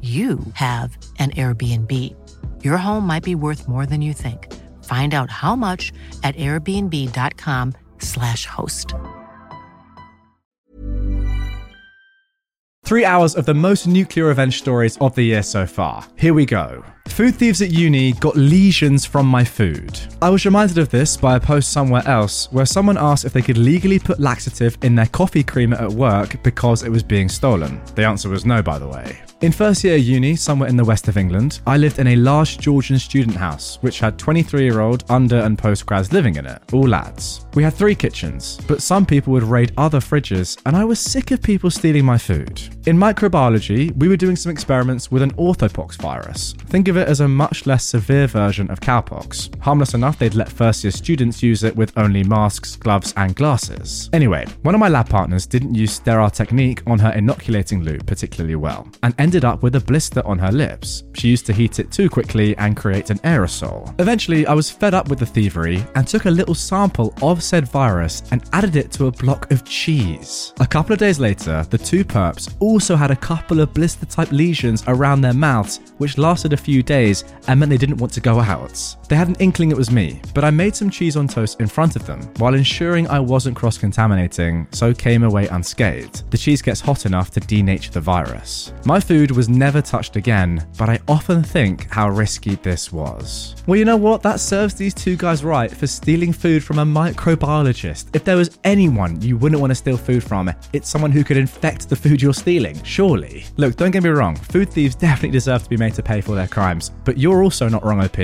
you have an Airbnb. Your home might be worth more than you think. Find out how much at airbnb.com/slash host. Three hours of the most nuclear revenge stories of the year so far. Here we go. Food thieves at uni got lesions from my food. I was reminded of this by a post somewhere else where someone asked if they could legally put laxative in their coffee creamer at work because it was being stolen. The answer was no, by the way. In first year uni, somewhere in the west of England, I lived in a large Georgian student house, which had 23 year old under and postgrads living in it, all lads. We had three kitchens, but some people would raid other fridges, and I was sick of people stealing my food. In microbiology, we were doing some experiments with an orthopox virus. Think of it as a much less severe version of cowpox. Harmless enough, they'd let first year students use it with only masks, gloves, and glasses. Anyway, one of my lab partners didn't use sterile technique on her inoculating loop particularly well, and ended up with a blister on her lips. She used to heat it too quickly and create an aerosol. Eventually, I was fed up with the thievery and took a little sample of said virus and added it to a block of cheese. A couple of days later, the two perps also had a couple of blister type lesions around their mouths, which lasted a few days and meant they didn't want to go out. They had an inkling it was me, but I made some cheese on toast in front of them while ensuring I wasn't cross contaminating, so came away unscathed. The cheese gets hot enough to denature the virus. My food was never touched again, but I often think how risky this was. Well, you know what? That serves these two guys right for stealing food from a microbiologist. If there was anyone you wouldn't want to steal food from, it's someone who could infect the food you're stealing, surely. Look, don't get me wrong, food thieves definitely deserve to be made to pay for their crimes, but you're also not wrong, OP.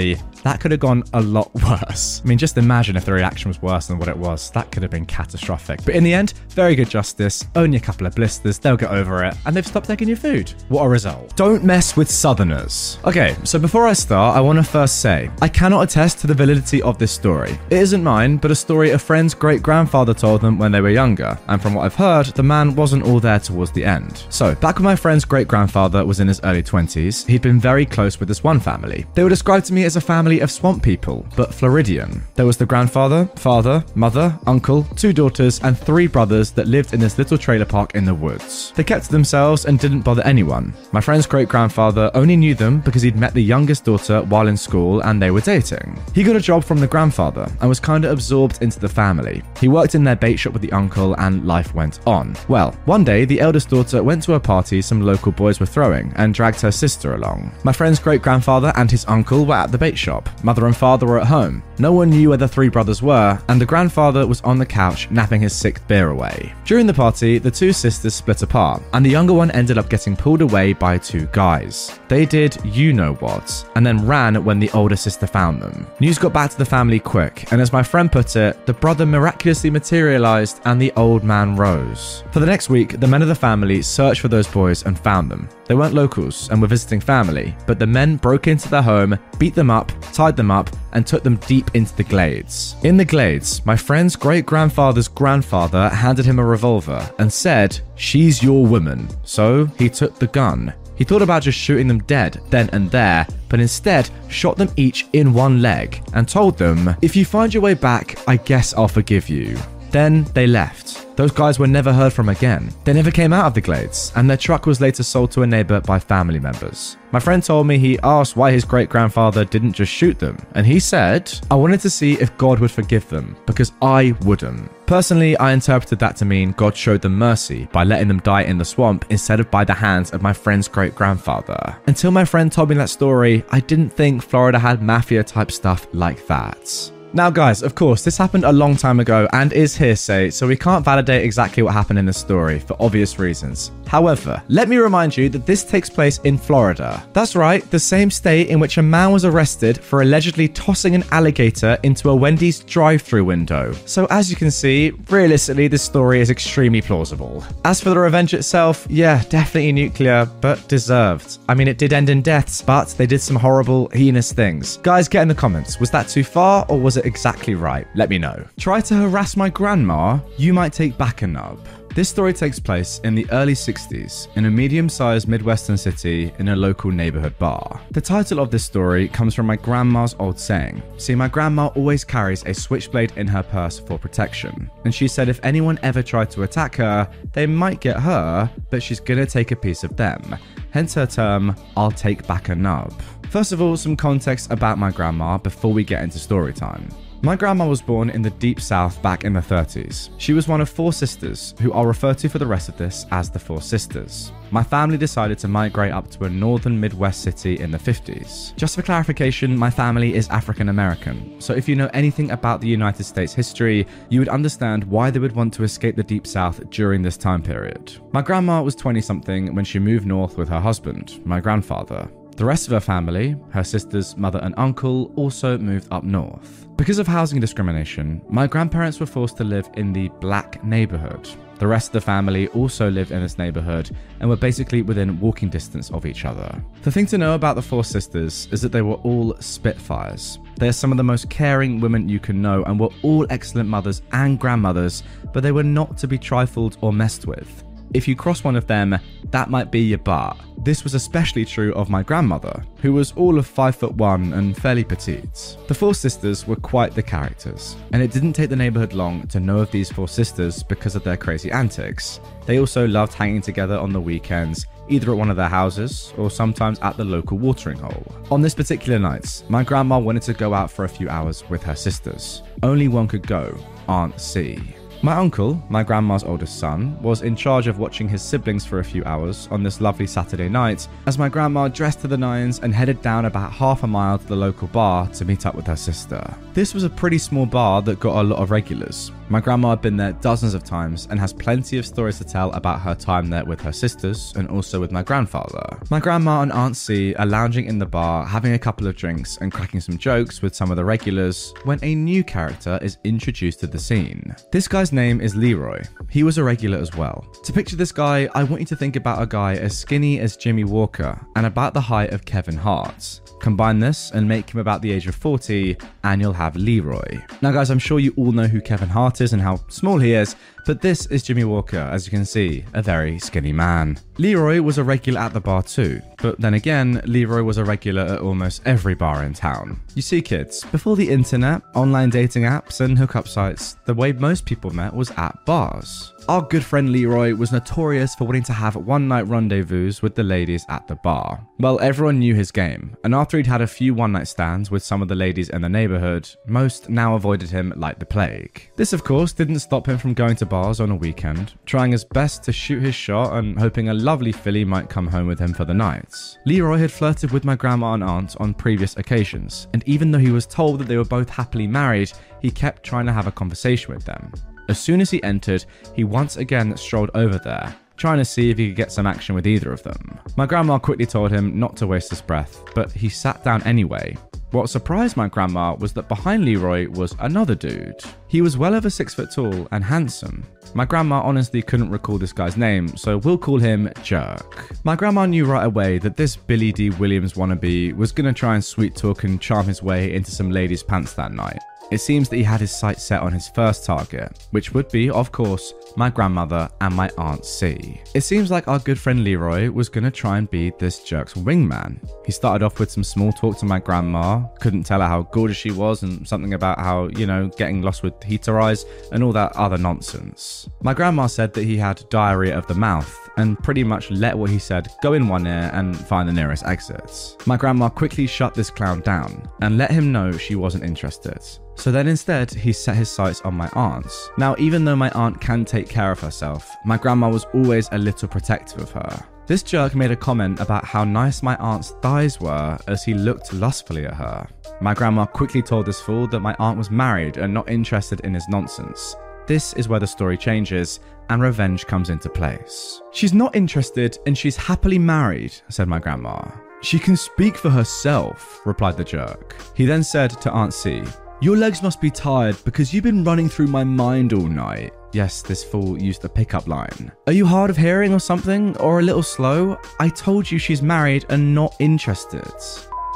That could have gone a lot worse. I mean, just imagine if the reaction was worse than what it was. That could have been catastrophic. But in the end, very good justice, only a couple of blisters, they'll get over it, and they've stopped taking your food. What a result. Don't mess with Southerners. Okay, so before I start, I want to first say, I cannot attest to the validity of this story. It isn't mine, but a story a friend's great grandfather told them when they were younger, and from what I've heard, the man wasn't all there towards the end. So, back when my friend's great grandfather was in his early 20s, he'd been very close with this one family. They were described to me as a family of swamp people, but Floridian. There was the grandfather, father, mother, uncle, two daughters, and three brothers that lived in this little trailer park in the woods. They kept to themselves and didn't bother anyone. My friend's great grandfather only knew them because he'd met the youngest daughter while in school and they were dating. He got a job from the grandfather and was kind of absorbed into the family. He worked in their bait shop with the uncle and life went on. Well, one day the eldest daughter went to a party some local boys were throwing and dragged her sister along. My friend's great grandfather and his uncle were at the bait shop. Mother and father were at home. No one knew where the three brothers were, and the grandfather was on the couch napping his sixth beer away. During the party, the two sisters split apart, and the younger one ended up getting pulled away by two guys. They did you know what, and then ran when the older sister found them. News got back to the family quick, and as my friend put it, the brother miraculously materialized and the old man rose. For the next week, the men of the family searched for those boys and found them. They weren't locals and were visiting family, but the men broke into their home, beat them up, tied them up, and took them deep into the glades. In the glades, my friend's great grandfather's grandfather handed him a revolver and said, She's your woman. So he took the gun. He thought about just shooting them dead then and there, but instead shot them each in one leg and told them, If you find your way back, I guess I'll forgive you. Then they left. Those guys were never heard from again. They never came out of the glades, and their truck was later sold to a neighbor by family members. My friend told me he asked why his great grandfather didn't just shoot them, and he said, I wanted to see if God would forgive them, because I wouldn't. Personally, I interpreted that to mean God showed them mercy by letting them die in the swamp instead of by the hands of my friend's great grandfather. Until my friend told me that story, I didn't think Florida had mafia type stuff like that. Now, guys, of course, this happened a long time ago and is hearsay, so we can't validate exactly what happened in the story for obvious reasons. However, let me remind you that this takes place in Florida. That's right, the same state in which a man was arrested for allegedly tossing an alligator into a Wendy's drive through window. So, as you can see, realistically, this story is extremely plausible. As for the revenge itself, yeah, definitely nuclear, but deserved. I mean, it did end in deaths, but they did some horrible, heinous things. Guys, get in the comments. Was that too far, or was it exactly right? Let me know. Try to harass my grandma, you might take back a nub. This story takes place in the early 60s in a medium sized Midwestern city in a local neighborhood bar. The title of this story comes from my grandma's old saying. See, my grandma always carries a switchblade in her purse for protection, and she said if anyone ever tried to attack her, they might get her, but she's gonna take a piece of them. Hence her term, I'll take back a nub. First of all, some context about my grandma before we get into story time. My grandma was born in the deep south back in the 30s. She was one of four sisters, who I'll refer to for the rest of this as the Four Sisters. My family decided to migrate up to a northern Midwest city in the 50s. Just for clarification, my family is African American, so if you know anything about the United States history, you would understand why they would want to escape the deep south during this time period. My grandma was 20 something when she moved north with her husband, my grandfather. The rest of her family, her sisters, mother, and uncle, also moved up north. Because of housing discrimination, my grandparents were forced to live in the black neighborhood. The rest of the family also lived in this neighborhood and were basically within walking distance of each other. The thing to know about the four sisters is that they were all Spitfires. They are some of the most caring women you can know and were all excellent mothers and grandmothers, but they were not to be trifled or messed with. If you cross one of them, that might be your bar. This was especially true of my grandmother, who was all of 5 foot 1 and fairly petite. The four sisters were quite the characters, and it didn't take the neighborhood long to know of these four sisters because of their crazy antics. They also loved hanging together on the weekends, either at one of their houses or sometimes at the local watering hole. On this particular night, my grandma wanted to go out for a few hours with her sisters. Only one could go, Aunt C. My uncle, my grandma's oldest son, was in charge of watching his siblings for a few hours on this lovely Saturday night as my grandma dressed to the nines and headed down about half a mile to the local bar to meet up with her sister. This was a pretty small bar that got a lot of regulars. My grandma had been there dozens of times and has plenty of stories to tell about her time there with her sisters and also with my grandfather. My grandma and Aunt C are lounging in the bar, having a couple of drinks and cracking some jokes with some of the regulars when a new character is introduced to the scene. This guy's name is Leroy. He was a regular as well. To picture this guy, I want you to think about a guy as skinny as Jimmie Walker and about the height of Kevin Hart. Combine this and make him about the age of 40, and you'll have Leroy. Now, guys, I'm sure you all know who Kevin Hart is and how small he is, but this is Jimmie Walker, as you can see, a very skinny man. Leroy was a regular at the bar too, but then again, Leroy was a regular at almost every bar in town. You see, kids, before the internet, online dating apps, and hookup sites, the way most people met was at bars. Our good friend Leroy was notorious for wanting to have one night rendezvous with the ladies at the bar. Well, everyone knew his game, and after he'd had a few one night stands with some of the ladies in the neighborhood, most now avoided him like the plague. This, of course, didn't stop him from going to bars on a weekend, trying his best to shoot his shot and hoping a lovely filly might come home with him for the night. Leroy had flirted with my grandma and aunt on previous occasions, and even though he was told that they were both happily married, he kept trying to have a conversation with them. As soon as he entered, he once again strolled over there, trying to see if he could get some action with either of them. My grandma quickly told him not to waste his breath, but he sat down anyway. What surprised my grandma was that behind Leroy was another dude. He was well over six foot tall and handsome. My grandma honestly couldn't recall this guy's name, so we'll call him Jerk. My grandma knew right away that this Billy Dee Williams wannabe was gonna try and sweet talk and charm his way into some ladies' pants that night. It seems that he had his sights set on his first target, which would be, of course, my grandmother and my Aunt C. It seems like our good friend Leroy was gonna try and be this jerk's wingman. He started off with some small talk to my grandma, couldn't tell her how gorgeous she was, and something about how, you know, getting lost with heater eyes and all that other nonsense. My grandma said that he had diarrhea of the mouth and pretty much let what he said go in one ear and find the nearest exits. My grandma quickly shut this clown down and let him know she wasn't interested. So then instead, he set his sights on my aunts. Now, even though my aunt can take care of herself, my grandma was always a little protective of her. This jerk made a comment about how nice my aunt's thighs were as he looked lustfully at her. My grandma quickly told this fool that my aunt was married and not interested in his nonsense. This is where the story changes and revenge comes into place. She's not interested and she's happily married, said my grandma. She can speak for herself, replied the jerk. He then said to Aunt C, Your legs must be tired because you've been running through my mind all night. Yes, this fool used the pickup line. Are you hard of hearing or something? Or a little slow? I told you she's married and not interested.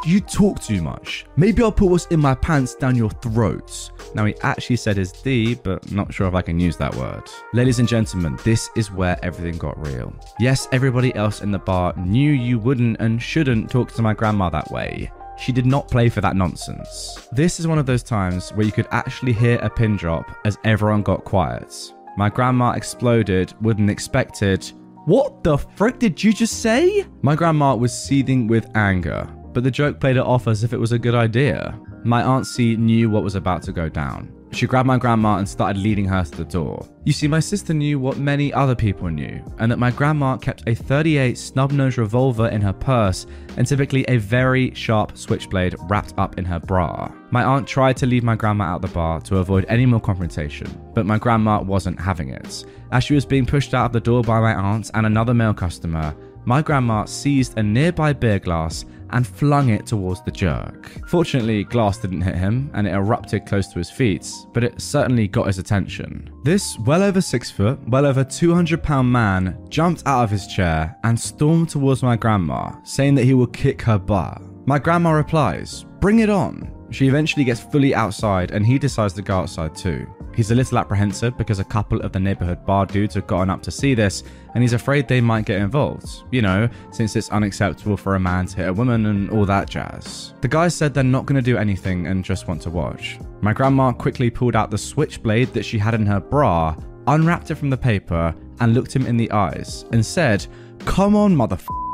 You talk too much. Maybe I'll put what's in my pants down your throats. Now, he actually said his D, but not sure if I can use that word. Ladies and gentlemen, this is where everything got real. Yes, everybody else in the bar knew you wouldn't and shouldn't talk to my grandma that way. She did not play for that nonsense. This is one of those times where you could actually hear a pin drop as everyone got quiet. My grandma exploded with an expected, What the frick did you just say? My grandma was seething with anger but the joke played it off as if it was a good idea. My Aunt C knew what was about to go down. She grabbed my grandma and started leading her to the door. You see, my sister knew what many other people knew, and that my grandma kept a 38 snub nose revolver in her purse and typically a very sharp switchblade wrapped up in her bra. My aunt tried to leave my grandma out the bar to avoid any more confrontation, but my grandma wasn't having it. As she was being pushed out of the door by my aunt and another male customer, my grandma seized a nearby beer glass and flung it towards the jerk. Fortunately, glass didn't hit him and it erupted close to his feet, but it certainly got his attention. This well over six foot, well over 200 pound man jumped out of his chair and stormed towards my grandma, saying that he will kick her butt. My grandma replies, Bring it on. She eventually gets fully outside and he decides to go outside too. He's a little apprehensive because a couple of the neighborhood bar dudes have gotten up to see this and he's afraid they might get involved. You know, since it's unacceptable for a man to hit a woman and all that jazz. The guys said they're not going to do anything and just want to watch. My grandma quickly pulled out the switchblade that she had in her bra, unwrapped it from the paper, and looked him in the eyes and said, Come on, motherfucker.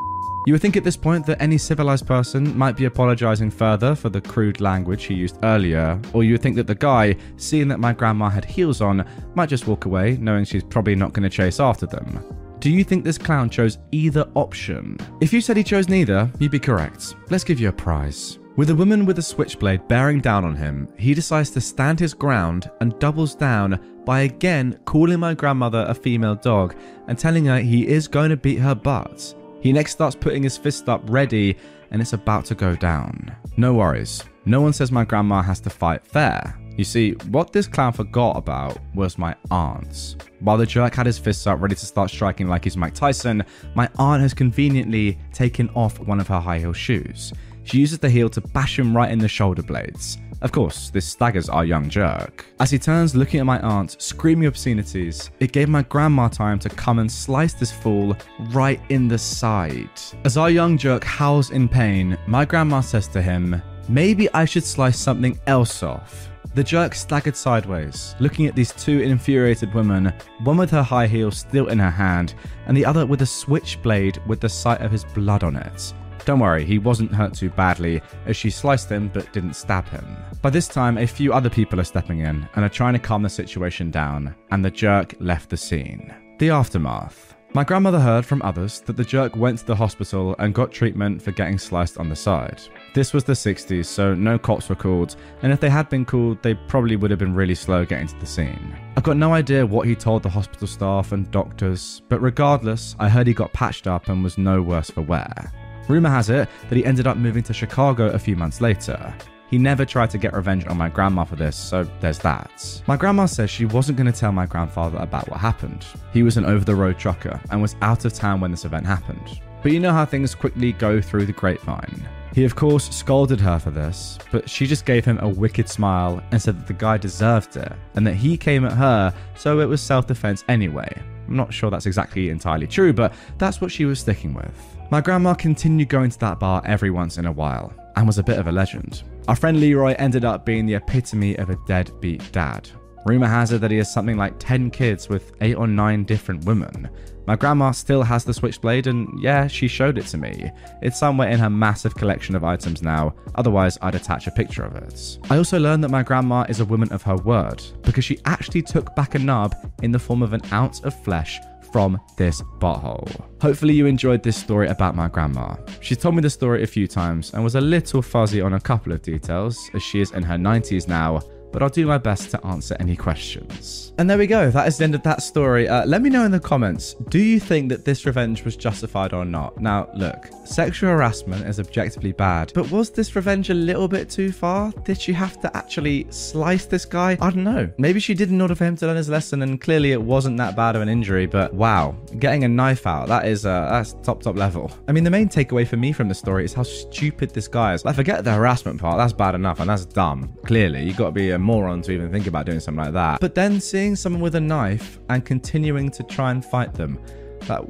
You would think at this point that any civilized person might be apologizing further for the crude language he used earlier, or you would think that the guy, seeing that my grandma had heels on, might just walk away, knowing she's probably not going to chase after them. Do you think this clown chose either option? If you said he chose neither, you'd be correct. Let's give you a prize. With a woman with a switchblade bearing down on him, he decides to stand his ground and doubles down by again calling my grandmother a female dog and telling her he is going to beat her butt. He next starts putting his fist up ready and it's about to go down. No worries, no one says my grandma has to fight fair. You see, what this clown forgot about was my aunt. While the jerk had his fists up ready to start striking like he's Mike Tyson, my aunt has conveniently taken off one of her high heel shoes. She uses the heel to bash him right in the shoulder blades. Of course, this staggers our young jerk. As he turns looking at my aunt, screaming obscenities, it gave my grandma time to come and slice this fool right in the side. As our young jerk howls in pain, my grandma says to him, Maybe I should slice something else off. The jerk staggered sideways, looking at these two infuriated women, one with her high heel still in her hand, and the other with a switchblade with the sight of his blood on it. Don't worry, he wasn't hurt too badly, as she sliced him but didn't stab him. By this time, a few other people are stepping in and are trying to calm the situation down, and the jerk left the scene. The aftermath. My grandmother heard from others that the jerk went to the hospital and got treatment for getting sliced on the side. This was the 60s, so no cops were called, and if they had been called, they probably would have been really slow getting to the scene. I've got no idea what he told the hospital staff and doctors, but regardless, I heard he got patched up and was no worse for wear. Rumour has it that he ended up moving to Chicago a few months later. He never tried to get revenge on my grandma for this, so there's that. My grandma says she wasn't going to tell my grandfather about what happened. He was an over the road trucker and was out of town when this event happened. But you know how things quickly go through the grapevine. He, of course, scolded her for this, but she just gave him a wicked smile and said that the guy deserved it and that he came at her, so it was self defense anyway. I'm not sure that's exactly entirely true, but that's what she was sticking with. My grandma continued going to that bar every once in a while and was a bit of a legend. Our friend Leroy ended up being the epitome of a deadbeat dad. Rumour has it that he has something like 10 kids with 8 or 9 different women. My grandma still has the switchblade, and yeah, she showed it to me. It's somewhere in her massive collection of items now, otherwise, I'd attach a picture of it. I also learned that my grandma is a woman of her word, because she actually took back a nub in the form of an ounce of flesh from this butthole. Hopefully, you enjoyed this story about my grandma. She's told me the story a few times and was a little fuzzy on a couple of details, as she is in her 90s now but I'll do my best to answer any questions. And there we go. That is the end of that story. Uh, let me know in the comments do you think that this revenge was justified or not? Now, look, sexual harassment is objectively bad, but was this revenge a little bit too far? Did she have to actually slice this guy? I don't know. Maybe she did in order for him to learn his lesson, and clearly it wasn't that bad of an injury, but wow, getting a knife out, that is uh, that's top, top level. I mean, the main takeaway for me from the story is how stupid this guy is. Like, forget the harassment part, that's bad enough, and that's dumb. Clearly, you gotta be a moron to even think about doing something like that. But then seeing someone with a knife and continuing to try and fight them. Like,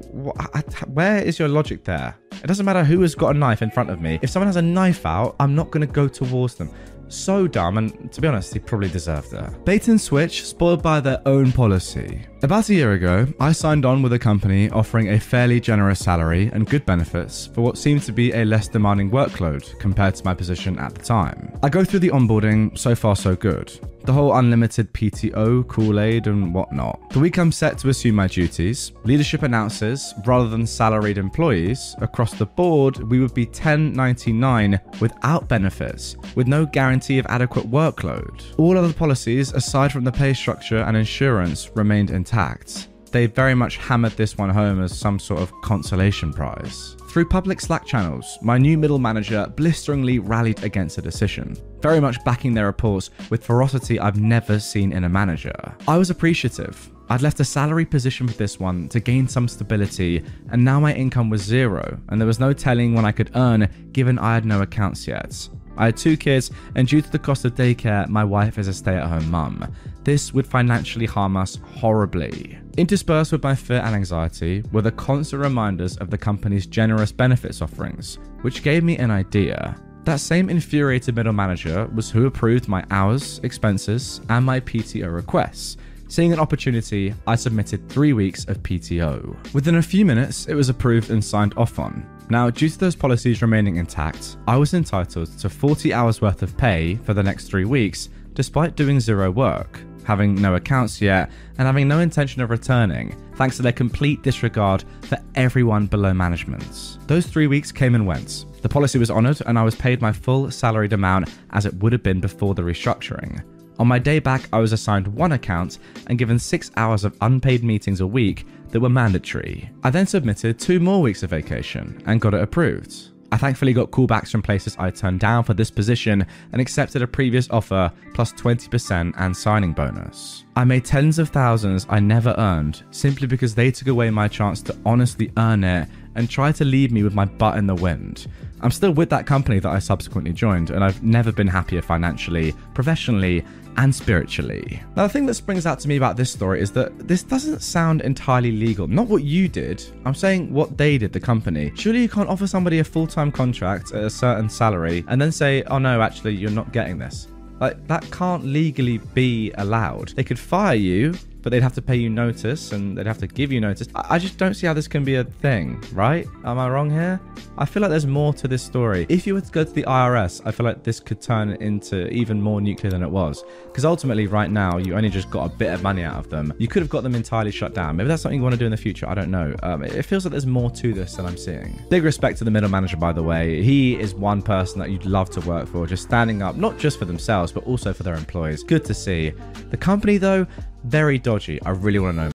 where is your logic there? It doesn't matter who has got a knife in front of me. If someone has a knife out, I'm not going to go towards them. So dumb, and to be honest, he probably deserved it. Bait and switch, spoiled by their own policy. About a year ago, I signed on with a company offering a fairly generous salary and good benefits for what seemed to be a less demanding workload compared to my position at the time. I go through the onboarding, so far so good. The whole unlimited PTO, Kool Aid, and whatnot. The week I'm set to assume my duties, leadership announces, rather than salaried employees, across the board, we would be 1099 without benefits, with no guarantee of adequate workload. All other policies, aside from the pay structure and insurance, remained intact. They very much hammered this one home as some sort of consolation prize. Through public Slack channels, my new middle manager blisteringly rallied against the decision, very much backing their reports with ferocity I've never seen in a manager. I was appreciative. I'd left a salary position for this one to gain some stability, and now my income was zero, and there was no telling when I could earn given I had no accounts yet. I had two kids, and due to the cost of daycare, my wife is a stay at home mum. This would financially harm us horribly. Interspersed with my fear and anxiety were the constant reminders of the company's generous benefits offerings, which gave me an idea. That same infuriated middle manager was who approved my hours, expenses, and my PTO requests. Seeing an opportunity, I submitted three weeks of PTO. Within a few minutes, it was approved and signed off on. Now, due to those policies remaining intact, I was entitled to 40 hours worth of pay for the next three weeks, despite doing zero work, having no accounts yet, and having no intention of returning, thanks to their complete disregard for everyone below management. Those three weeks came and went. The policy was honoured, and I was paid my full salaried amount as it would have been before the restructuring. On my day back, I was assigned one account and given six hours of unpaid meetings a week that were mandatory. I then submitted two more weeks of vacation and got it approved. I thankfully got callbacks from places I turned down for this position and accepted a previous offer plus 20% and signing bonus. I made tens of thousands I never earned simply because they took away my chance to honestly earn it and tried to leave me with my butt in the wind. I'm still with that company that I subsequently joined, and I've never been happier financially, professionally, and spiritually. Now, the thing that springs out to me about this story is that this doesn't sound entirely legal. Not what you did, I'm saying what they did, the company. Surely you can't offer somebody a full time contract at a certain salary and then say, oh no, actually, you're not getting this. Like, that can't legally be allowed. They could fire you but they'd have to pay you notice and they'd have to give you notice. I, just don't see how this can be a thing, right? Am I wrong here? I feel like there's more to this story. If you were to go to the IRS, I feel like this could turn into even more nuclear than it was. Because ultimately, right now, you only just got a bit of money out of them. You could have got them entirely shut down. Maybe that's something you want to do in the future. I don't know. Um, it feels like there's more to this than I'm seeing. Big respect to the middle manager, by the way. He is one person that you'd love to work for, just standing up, not just for themselves, but also for their employees. Good to see. The company, though, very dodgy. I really want to know.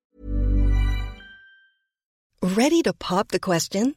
Ready to pop the question?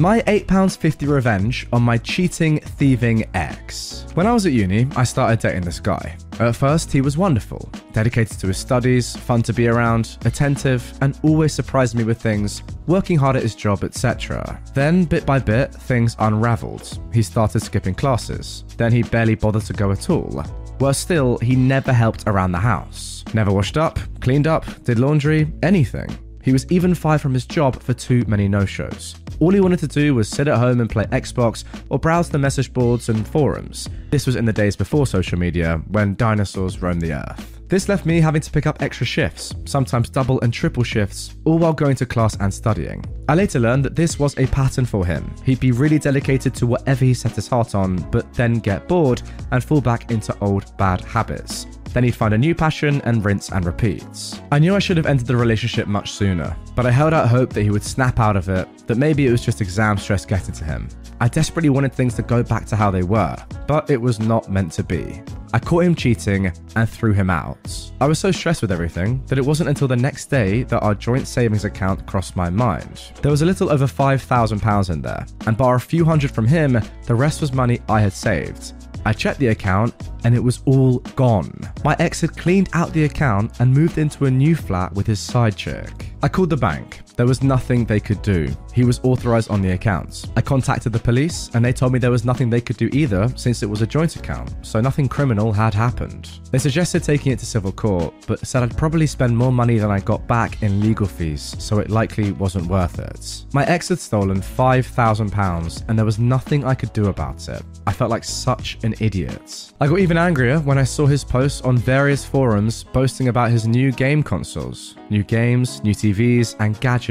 My £8.50 revenge on my cheating, thieving ex. When I was at uni, I started dating this guy. At first, he was wonderful, dedicated to his studies, fun to be around, attentive, and always surprised me with things, working hard at his job, etc. Then, bit by bit, things unraveled. He started skipping classes. Then he barely bothered to go at all. Worse still, he never helped around the house. Never washed up, cleaned up, did laundry, anything. He was even fired from his job for too many no shows. All he wanted to do was sit at home and play Xbox or browse the message boards and forums. This was in the days before social media, when dinosaurs roamed the earth. This left me having to pick up extra shifts, sometimes double and triple shifts, all while going to class and studying. I later learned that this was a pattern for him. He'd be really dedicated to whatever he set his heart on, but then get bored and fall back into old bad habits. Then he'd find a new passion and rinse and repeat. I knew I should have ended the relationship much sooner, but I held out hope that he would snap out of it, that maybe it was just exam stress getting to him. I desperately wanted things to go back to how they were, but it was not meant to be. I caught him cheating and threw him out. I was so stressed with everything that it wasn't until the next day that our joint savings account crossed my mind. There was a little over £5,000 in there, and bar a few hundred from him, the rest was money I had saved. I checked the account and it was all gone. My ex had cleaned out the account and moved into a new flat with his side chick. I called the bank. There was nothing they could do. He was authorized on the accounts. I contacted the police and they told me there was nothing they could do either since it was a joint account, so nothing criminal had happened. They suggested taking it to civil court, but said I'd probably spend more money than I got back in legal fees, so it likely wasn't worth it. My ex had stolen £5,000 and there was nothing I could do about it. I felt like such an idiot. I got even angrier when I saw his posts on various forums boasting about his new game consoles, new games, new TVs, and gadgets,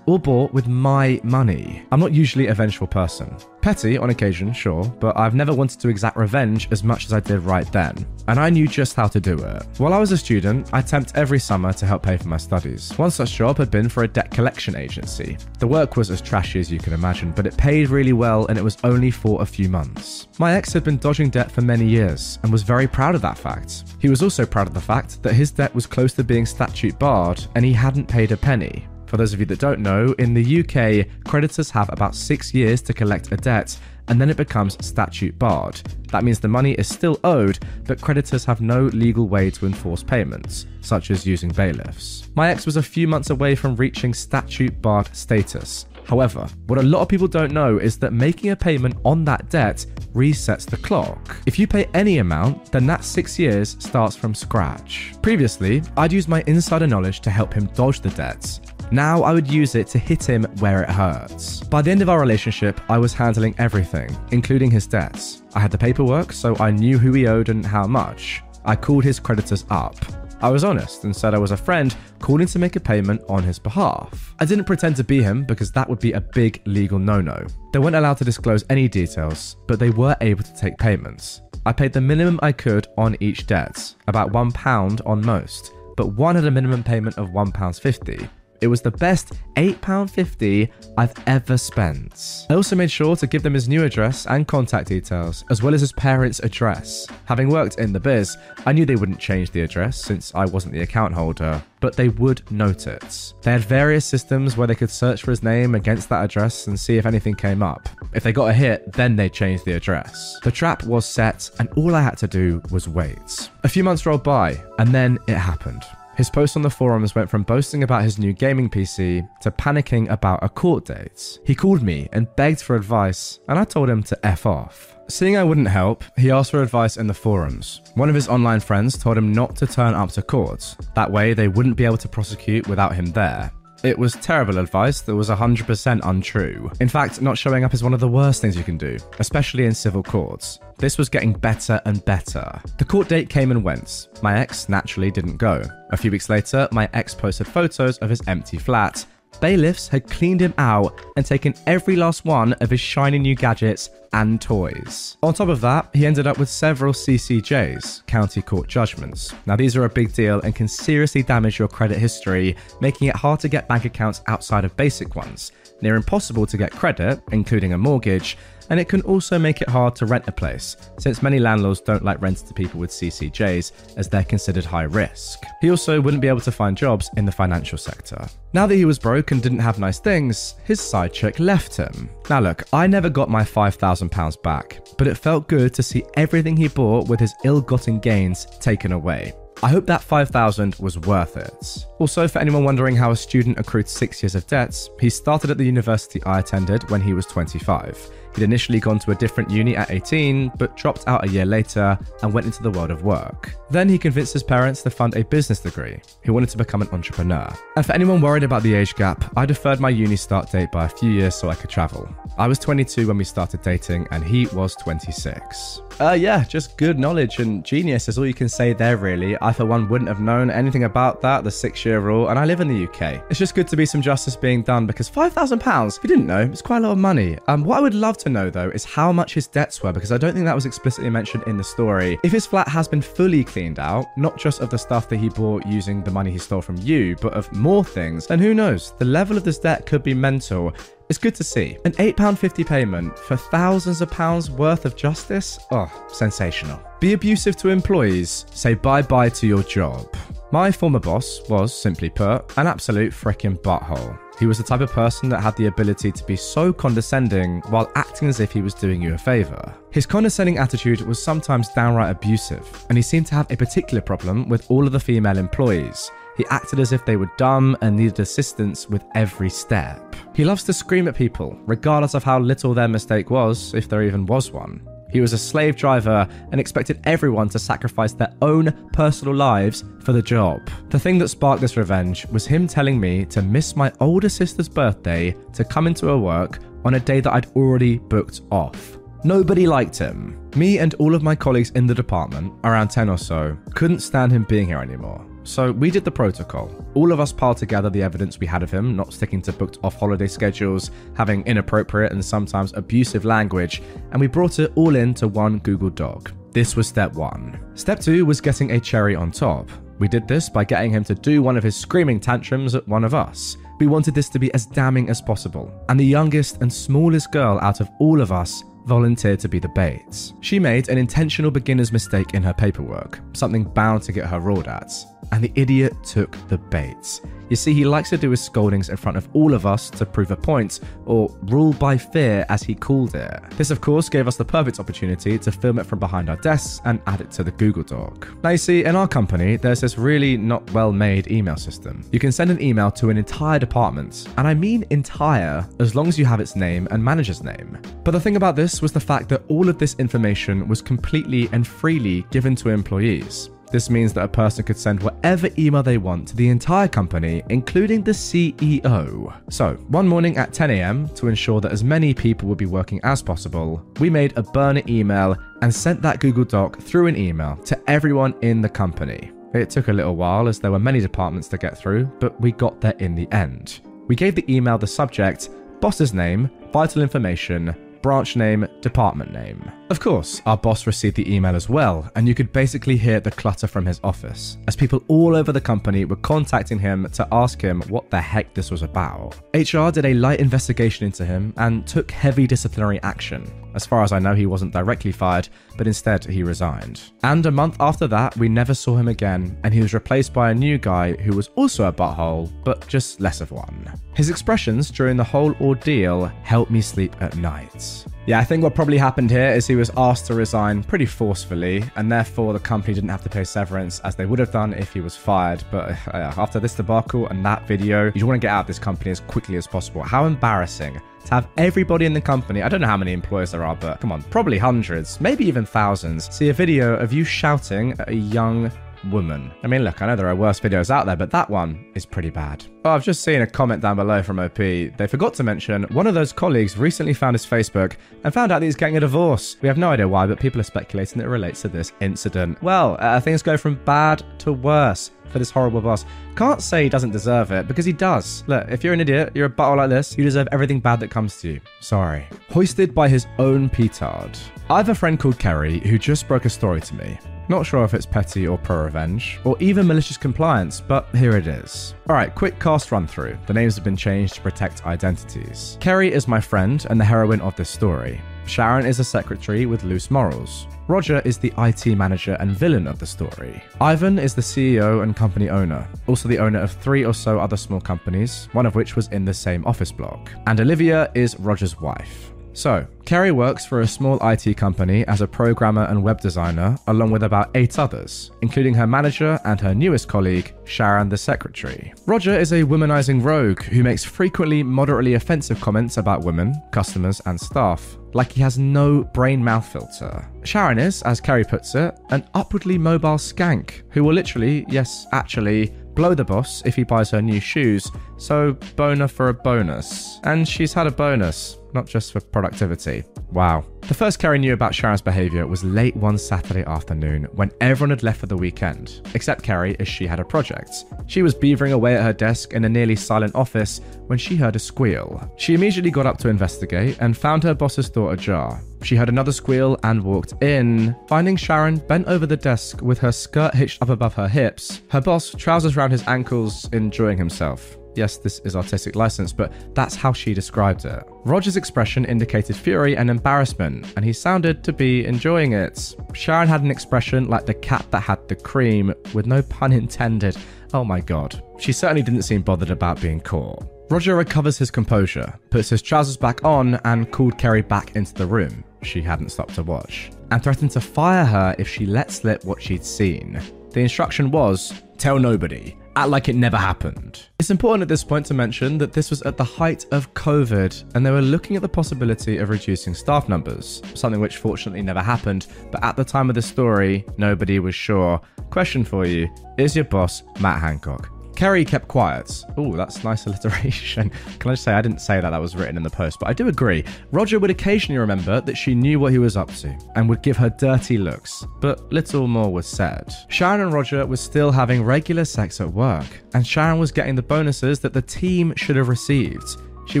all bought with my money. I'm not usually a vengeful person. Petty on occasion, sure, but I've never wanted to exact revenge as much as I did right then, and I knew just how to do it. While I was a student, I temped every summer to help pay for my studies. One such job had been for a debt collection agency. The work was as trashy as you can imagine, but it paid really well and it was only for a few months. My ex had been dodging debt for many years and was very proud of that fact. He was also proud of the fact that his debt was close to being statute barred and he hadn't paid a penny. For those of you that don't know, in the UK, creditors have about six years to collect a debt, and then it becomes statute barred. That means the money is still owed, but creditors have no legal way to enforce payments, such as using bailiffs. My ex was a few months away from reaching statute barred status. However, what a lot of people don't know is that making a payment on that debt resets the clock. If you pay any amount, then that six years starts from scratch. Previously, I'd used my insider knowledge to help him dodge the debts, now I would use it to hit him where it hurts. By the end of our relationship, I was handling everything, including his debts. I had the paperwork, so I knew who he owed and how much. I called his creditors up. I was honest and said I was a friend calling to make a payment on his behalf. I didn't pretend to be him because that would be a big legal no no. They weren't allowed to disclose any details, but they were able to take payments. I paid the minimum I could on each debt, about £1 on most, but one had a minimum payment of £1.50. It was the best £8.50 I've ever spent. I also made sure to give them his new address and contact details, as well as his parents' address. Having worked in the biz, I knew they wouldn't change the address since I wasn't the account holder, but they would note it. They had various systems where they could search for his name against that address and see if anything came up. If they got a hit, then they changed the address. The trap was set, and all I had to do was wait. A few months rolled by, and then it happened. His posts on the forums went from boasting about his new gaming PC to panicking about a court date. He called me and begged for advice, and I told him to F off. Seeing I wouldn't help, he asked for advice in the forums. One of his online friends told him not to turn up to court. That way, they wouldn't be able to prosecute without him there. It was terrible advice that was 100% untrue. In fact, not showing up is one of the worst things you can do, especially in civil courts. This was getting better and better. The court date came and went. My ex naturally didn't go. A few weeks later, my ex posted photos of his empty flat. Bailiffs had cleaned him out and taken every last one of his shiny new gadgets and toys. On top of that, he ended up with several CCJs, county court judgments. Now, these are a big deal and can seriously damage your credit history, making it hard to get bank accounts outside of basic ones, near impossible to get credit, including a mortgage, and it can also make it hard to rent a place, since many landlords don't like renting to people with CCJs as they're considered high risk. He also wouldn't be able to find jobs in the financial sector. Now that he was broke and didn't have nice things, his side chick left him. Now look, I never got my £5,000 back, but it felt good to see everything he bought with his ill-gotten gains taken away. I hope that 5,000 was worth it. Also, for anyone wondering how a student accrued six years of debts, he started at the university I attended when he was 25. He'd initially gone to a different uni at 18, but dropped out a year later and went into the world of work. Then he convinced his parents to fund a business degree. He wanted to become an entrepreneur. And for anyone worried about the age gap, I deferred my uni start date by a few years so I could travel. I was 22 when we started dating, and he was 26. Uh, yeah, just good knowledge and genius is all you can say there, really. I, for one, wouldn't have known anything about that, the six year rule, and I live in the UK. It's just good to be some justice being done because £5,000, if you didn't know, it's quite a lot of money. Um, what I would love to know, though, is how much his debts were because I don't think that was explicitly mentioned in the story. If his flat has been fully cleaned out, not just of the stuff that he bought using the money he stole from you, but of more things, then who knows? The level of this debt could be mental. It's good to see. An £8.50 payment for thousands of pounds worth of justice? Oh, sensational. Be abusive to employees, say bye bye to your job. My former boss was, simply put, an absolute frickin' butthole. He was the type of person that had the ability to be so condescending while acting as if he was doing you a favour. His condescending attitude was sometimes downright abusive, and he seemed to have a particular problem with all of the female employees. He acted as if they were dumb and needed assistance with every step. He loves to scream at people, regardless of how little their mistake was, if there even was one. He was a slave driver and expected everyone to sacrifice their own personal lives for the job. The thing that sparked this revenge was him telling me to miss my older sister's birthday to come into her work on a day that I'd already booked off. Nobody liked him. Me and all of my colleagues in the department, around 10 or so, couldn't stand him being here anymore. So we did the protocol. All of us piled together the evidence we had of him not sticking to booked off holiday schedules, having inappropriate and sometimes abusive language, and we brought it all into one Google Doc. This was step one. Step two was getting a cherry on top. We did this by getting him to do one of his screaming tantrums at one of us. We wanted this to be as damning as possible, and the youngest and smallest girl out of all of us volunteered to be the bait. She made an intentional beginner's mistake in her paperwork, something bound to get her roared at and the idiot took the bait. You see, he likes to do his scoldings in front of all of us to prove a point, or rule by fear as he called it. This, of course, gave us the perfect opportunity to film it from behind our desks and add it to the Google Doc. Now, you see, in our company, there's this really not well made email system. You can send an email to an entire department, and I mean entire, as long as you have its name and manager's name. But the thing about this was the fact that all of this information was completely and freely given to employees. This means that a person could send whatever email they want to the entire company, including the CEO. So, one morning at 10 a.m., to ensure that as many people would be working as possible, we made a burner email and sent that Google Doc through an email to everyone in the company. It took a little while as there were many departments to get through, but we got there in the end. We gave the email the subject, boss's name, vital information, branch name, department name. Of course, our boss received the email as well, and you could basically hear the clutter from his office, as people all over the company were contacting him to ask him what the heck this was about. HR did a light investigation into him and took heavy disciplinary action. As far as I know, he wasn't directly fired, but instead he resigned. And a month after that, we never saw him again, and he was replaced by a new guy who was also a butthole, but just less of one. His expressions during the whole ordeal helped me sleep at night. Yeah, I think what probably happened here is he was asked to resign pretty forcefully, and therefore the company didn't have to pay severance as they would have done if he was fired. But uh, after this debacle and that video, you want to get out of this company as quickly as possible. How embarrassing to have everybody in the company, I don't know how many employees there are, but come on, probably hundreds, maybe even thousands, see a video of you shouting at a young woman. I mean, look, I know there are worse videos out there, but that one is pretty bad. Oh, I've just seen a comment down below from OP. They forgot to mention one of those colleagues recently found his Facebook and found out that he's getting a divorce. We have no idea why, but people are speculating that it relates to this incident. Well, uh, things go from bad to worse for this horrible boss. Can't say he doesn't deserve it because he does. Look, if you're an idiot, you're a butthole like this, you deserve everything bad that comes to you. Sorry. Hoisted by his own petard. I have a friend called Kerry who just broke a story to me. Not sure if it's petty or pro revenge, or even malicious compliance, but here it is. Alright, quick cast run through. The names have been changed to protect identities. Kerry is my friend and the heroine of this story. Sharon is a secretary with loose morals. Roger is the IT manager and villain of the story. Ivan is the CEO and company owner, also the owner of three or so other small companies, one of which was in the same office block. And Olivia is Roger's wife. So, Kerry works for a small IT company as a programmer and web designer, along with about eight others, including her manager and her newest colleague, Sharon the secretary. Roger is a womanizing rogue who makes frequently moderately offensive comments about women, customers, and staff, like he has no brain mouth filter. Sharon is, as Kerry puts it, an upwardly mobile skank who will literally, yes, actually, blow the boss if he buys her new shoes. So, boner for a bonus. And she's had a bonus not just for productivity. Wow. The first Kerry knew about Sharon's behaviour was late one Saturday afternoon when everyone had left for the weekend, except Kerry as she had a project. She was beavering away at her desk in a nearly silent office when she heard a squeal. She immediately got up to investigate and found her boss's door ajar. She heard another squeal and walked in, finding Sharon bent over the desk with her skirt hitched up above her hips, her boss trousers round his ankles, enjoying himself. Yes, this is artistic license, but that's how she described it. Roger's expression indicated fury and embarrassment, and he sounded to be enjoying it. Sharon had an expression like the cat that had the cream, with no pun intended. Oh my god. She certainly didn't seem bothered about being caught. Roger recovers his composure, puts his trousers back on, and called Kerry back into the room. She hadn't stopped to watch, and threatened to fire her if she let slip what she'd seen. The instruction was tell nobody act like it never happened. It's important at this point to mention that this was at the height of COVID and they were looking at the possibility of reducing staff numbers, something which fortunately never happened, but at the time of the story, nobody was sure. Question for you Is your boss Matt Hancock? Kerry kept quiet. Oh, that's nice alliteration. Can I just say, I didn't say that, that was written in the post, but I do agree. Roger would occasionally remember that she knew what he was up to and would give her dirty looks, but little more was said. Sharon and Roger were still having regular sex at work, and Sharon was getting the bonuses that the team should have received. She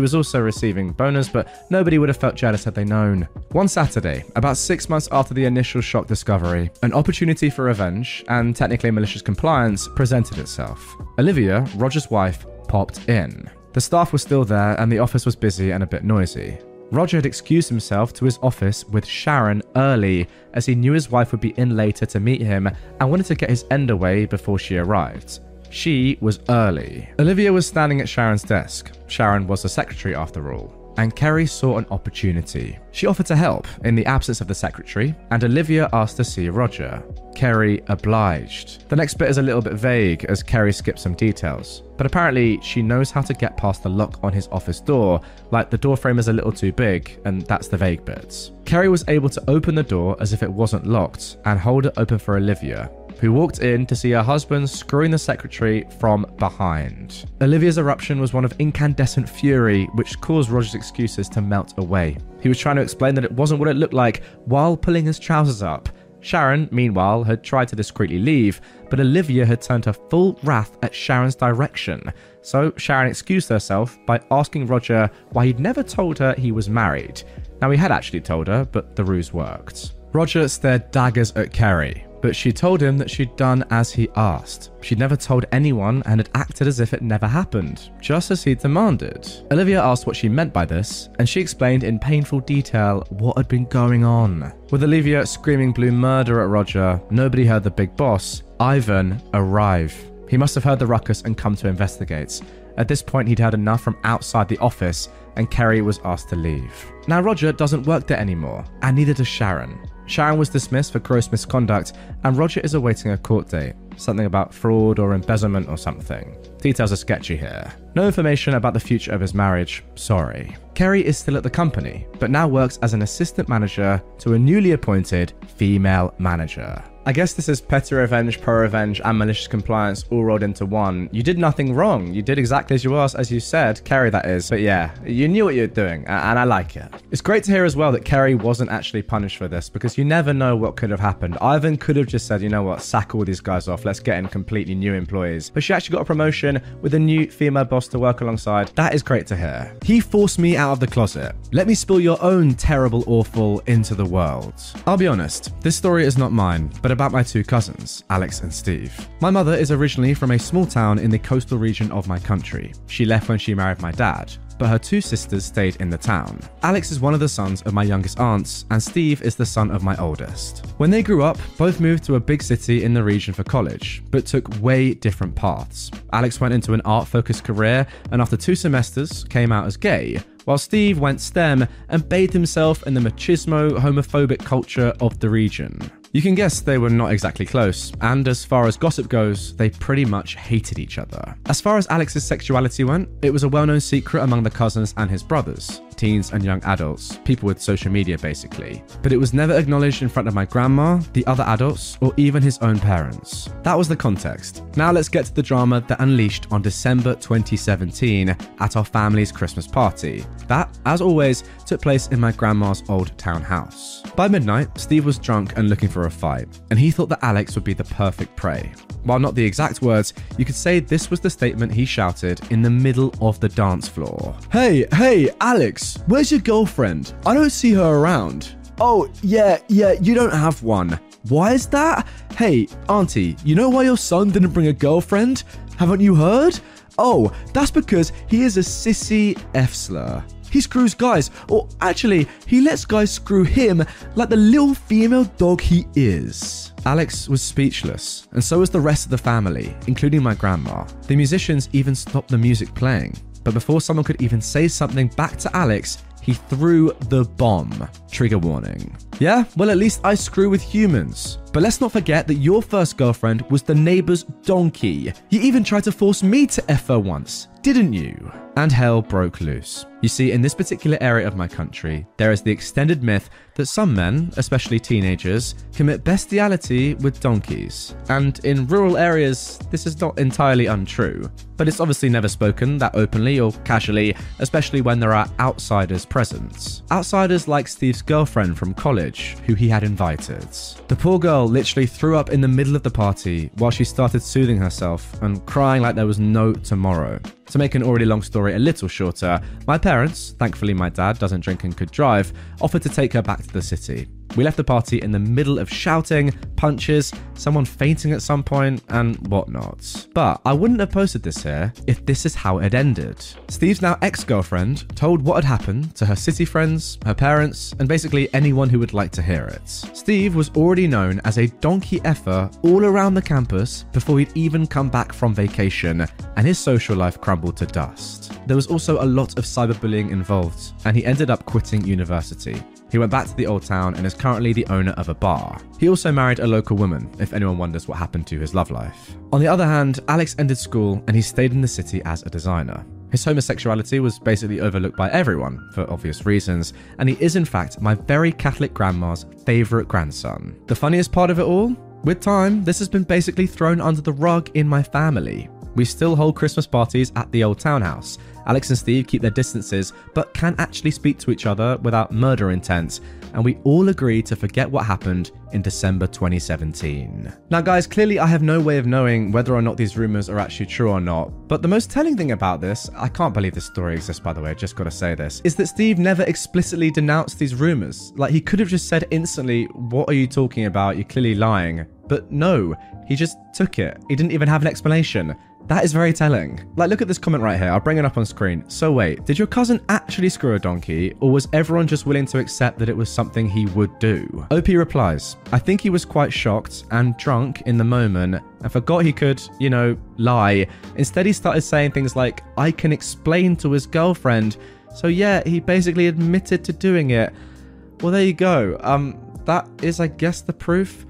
was also receiving bonus, but nobody would have felt jealous had they known. One Saturday, about six months after the initial shock discovery, an opportunity for revenge and technically malicious compliance presented itself. Olivia, Roger's wife, popped in. The staff was still there and the office was busy and a bit noisy. Roger had excused himself to his office with Sharon early as he knew his wife would be in later to meet him and wanted to get his end away before she arrived. She was early. Olivia was standing at Sharon's desk. Sharon was the secretary after all. And Kerry saw an opportunity. She offered to help in the absence of the secretary, and Olivia asked to see Roger. Kerry obliged. The next bit is a little bit vague as Kerry skips some details, but apparently she knows how to get past the lock on his office door, like the door frame is a little too big, and that's the vague bits. Kerry was able to open the door as if it wasn't locked and hold it open for Olivia, who walked in to see her husband screwing the secretary from behind. Olivia's eruption was one of incandescent fury, which caused Roger's excuses to melt away. He was trying to explain that it wasn't what it looked like while pulling his trousers up. Sharon, meanwhile, had tried to discreetly leave, but Olivia had turned her full wrath at Sharon's direction. So Sharon excused herself by asking Roger why he'd never told her he was married. Now, he had actually told her, but the ruse worked. Roger stared daggers at Kerry, but she told him that she'd done as he asked. She'd never told anyone and had acted as if it never happened, just as he'd demanded. Olivia asked what she meant by this, and she explained in painful detail what had been going on. With Olivia screaming blue murder at Roger, nobody heard the big boss, Ivan, arrive. He must have heard the ruckus and come to investigate. At this point, he'd heard enough from outside the office, and Kerry was asked to leave. Now, Roger doesn't work there anymore, and neither does Sharon. Sharon was dismissed for gross misconduct, and Roger is awaiting a court date. Something about fraud or embezzlement or something. Details are sketchy here. No information about the future of his marriage, sorry. Kerry is still at the company, but now works as an assistant manager to a newly appointed female manager. I guess this is petty revenge, pro revenge, and malicious compliance all rolled into one. You did nothing wrong. You did exactly as you asked, as you said. Kerry, that is. But yeah, you knew what you were doing, and I like it. It's great to hear as well that Kerry wasn't actually punished for this because you never know what could have happened. Ivan could have just said, you know what, sack all these guys off. Let's get in completely new employees. But she actually got a promotion with a new female boss to work alongside. That is great to hear. He forced me out of the closet. Let me spill your own terrible, awful into the world. I'll be honest, this story is not mine, but about my two cousins, Alex and Steve. My mother is originally from a small town in the coastal region of my country. She left when she married my dad, but her two sisters stayed in the town. Alex is one of the sons of my youngest aunts, and Steve is the son of my oldest. When they grew up, both moved to a big city in the region for college, but took way different paths. Alex went into an art focused career, and after two semesters, came out as gay, while Steve went STEM and bathed himself in the machismo homophobic culture of the region. You can guess they were not exactly close, and as far as gossip goes, they pretty much hated each other. As far as Alex's sexuality went, it was a well known secret among the cousins and his brothers teens and young adults, people with social media basically. But it was never acknowledged in front of my grandma, the other adults, or even his own parents. That was the context. Now let's get to the drama that unleashed on December 2017 at our family's Christmas party. That, as always, took place in my grandma's old townhouse. By midnight, Steve was drunk and looking for a fight, and he thought that Alex would be the perfect prey. While not the exact words, you could say this was the statement he shouted in the middle of the dance floor. Hey, hey, Alex, where's your girlfriend? I don't see her around. Oh, yeah, yeah, you don't have one. Why is that? Hey, Auntie, you know why your son didn't bring a girlfriend? Haven't you heard? Oh, that's because he is a sissy F slur. He screws guys, or actually, he lets guys screw him like the little female dog he is. Alex was speechless, and so was the rest of the family, including my grandma. The musicians even stopped the music playing. But before someone could even say something back to Alex, he threw the bomb. Trigger warning. Yeah, well, at least I screw with humans. But let's not forget that your first girlfriend was the neighbor's donkey. You even tried to force me to F her once, didn't you? And hell broke loose. You see, in this particular area of my country, there is the extended myth that some men, especially teenagers, commit bestiality with donkeys. And in rural areas, this is not entirely untrue. But it's obviously never spoken that openly or casually, especially when there are outsiders present. Outsiders like Steve's girlfriend from college, who he had invited. The poor girl literally threw up in the middle of the party while she started soothing herself and crying like there was no tomorrow. To make an already long story a little shorter, my parents, thankfully my dad doesn't drink and could drive, offered to take her back to the city. We left the party in the middle of shouting, punches, someone fainting at some point, and whatnot. But I wouldn't have posted this here if this is how it had ended. Steve's now ex girlfriend told what had happened to her city friends, her parents, and basically anyone who would like to hear it. Steve was already known as a donkey effer all around the campus before he'd even come back from vacation, and his social life crumbled to dust. There was also a lot of cyberbullying involved, and he ended up quitting university. He went back to the old town and is currently the owner of a bar. He also married a local woman, if anyone wonders what happened to his love life. On the other hand, Alex ended school and he stayed in the city as a designer. His homosexuality was basically overlooked by everyone, for obvious reasons, and he is in fact my very Catholic grandma's favourite grandson. The funniest part of it all? With time, this has been basically thrown under the rug in my family. We still hold Christmas parties at the old townhouse. Alex and Steve keep their distances, but can actually speak to each other without murder intent, and we all agree to forget what happened in December 2017. Now, guys, clearly I have no way of knowing whether or not these rumors are actually true or not, but the most telling thing about this, I can't believe this story exists by the way, I just gotta say this, is that Steve never explicitly denounced these rumors. Like, he could have just said instantly, What are you talking about? You're clearly lying. But no, he just took it. He didn't even have an explanation. That is very telling. Like, look at this comment right here. I'll bring it up on screen. So, wait, did your cousin actually screw a donkey, or was everyone just willing to accept that it was something he would do? OP replies, I think he was quite shocked and drunk in the moment and forgot he could, you know, lie. Instead, he started saying things like, I can explain to his girlfriend. So, yeah, he basically admitted to doing it. Well, there you go. Um, that is, I guess, the proof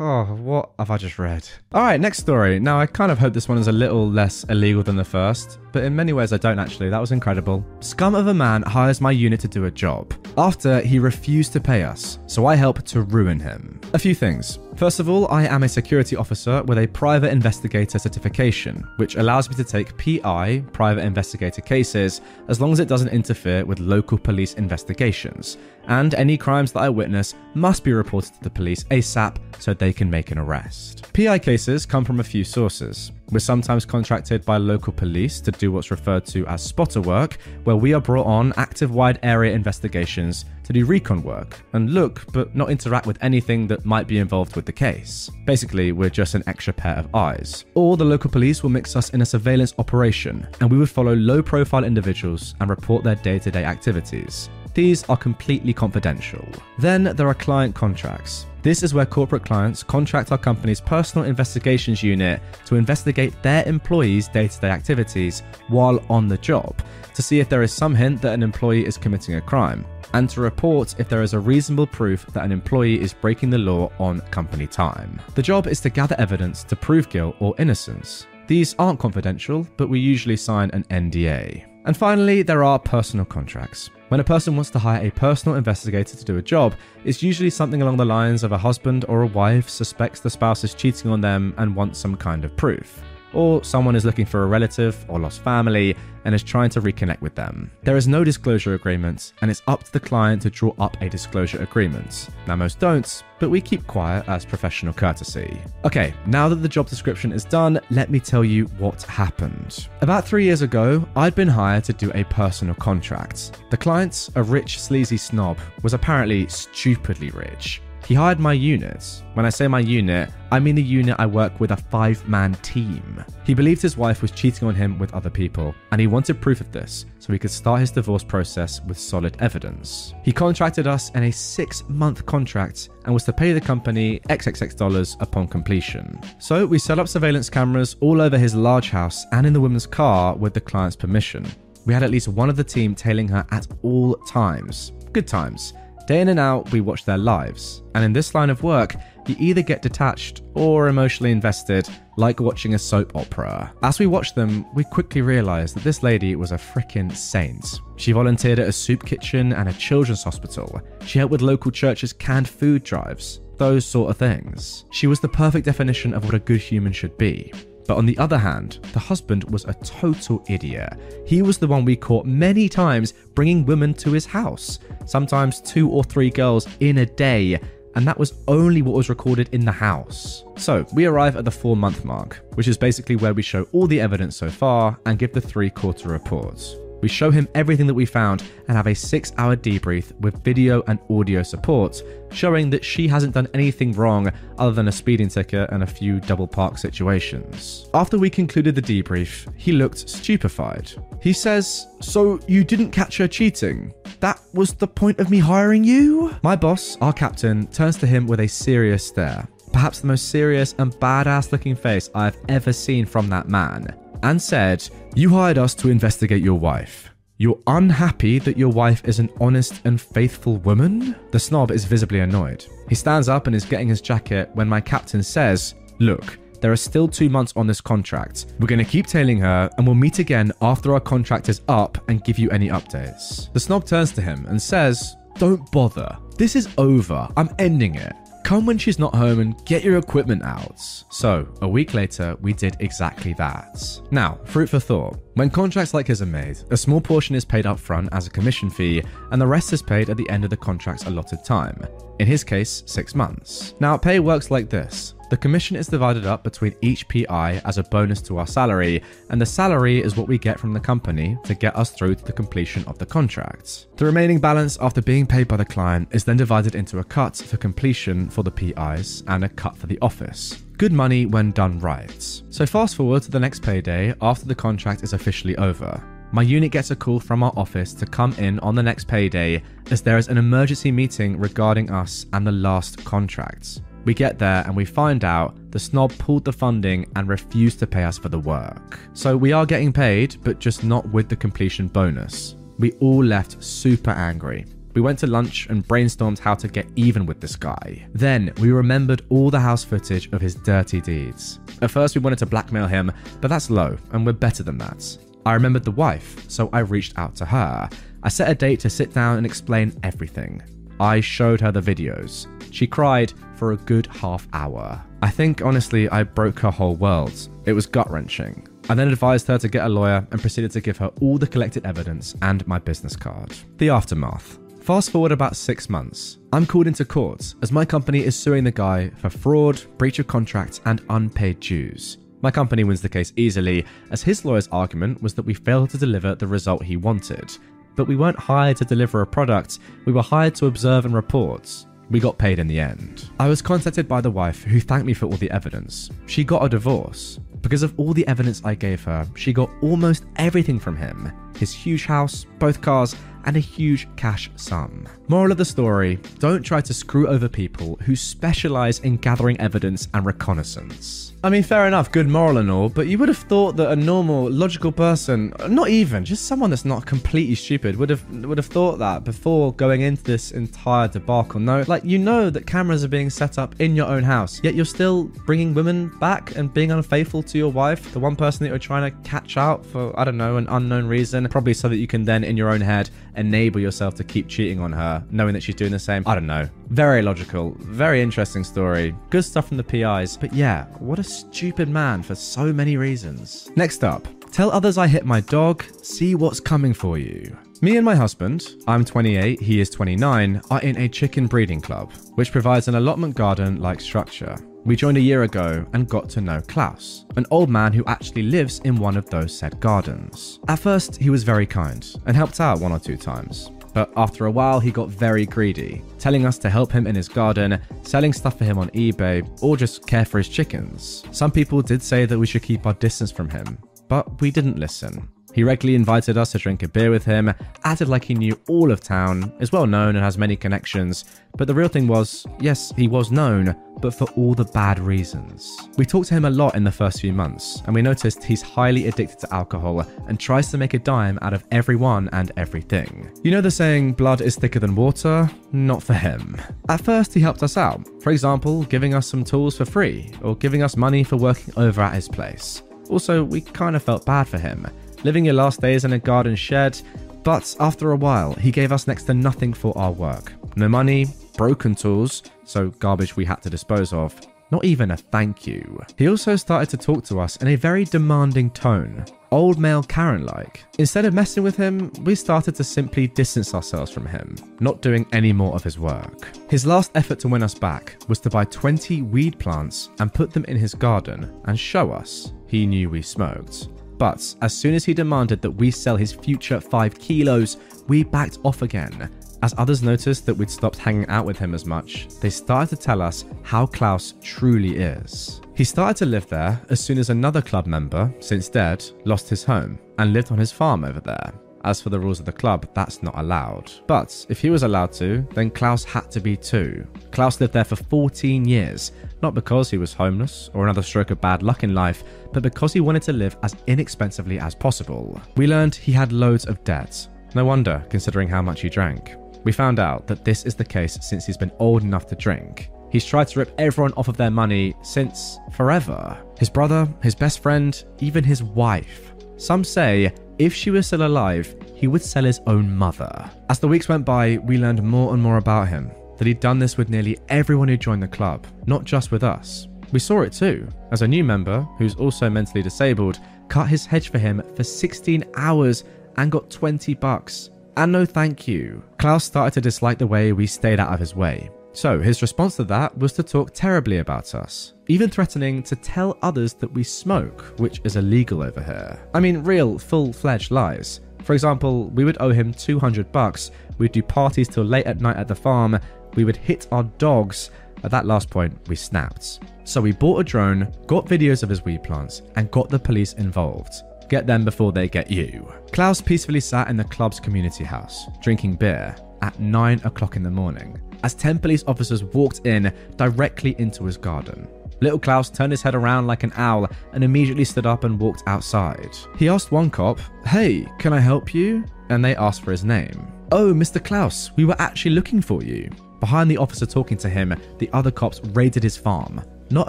oh, what have I just read? All right, next story. Now, I kind of hope this one is a little less illegal than the first, but in many ways I don't actually. That was incredible. Scum of a man hires my unit to do a job after he refused to pay us, so I help to ruin him. A few things. First of all, I am a security officer with a private investigator certification, which allows me to take PI, private investigator cases, as long as it doesn't interfere with local police investigations. And any crimes that I witness must be reported to the police ASAP so they can make an arrest. PI cases come from a few sources. We're sometimes contracted by local police to do what's referred to as spotter work, where we are brought on active wide area investigations to do recon work and look but not interact with anything that might be involved with the case. Basically, we're just an extra pair of eyes. Or the local police will mix us in a surveillance operation, and we would follow low profile individuals and report their day to day activities. These are completely confidential. Then there are client contracts. This is where corporate clients contract our company's personal investigations unit to investigate their employees' day to day activities while on the job to see if there is some hint that an employee is committing a crime, and to report if there is a reasonable proof that an employee is breaking the law on company time. The job is to gather evidence to prove guilt or innocence. These aren't confidential, but we usually sign an NDA. And finally, there are personal contracts. When a person wants to hire a personal investigator to do a job, it's usually something along the lines of a husband or a wife suspects the spouse is cheating on them and wants some kind of proof or someone is looking for a relative or lost family and is trying to reconnect with them. There is no disclosure agreement, and it's up to the client to draw up a disclosure agreement. Now, most don't, but we keep quiet as professional courtesy. Okay, now that the job description is done, let me tell you what happened. About three years ago, I'd been hired to do a personal contract. The client, a rich, sleazy snob, was apparently stupidly rich. He hired my unit. When I say my unit, I mean the unit I work with a five man team. He believed his wife was cheating on him with other people, and he wanted proof of this so he could start his divorce process with solid evidence. He contracted us in a six month contract and was to pay the company XXX dollars upon completion. So we set up surveillance cameras all over his large house and in the woman's car with the client's permission. We had at least one of the team tailing her at all times. Good times. Day in and out, we watch their lives. And in this line of work, you either get detached or emotionally invested, like watching a soap opera. As we watched them, we quickly realized that this lady was a freaking saint. She volunteered at a soup kitchen and a children's hospital. She helped with local churches' canned food drives, those sort of things. She was the perfect definition of what a good human should be. But on the other hand, the husband was a total idiot. He was the one we caught many times bringing women to his house, sometimes two or three girls in a day, and that was only what was recorded in the house. So, we arrive at the four month mark, which is basically where we show all the evidence so far and give the three quarter reports. We show him everything that we found and have a six hour debrief with video and audio support, showing that she hasn't done anything wrong other than a speeding ticket and a few double park situations. After we concluded the debrief, he looked stupefied. He says, So you didn't catch her cheating? That was the point of me hiring you? My boss, our captain, turns to him with a serious stare. Perhaps the most serious and badass looking face I've ever seen from that man and said, You hired us to investigate your wife. You're unhappy that your wife is an honest and faithful woman? The snob is visibly annoyed. He stands up and is getting his jacket when my captain says, Look, there are still two months on this contract. We're going to keep tailing her and we'll meet again after our contract is up and give you any updates. The snob turns to him and says, Don't bother. This is over. I'm ending it. Come when she's not home and get your equipment out. So, a week later, we did exactly that. Now, fruit for thought. When contracts like his are made, a small portion is paid up front as a commission fee, and the rest is paid at the end of the contract's allotted time. In his case, six months. Now, pay works like this the commission is divided up between each PI as a bonus to our salary, and the salary is what we get from the company to get us through to the completion of the contract. The remaining balance after being paid by the client is then divided into a cut for completion for the PIs and a cut for the office. Good money when done right. So, fast forward to the next payday after the contract is officially over. My unit gets a call from our office to come in on the next payday as there is an emergency meeting regarding us and the last contracts. We get there and we find out the snob pulled the funding and refused to pay us for the work. So we are getting paid, but just not with the completion bonus. We all left super angry. We went to lunch and brainstormed how to get even with this guy. Then we remembered all the house footage of his dirty deeds. At first, we wanted to blackmail him, but that's low, and we're better than that. I remembered the wife, so I reached out to her. I set a date to sit down and explain everything. I showed her the videos. She cried for a good half hour. I think, honestly, I broke her whole world. It was gut wrenching. I then advised her to get a lawyer and proceeded to give her all the collected evidence and my business card. The aftermath. Fast forward about six months. I'm called into court as my company is suing the guy for fraud, breach of contract, and unpaid dues. My company wins the case easily, as his lawyer's argument was that we failed to deliver the result he wanted, but we weren't hired to deliver a product, we were hired to observe and report. We got paid in the end. I was contacted by the wife who thanked me for all the evidence. She got a divorce. Because of all the evidence I gave her, she got almost everything from him. his huge house, both cars, and a huge cash sum. Moral of the story don't try to screw over people who specialize in gathering evidence and reconnaissance. I mean, fair enough, good moral and all, but you would have thought that a normal, logical person, not even, just someone that's not completely stupid, would have would have thought that before going into this entire debacle. No, like you know that cameras are being set up in your own house, yet you're still bringing women back and being unfaithful to your wife, the one person that you're trying to catch out for I don't know an unknown reason, probably so that you can then in your own head enable yourself to keep cheating on her, knowing that she's doing the same. I don't know. Very logical, very interesting story. Good stuff from the PIs, but yeah, what a stupid man for so many reasons. Next up, tell others I hit my dog, see what's coming for you. Me and my husband, I'm 28, he is 29, are in a chicken breeding club, which provides an allotment garden like structure. We joined a year ago and got to know Klaus, an old man who actually lives in one of those said gardens. At first, he was very kind and helped out one or two times. But after a while, he got very greedy, telling us to help him in his garden, selling stuff for him on eBay, or just care for his chickens. Some people did say that we should keep our distance from him, but we didn't listen. He regularly invited us to drink a beer with him, acted like he knew all of town, is well known and has many connections. But the real thing was, yes, he was known, but for all the bad reasons. We talked to him a lot in the first few months, and we noticed he's highly addicted to alcohol and tries to make a dime out of everyone and everything. You know the saying, blood is thicker than water? Not for him. At first, he helped us out, for example, giving us some tools for free, or giving us money for working over at his place. Also, we kind of felt bad for him living your last days in a garden shed, but after a while, he gave us next to nothing for our work. No money, broken tools, so garbage we had to dispose of. Not even a thank you. He also started to talk to us in a very demanding tone, old male Karen like. Instead of messing with him, we started to simply distance ourselves from him, not doing any more of his work. His last effort to win us back was to buy 20 weed plants and put them in his garden and show us he knew we smoked. But as soon as he demanded that we sell his future 5 kilos, we backed off again. As others noticed that we'd stopped hanging out with him as much, they started to tell us how Klaus truly is. He started to live there as soon as another club member, since dead, lost his home and lived on his farm over there. As for the rules of the club, that's not allowed. But if he was allowed to, then Klaus had to be too. Klaus lived there for 14 years, not because he was homeless or another stroke of bad luck in life, but because he wanted to live as inexpensively as possible. We learned he had loads of debts. No wonder, considering how much he drank. We found out that this is the case since he's been old enough to drink. He's tried to rip everyone off of their money since forever. His brother, his best friend, even his wife. Some say if she was still alive, he would sell his own mother. As the weeks went by, we learned more and more about him that he'd done this with nearly everyone who joined the club, not just with us. We saw it too, as a new member, who's also mentally disabled, cut his hedge for him for 16 hours and got 20 bucks. And no thank you. Klaus started to dislike the way we stayed out of his way. So his response to that was to talk terribly about us, even threatening to tell others that we smoke, which is illegal over here. I mean, real, full fledged lies. For example, we would owe him 200 bucks, we'd do parties till late at night at the farm, we would hit our dogs. At that last point, we snapped. So we bought a drone, got videos of his weed plants, and got the police involved. Get them before they get you. Klaus peacefully sat in the club's community house, drinking beer, at 9 o'clock in the morning, as 10 police officers walked in directly into his garden. Little Klaus turned his head around like an owl and immediately stood up and walked outside. He asked one cop, Hey, can I help you? And they asked for his name. Oh, Mr. Klaus, we were actually looking for you. Behind the officer talking to him, the other cops raided his farm, not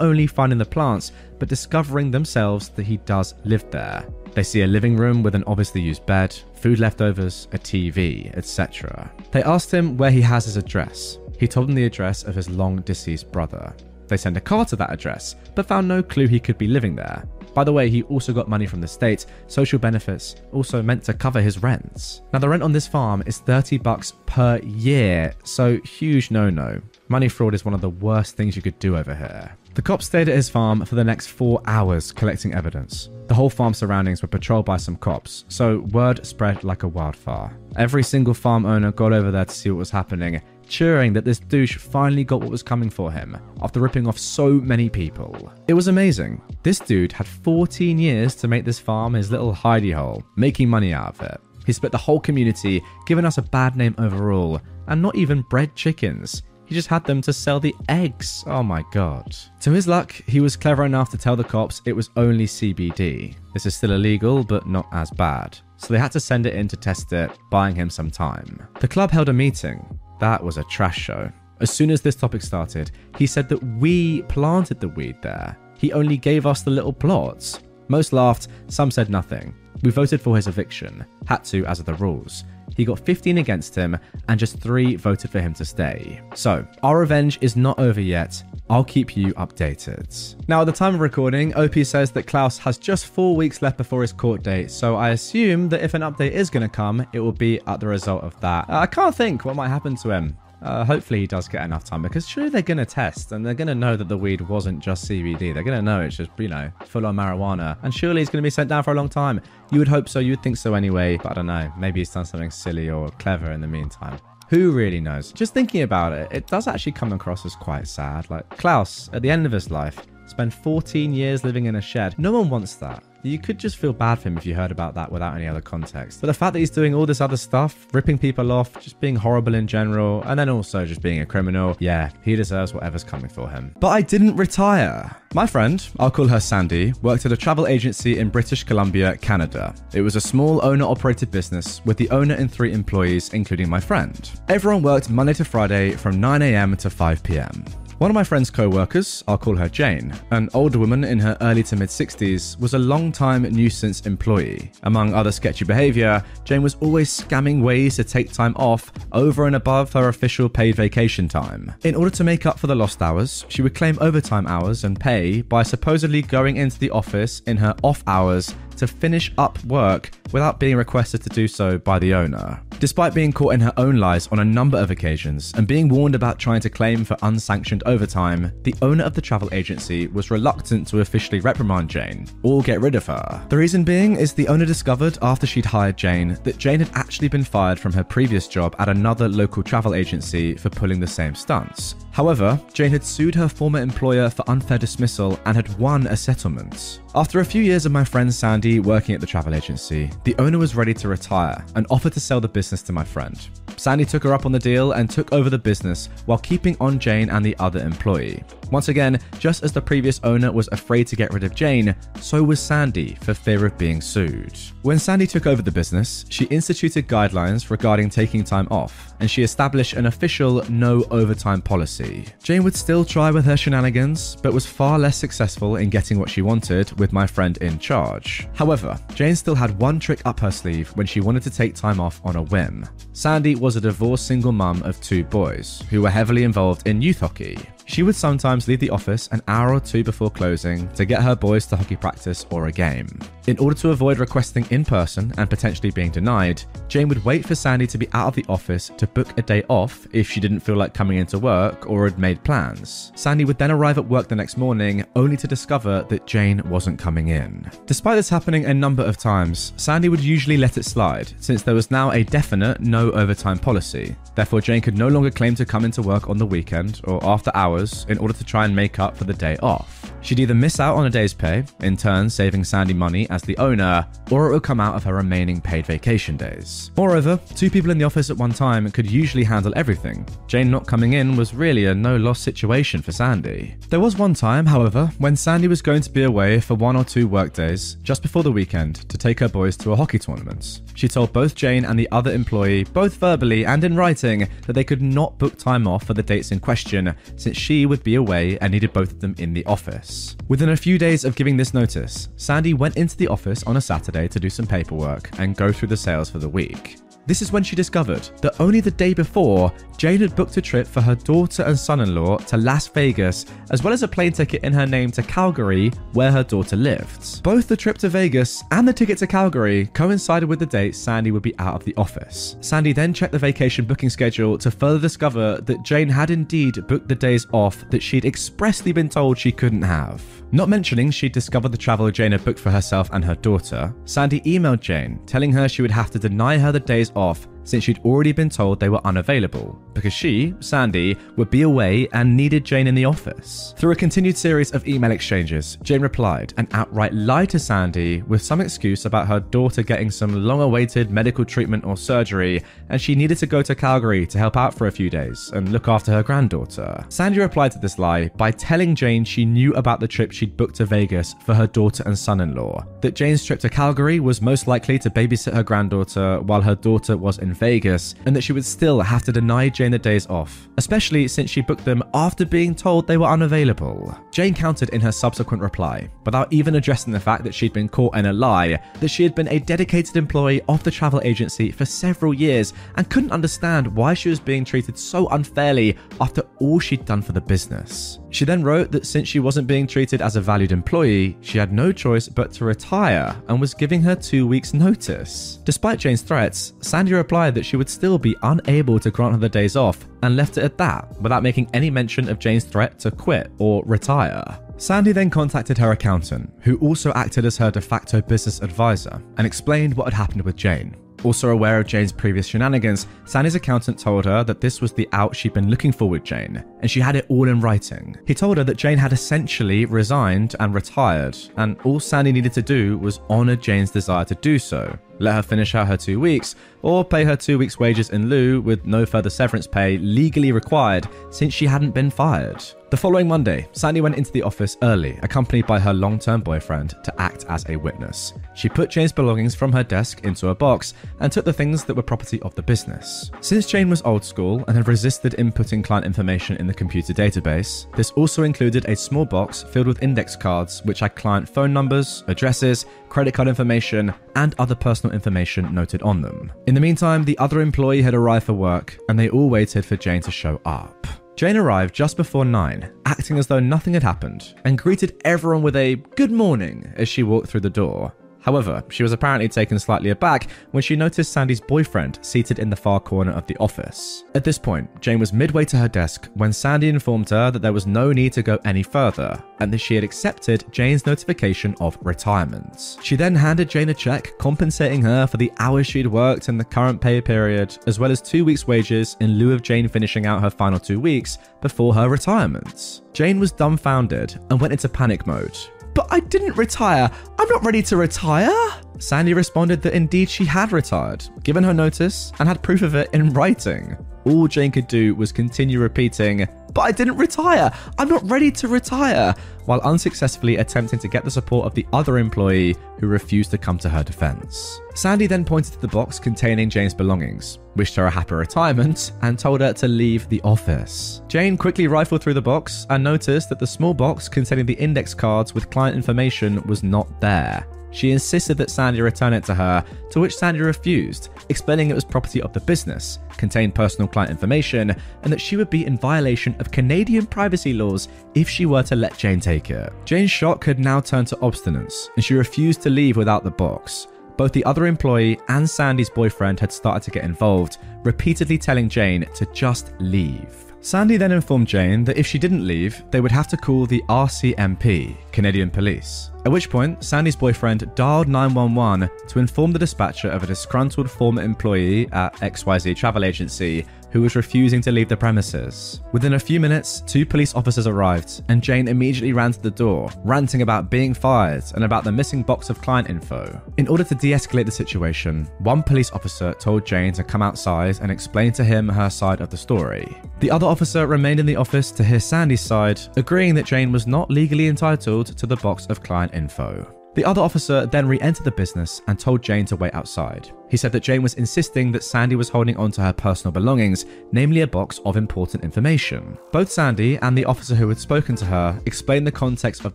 only finding the plants, but discovering themselves that he does live there. They see a living room with an obviously used bed, food leftovers, a TV, etc. They asked him where he has his address. He told them the address of his long deceased brother. They sent a car to that address, but found no clue he could be living there. By the way, he also got money from the state, social benefits, also meant to cover his rents. Now the rent on this farm is 30 bucks per year, so huge no-no. Money fraud is one of the worst things you could do over here. The cops stayed at his farm for the next four hours collecting evidence. The whole farm surroundings were patrolled by some cops, so word spread like a wildfire. Every single farm owner got over there to see what was happening, cheering that this douche finally got what was coming for him after ripping off so many people. It was amazing. This dude had 14 years to make this farm his little hidey hole, making money out of it. He split the whole community, giving us a bad name overall, and not even bred chickens. He just had them to sell the eggs. Oh my god. To his luck, he was clever enough to tell the cops it was only CBD. This is still illegal, but not as bad. So they had to send it in to test it, buying him some time. The club held a meeting. That was a trash show. As soon as this topic started, he said that we planted the weed there. He only gave us the little plots. Most laughed, some said nothing. We voted for his eviction, had to as of the rules. He got 15 against him, and just 3 voted for him to stay. So, our revenge is not over yet. I'll keep you updated. Now, at the time of recording, OP says that Klaus has just four weeks left before his court date, so I assume that if an update is going to come, it will be at the result of that. I can't think what might happen to him. Uh, hopefully he does get enough time because surely they're going to test and they're going to know that the weed wasn't just CBD. They're going to know it's just, you know, full on marijuana. And surely he's going to be sent down for a long time. You would hope so. You would think so anyway. But I don't know. Maybe he's done something silly or clever in the meantime. Who really knows? Just thinking about it, it does actually come across as quite sad. Like Klaus, at the end of his life, spent 14 years living in a shed. No one wants that. You could just feel bad for him if you heard about that without any other context. But the fact that he's doing all this other stuff, ripping people off, just being horrible in general, and then also just being a criminal, yeah, he deserves whatever's coming for him. But I didn't retire. My friend, I'll call her Sandy, worked at a travel agency in British Columbia, Canada. It was a small owner operated business with the owner and three employees, including my friend. Everyone worked Monday to Friday from 9am to 5pm. One of my friend's co workers, I'll call her Jane, an older woman in her early to mid 60s, was a long time nuisance employee. Among other sketchy behaviour, Jane was always scamming ways to take time off over and above her official paid vacation time. In order to make up for the lost hours, she would claim overtime hours and pay by supposedly going into the office in her off hours to finish up work without being requested to do so by the owner. Despite being caught in her own lies on a number of occasions and being warned about trying to claim for unsanctioned overtime, the owner of the travel agency was reluctant to officially reprimand Jane or get rid of her. The reason being is the owner discovered after she'd hired Jane that Jane had actually been fired from her previous job at another local travel agency for pulling the same stunts. However, Jane had sued her former employer for unfair dismissal and had won a settlement. After a few years of my friend Sandy working at the travel agency, the owner was ready to retire and offered to sell the business to my friend. Sandy took her up on the deal and took over the business while keeping on Jane and the other employee. Once again, just as the previous owner was afraid to get rid of Jane, so was Sandy for fear of being sued. When Sandy took over the business, she instituted guidelines regarding taking time off, and she established an official no overtime policy. Jane would still try with her shenanigans, but was far less successful in getting what she wanted with my friend in charge. However, Jane still had one trick up her sleeve when she wanted to take time off on a whim. Sandy was a divorced single mum of two boys who were heavily involved in youth hockey. She would sometimes leave the office an hour or two before closing to get her boys to hockey practice or a game. In order to avoid requesting in person and potentially being denied, Jane would wait for Sandy to be out of the office to book a day off if she didn't feel like coming into work or had made plans. Sandy would then arrive at work the next morning only to discover that Jane wasn't coming in. Despite this happening a number of times, Sandy would usually let it slide since there was now a definite no overtime policy. Therefore, Jane could no longer claim to come into work on the weekend or after hours in order to try and make up for the day off. She'd either miss out on a day's pay, in turn saving Sandy money as the owner, or it would come out of her remaining paid vacation days. Moreover, two people in the office at one time could usually handle everything. Jane not coming in was really a no loss situation for Sandy. There was one time, however, when Sandy was going to be away for one or two workdays just before the weekend to take her boys to a hockey tournament. She told both Jane and the other employee, both verbally and in writing, that they could not book time off for the dates in question since she would be away and needed both of them in the office. Within a few days of giving this notice, Sandy went into the office on a Saturday to do some paperwork and go through the sales for the week. This is when she discovered that only the day before, Jane had booked a trip for her daughter and son in law to Las Vegas, as well as a plane ticket in her name to Calgary, where her daughter lived. Both the trip to Vegas and the ticket to Calgary coincided with the date Sandy would be out of the office. Sandy then checked the vacation booking schedule to further discover that Jane had indeed booked the days off that she'd expressly been told she couldn't have. Not mentioning she'd discovered the travel Jane had booked for herself and her daughter, Sandy emailed Jane telling her she would have to deny her the days off since she'd already been told they were unavailable, because she, Sandy, would be away and needed Jane in the office. Through a continued series of email exchanges, Jane replied and outright lied to Sandy with some excuse about her daughter getting some long awaited medical treatment or surgery, and she needed to go to Calgary to help out for a few days and look after her granddaughter. Sandy replied to this lie by telling Jane she knew about the trip she'd booked to Vegas for her daughter and son in law, that Jane's trip to Calgary was most likely to babysit her granddaughter while her daughter was in Vegas, and that she would still have to deny Jane the days off, especially since she booked them after being told they were unavailable. Jane countered in her subsequent reply, without even addressing the fact that she'd been caught in a lie, that she had been a dedicated employee of the travel agency for several years and couldn't understand why she was being treated so unfairly after all she'd done for the business. She then wrote that since she wasn't being treated as a valued employee, she had no choice but to retire and was giving her two weeks' notice. Despite Jane's threats, Sandy replied that she would still be unable to grant her the days off and left it at that without making any mention of Jane's threat to quit or retire. Sandy then contacted her accountant, who also acted as her de facto business advisor, and explained what had happened with Jane. Also aware of Jane's previous shenanigans, Sandy's accountant told her that this was the out she'd been looking for with Jane, and she had it all in writing. He told her that Jane had essentially resigned and retired, and all Sandy needed to do was honour Jane's desire to do so. Let her finish out her two weeks, or pay her two weeks' wages in lieu with no further severance pay legally required since she hadn't been fired. The following Monday, Sandy went into the office early, accompanied by her long term boyfriend, to act as a witness. She put Jane's belongings from her desk into a box and took the things that were property of the business. Since Jane was old school and had resisted inputting client information in the computer database, this also included a small box filled with index cards which had client phone numbers, addresses, credit card information, and other personal information noted on them. In the meantime, the other employee had arrived for work and they all waited for Jane to show up. Jane arrived just before 9, acting as though nothing had happened, and greeted everyone with a good morning as she walked through the door. However, she was apparently taken slightly aback when she noticed Sandy's boyfriend seated in the far corner of the office. At this point, Jane was midway to her desk when Sandy informed her that there was no need to go any further and that she had accepted Jane's notification of retirement. She then handed Jane a check compensating her for the hours she'd worked in the current pay period, as well as two weeks' wages in lieu of Jane finishing out her final two weeks before her retirement. Jane was dumbfounded and went into panic mode, but I didn't retire. I'm not ready to retire. Sandy responded that indeed she had retired, given her notice, and had proof of it in writing. All Jane could do was continue repeating, But I didn't retire. I'm not ready to retire, while unsuccessfully attempting to get the support of the other employee who refused to come to her defense. Sandy then pointed to the box containing Jane's belongings, wished her a happy retirement, and told her to leave the office. Jane quickly rifled through the box and noticed that the small box containing the index cards with client information was not there. She insisted that Sandy return it to her, to which Sandy refused, explaining it was property of the business, contained personal client information, and that she would be in violation of Canadian privacy laws if she were to let Jane take it. Jane's shock had now turned to obstinance, and she refused to leave without the box. Both the other employee and Sandy's boyfriend had started to get involved, repeatedly telling Jane to just leave. Sandy then informed Jane that if she didn't leave, they would have to call the RCMP, Canadian Police. At which point, Sandy's boyfriend dialed 911 to inform the dispatcher of a disgruntled former employee at XYZ Travel Agency who was refusing to leave the premises. Within a few minutes, two police officers arrived, and Jane immediately ran to the door, ranting about being fired and about the missing box of client info. In order to de escalate the situation, one police officer told Jane to come outside and explain to him her side of the story. The other officer remained in the office to hear Sandy's side, agreeing that Jane was not legally entitled to the box of client info. The other officer then re entered the business and told Jane to wait outside. He said that Jane was insisting that Sandy was holding onto her personal belongings, namely a box of important information. Both Sandy and the officer who had spoken to her explained the context of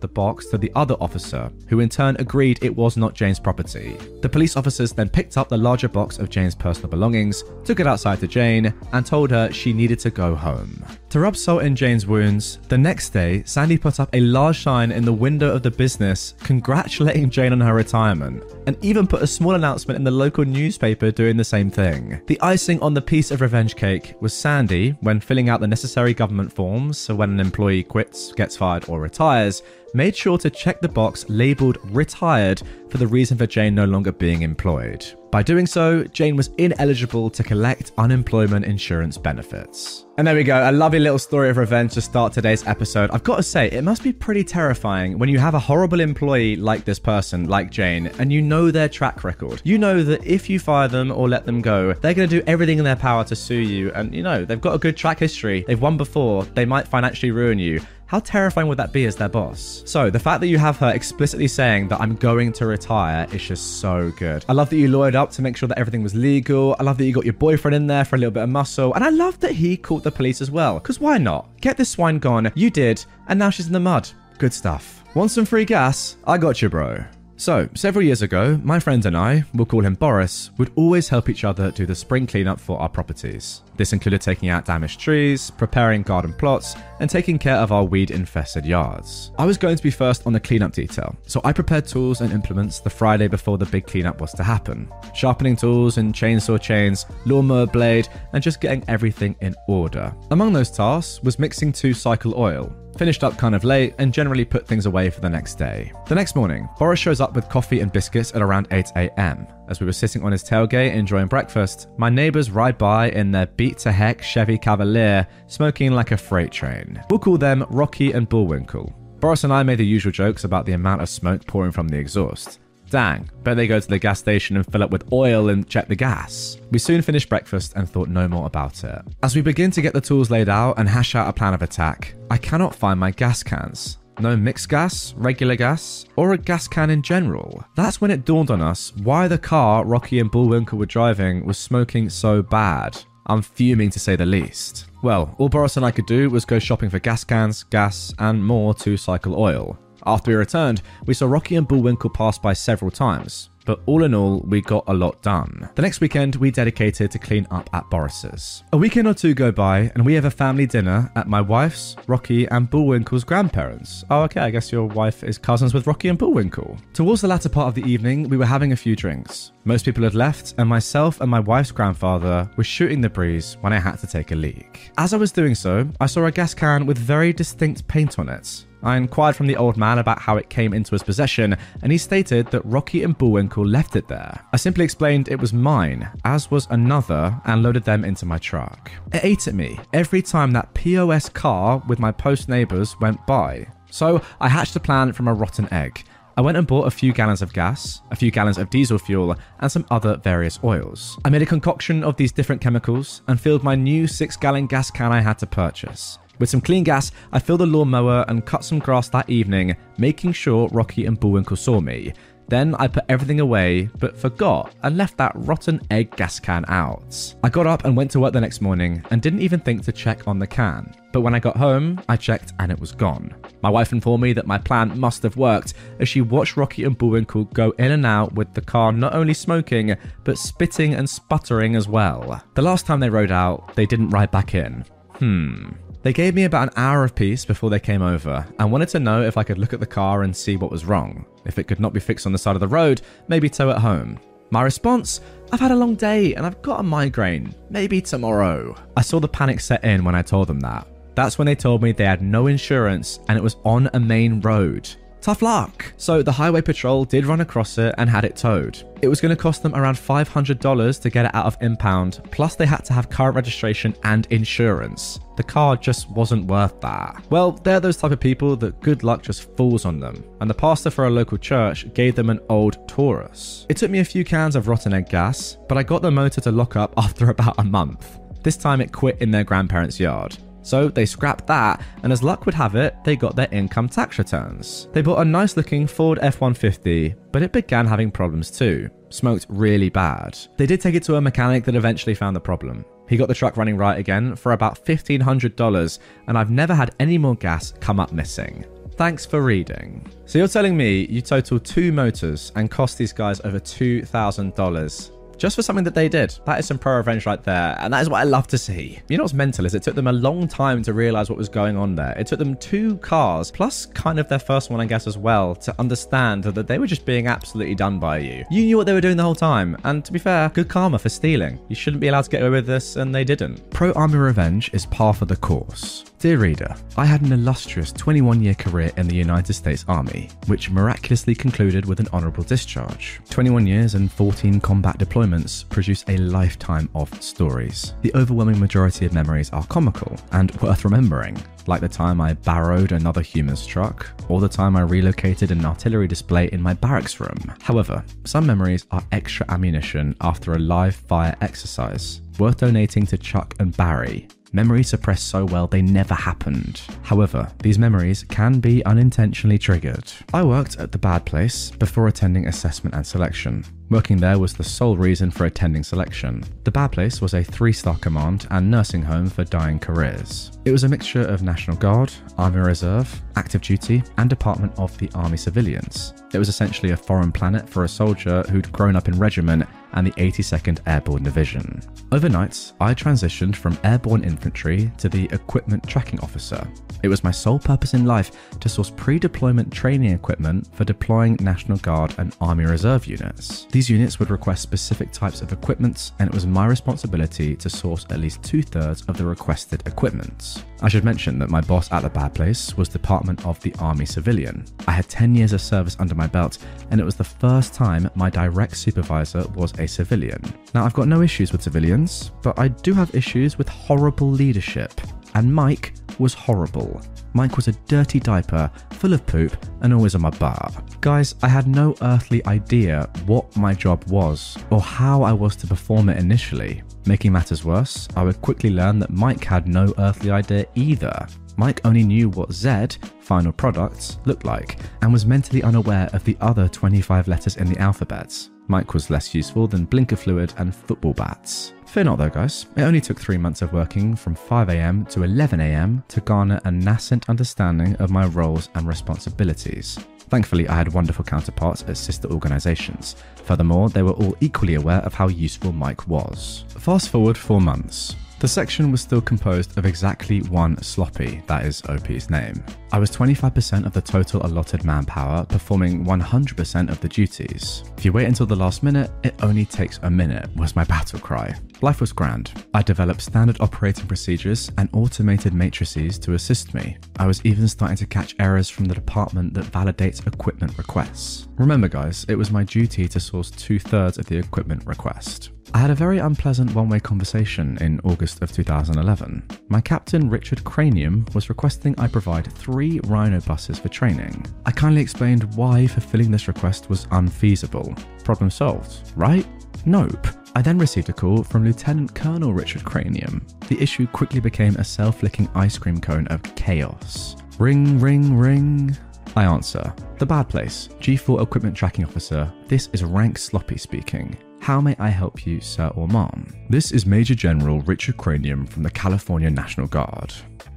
the box to the other officer, who in turn agreed it was not Jane's property. The police officers then picked up the larger box of Jane's personal belongings, took it outside to Jane, and told her she needed to go home. To rub salt in Jane's wounds, the next day, Sandy put up a large sign in the window of the business congratulating Jane on her retirement, and even put a small announcement in the local news newspaper doing the same thing. The icing on the piece of revenge cake was Sandy, when filling out the necessary government forms, so when an employee quits, gets fired, or retires, made sure to check the box labeled retired for the reason for Jane no longer being employed. By doing so, Jane was ineligible to collect unemployment insurance benefits. And there we go, a lovely little story of revenge to start today's episode. I've got to say, it must be pretty terrifying when you have a horrible employee like this person, like Jane, and you know their track record. You know that if you fire them or let them go, they're going to do everything in their power to sue you, and you know, they've got a good track history, they've won before, they might financially ruin you. How terrifying would that be as their boss? So, the fact that you have her explicitly saying that I'm going to retire is just so good. I love that you lawyered up to make sure that everything was legal. I love that you got your boyfriend in there for a little bit of muscle. And I love that he called the police as well. Because why not? Get this swine gone. You did. And now she's in the mud. Good stuff. Want some free gas? I got you, bro. So, several years ago, my friend and I, we'll call him Boris, would always help each other do the spring cleanup for our properties. This included taking out damaged trees, preparing garden plots, and taking care of our weed infested yards. I was going to be first on the cleanup detail, so I prepared tools and implements the Friday before the big cleanup was to happen. Sharpening tools and chainsaw chains, lawnmower blade, and just getting everything in order. Among those tasks was mixing two cycle oil, finished up kind of late, and generally put things away for the next day. The next morning, Boris shows up with coffee and biscuits at around 8 am. As we were sitting on his tailgate enjoying breakfast, my neighbours ride by in their beat to heck Chevy Cavalier, smoking like a freight train. We'll call them Rocky and Bullwinkle. Boris and I made the usual jokes about the amount of smoke pouring from the exhaust. Bet they go to the gas station and fill up with oil and check the gas. We soon finished breakfast and thought no more about it. As we begin to get the tools laid out and hash out a plan of attack, I cannot find my gas cans. No mixed gas, regular gas, or a gas can in general. That's when it dawned on us why the car Rocky and Bullwinkle were driving was smoking so bad. I'm fuming to say the least. Well, all Boris and I could do was go shopping for gas cans, gas, and more two cycle oil. After we returned, we saw Rocky and Bullwinkle pass by several times, but all in all, we got a lot done. The next weekend, we dedicated to clean up at Boris's. A weekend or two go by, and we have a family dinner at my wife's, Rocky, and Bullwinkle's grandparents. Oh, okay, I guess your wife is cousins with Rocky and Bullwinkle. Towards the latter part of the evening, we were having a few drinks. Most people had left, and myself and my wife's grandfather were shooting the breeze when I had to take a leak. As I was doing so, I saw a gas can with very distinct paint on it. I inquired from the old man about how it came into his possession, and he stated that Rocky and Bullwinkle left it there. I simply explained it was mine, as was another, and loaded them into my truck. It ate at me every time that POS car with my post neighbours went by. So I hatched a plan from a rotten egg. I went and bought a few gallons of gas, a few gallons of diesel fuel, and some other various oils. I made a concoction of these different chemicals and filled my new 6 gallon gas can I had to purchase. With some clean gas, I filled the lawnmower and cut some grass that evening, making sure Rocky and Bullwinkle saw me. Then I put everything away, but forgot and left that rotten egg gas can out. I got up and went to work the next morning and didn't even think to check on the can. But when I got home, I checked and it was gone. My wife informed me that my plan must have worked as she watched Rocky and Bullwinkle go in and out with the car not only smoking, but spitting and sputtering as well. The last time they rode out, they didn't ride back in. Hmm. They gave me about an hour of peace before they came over and wanted to know if I could look at the car and see what was wrong. If it could not be fixed on the side of the road, maybe tow it home. My response I've had a long day and I've got a migraine. Maybe tomorrow. I saw the panic set in when I told them that. That's when they told me they had no insurance and it was on a main road. Tough luck. So the highway patrol did run across it and had it towed. It was going to cost them around $500 to get it out of impound, plus they had to have current registration and insurance. The car just wasn't worth that. Well, they're those type of people that good luck just falls on them, and the pastor for a local church gave them an old Taurus. It took me a few cans of rotten egg gas, but I got the motor to lock up after about a month. This time it quit in their grandparents' yard. So they scrapped that, and as luck would have it, they got their income tax returns. They bought a nice looking Ford F 150, but it began having problems too. Smoked really bad. They did take it to a mechanic that eventually found the problem. He got the truck running right again for about $1,500, and I've never had any more gas come up missing. Thanks for reading. So you're telling me you total two motors and cost these guys over $2,000? Just for something that they did. That is some pro revenge right there. And that is what I love to see. You know what's mental is it took them a long time to realize what was going on there. It took them two cars, plus kind of their first one, I guess, as well, to understand that they were just being absolutely done by you. You knew what they were doing the whole time. And to be fair, good karma for stealing. You shouldn't be allowed to get away with this, and they didn't. Pro army revenge is par for the course. Dear reader, I had an illustrious 21 year career in the United States Army, which miraculously concluded with an honourable discharge. 21 years and 14 combat deployments produce a lifetime of stories. The overwhelming majority of memories are comical and worth remembering, like the time I barrowed another human's truck, or the time I relocated an artillery display in my barracks room. However, some memories are extra ammunition after a live fire exercise, worth donating to Chuck and Barry, memories suppressed so well they never happened. However, these memories can be unintentionally triggered. I worked at the bad place before attending assessment and selection. Working there was the sole reason for attending selection. The Bad Place was a three star command and nursing home for dying careers. It was a mixture of National Guard, Army Reserve, active duty, and Department of the Army civilians. It was essentially a foreign planet for a soldier who'd grown up in regiment and the 82nd Airborne Division. Overnight, I transitioned from airborne infantry to the equipment tracking officer. It was my sole purpose in life to source pre deployment training equipment for deploying National Guard and Army Reserve units. These units would request specific types of equipment, and it was my responsibility to source at least two thirds of the requested equipment. I should mention that my boss at the bad place was Department of the Army Civilian. I had 10 years of service under my belt, and it was the first time my direct supervisor was a civilian. Now, I've got no issues with civilians, but I do have issues with horrible leadership. And Mike was horrible. Mike was a dirty diaper, full of poop, and always on my bar. Guys, I had no earthly idea what my job was or how I was to perform it initially. Making matters worse, I would quickly learn that Mike had no earthly idea either. Mike only knew what Z, final products, looked like, and was mentally unaware of the other 25 letters in the alphabet. Mike was less useful than blinker fluid and football bats. Fear not though, guys. It only took three months of working from 5am to 11am to garner a nascent understanding of my roles and responsibilities. Thankfully, I had wonderful counterparts at sister organisations. Furthermore, they were all equally aware of how useful Mike was. Fast forward four months. The section was still composed of exactly one sloppy, that is OP's name. I was 25% of the total allotted manpower, performing 100% of the duties. If you wait until the last minute, it only takes a minute, was my battle cry. Life was grand. I developed standard operating procedures and automated matrices to assist me. I was even starting to catch errors from the department that validates equipment requests. Remember, guys, it was my duty to source two thirds of the equipment request. I had a very unpleasant one way conversation in August of 2011. My captain, Richard Cranium, was requesting I provide three Rhino buses for training. I kindly explained why fulfilling this request was unfeasible. Problem solved, right? Nope. I then received a call from Lieutenant Colonel Richard Cranium. The issue quickly became a self licking ice cream cone of chaos. Ring, ring, ring. I answer. The bad place. G4 Equipment Tracking Officer. This is Rank Sloppy speaking. How may I help you, sir or ma'am? This is Major General Richard Cranium from the California National Guard.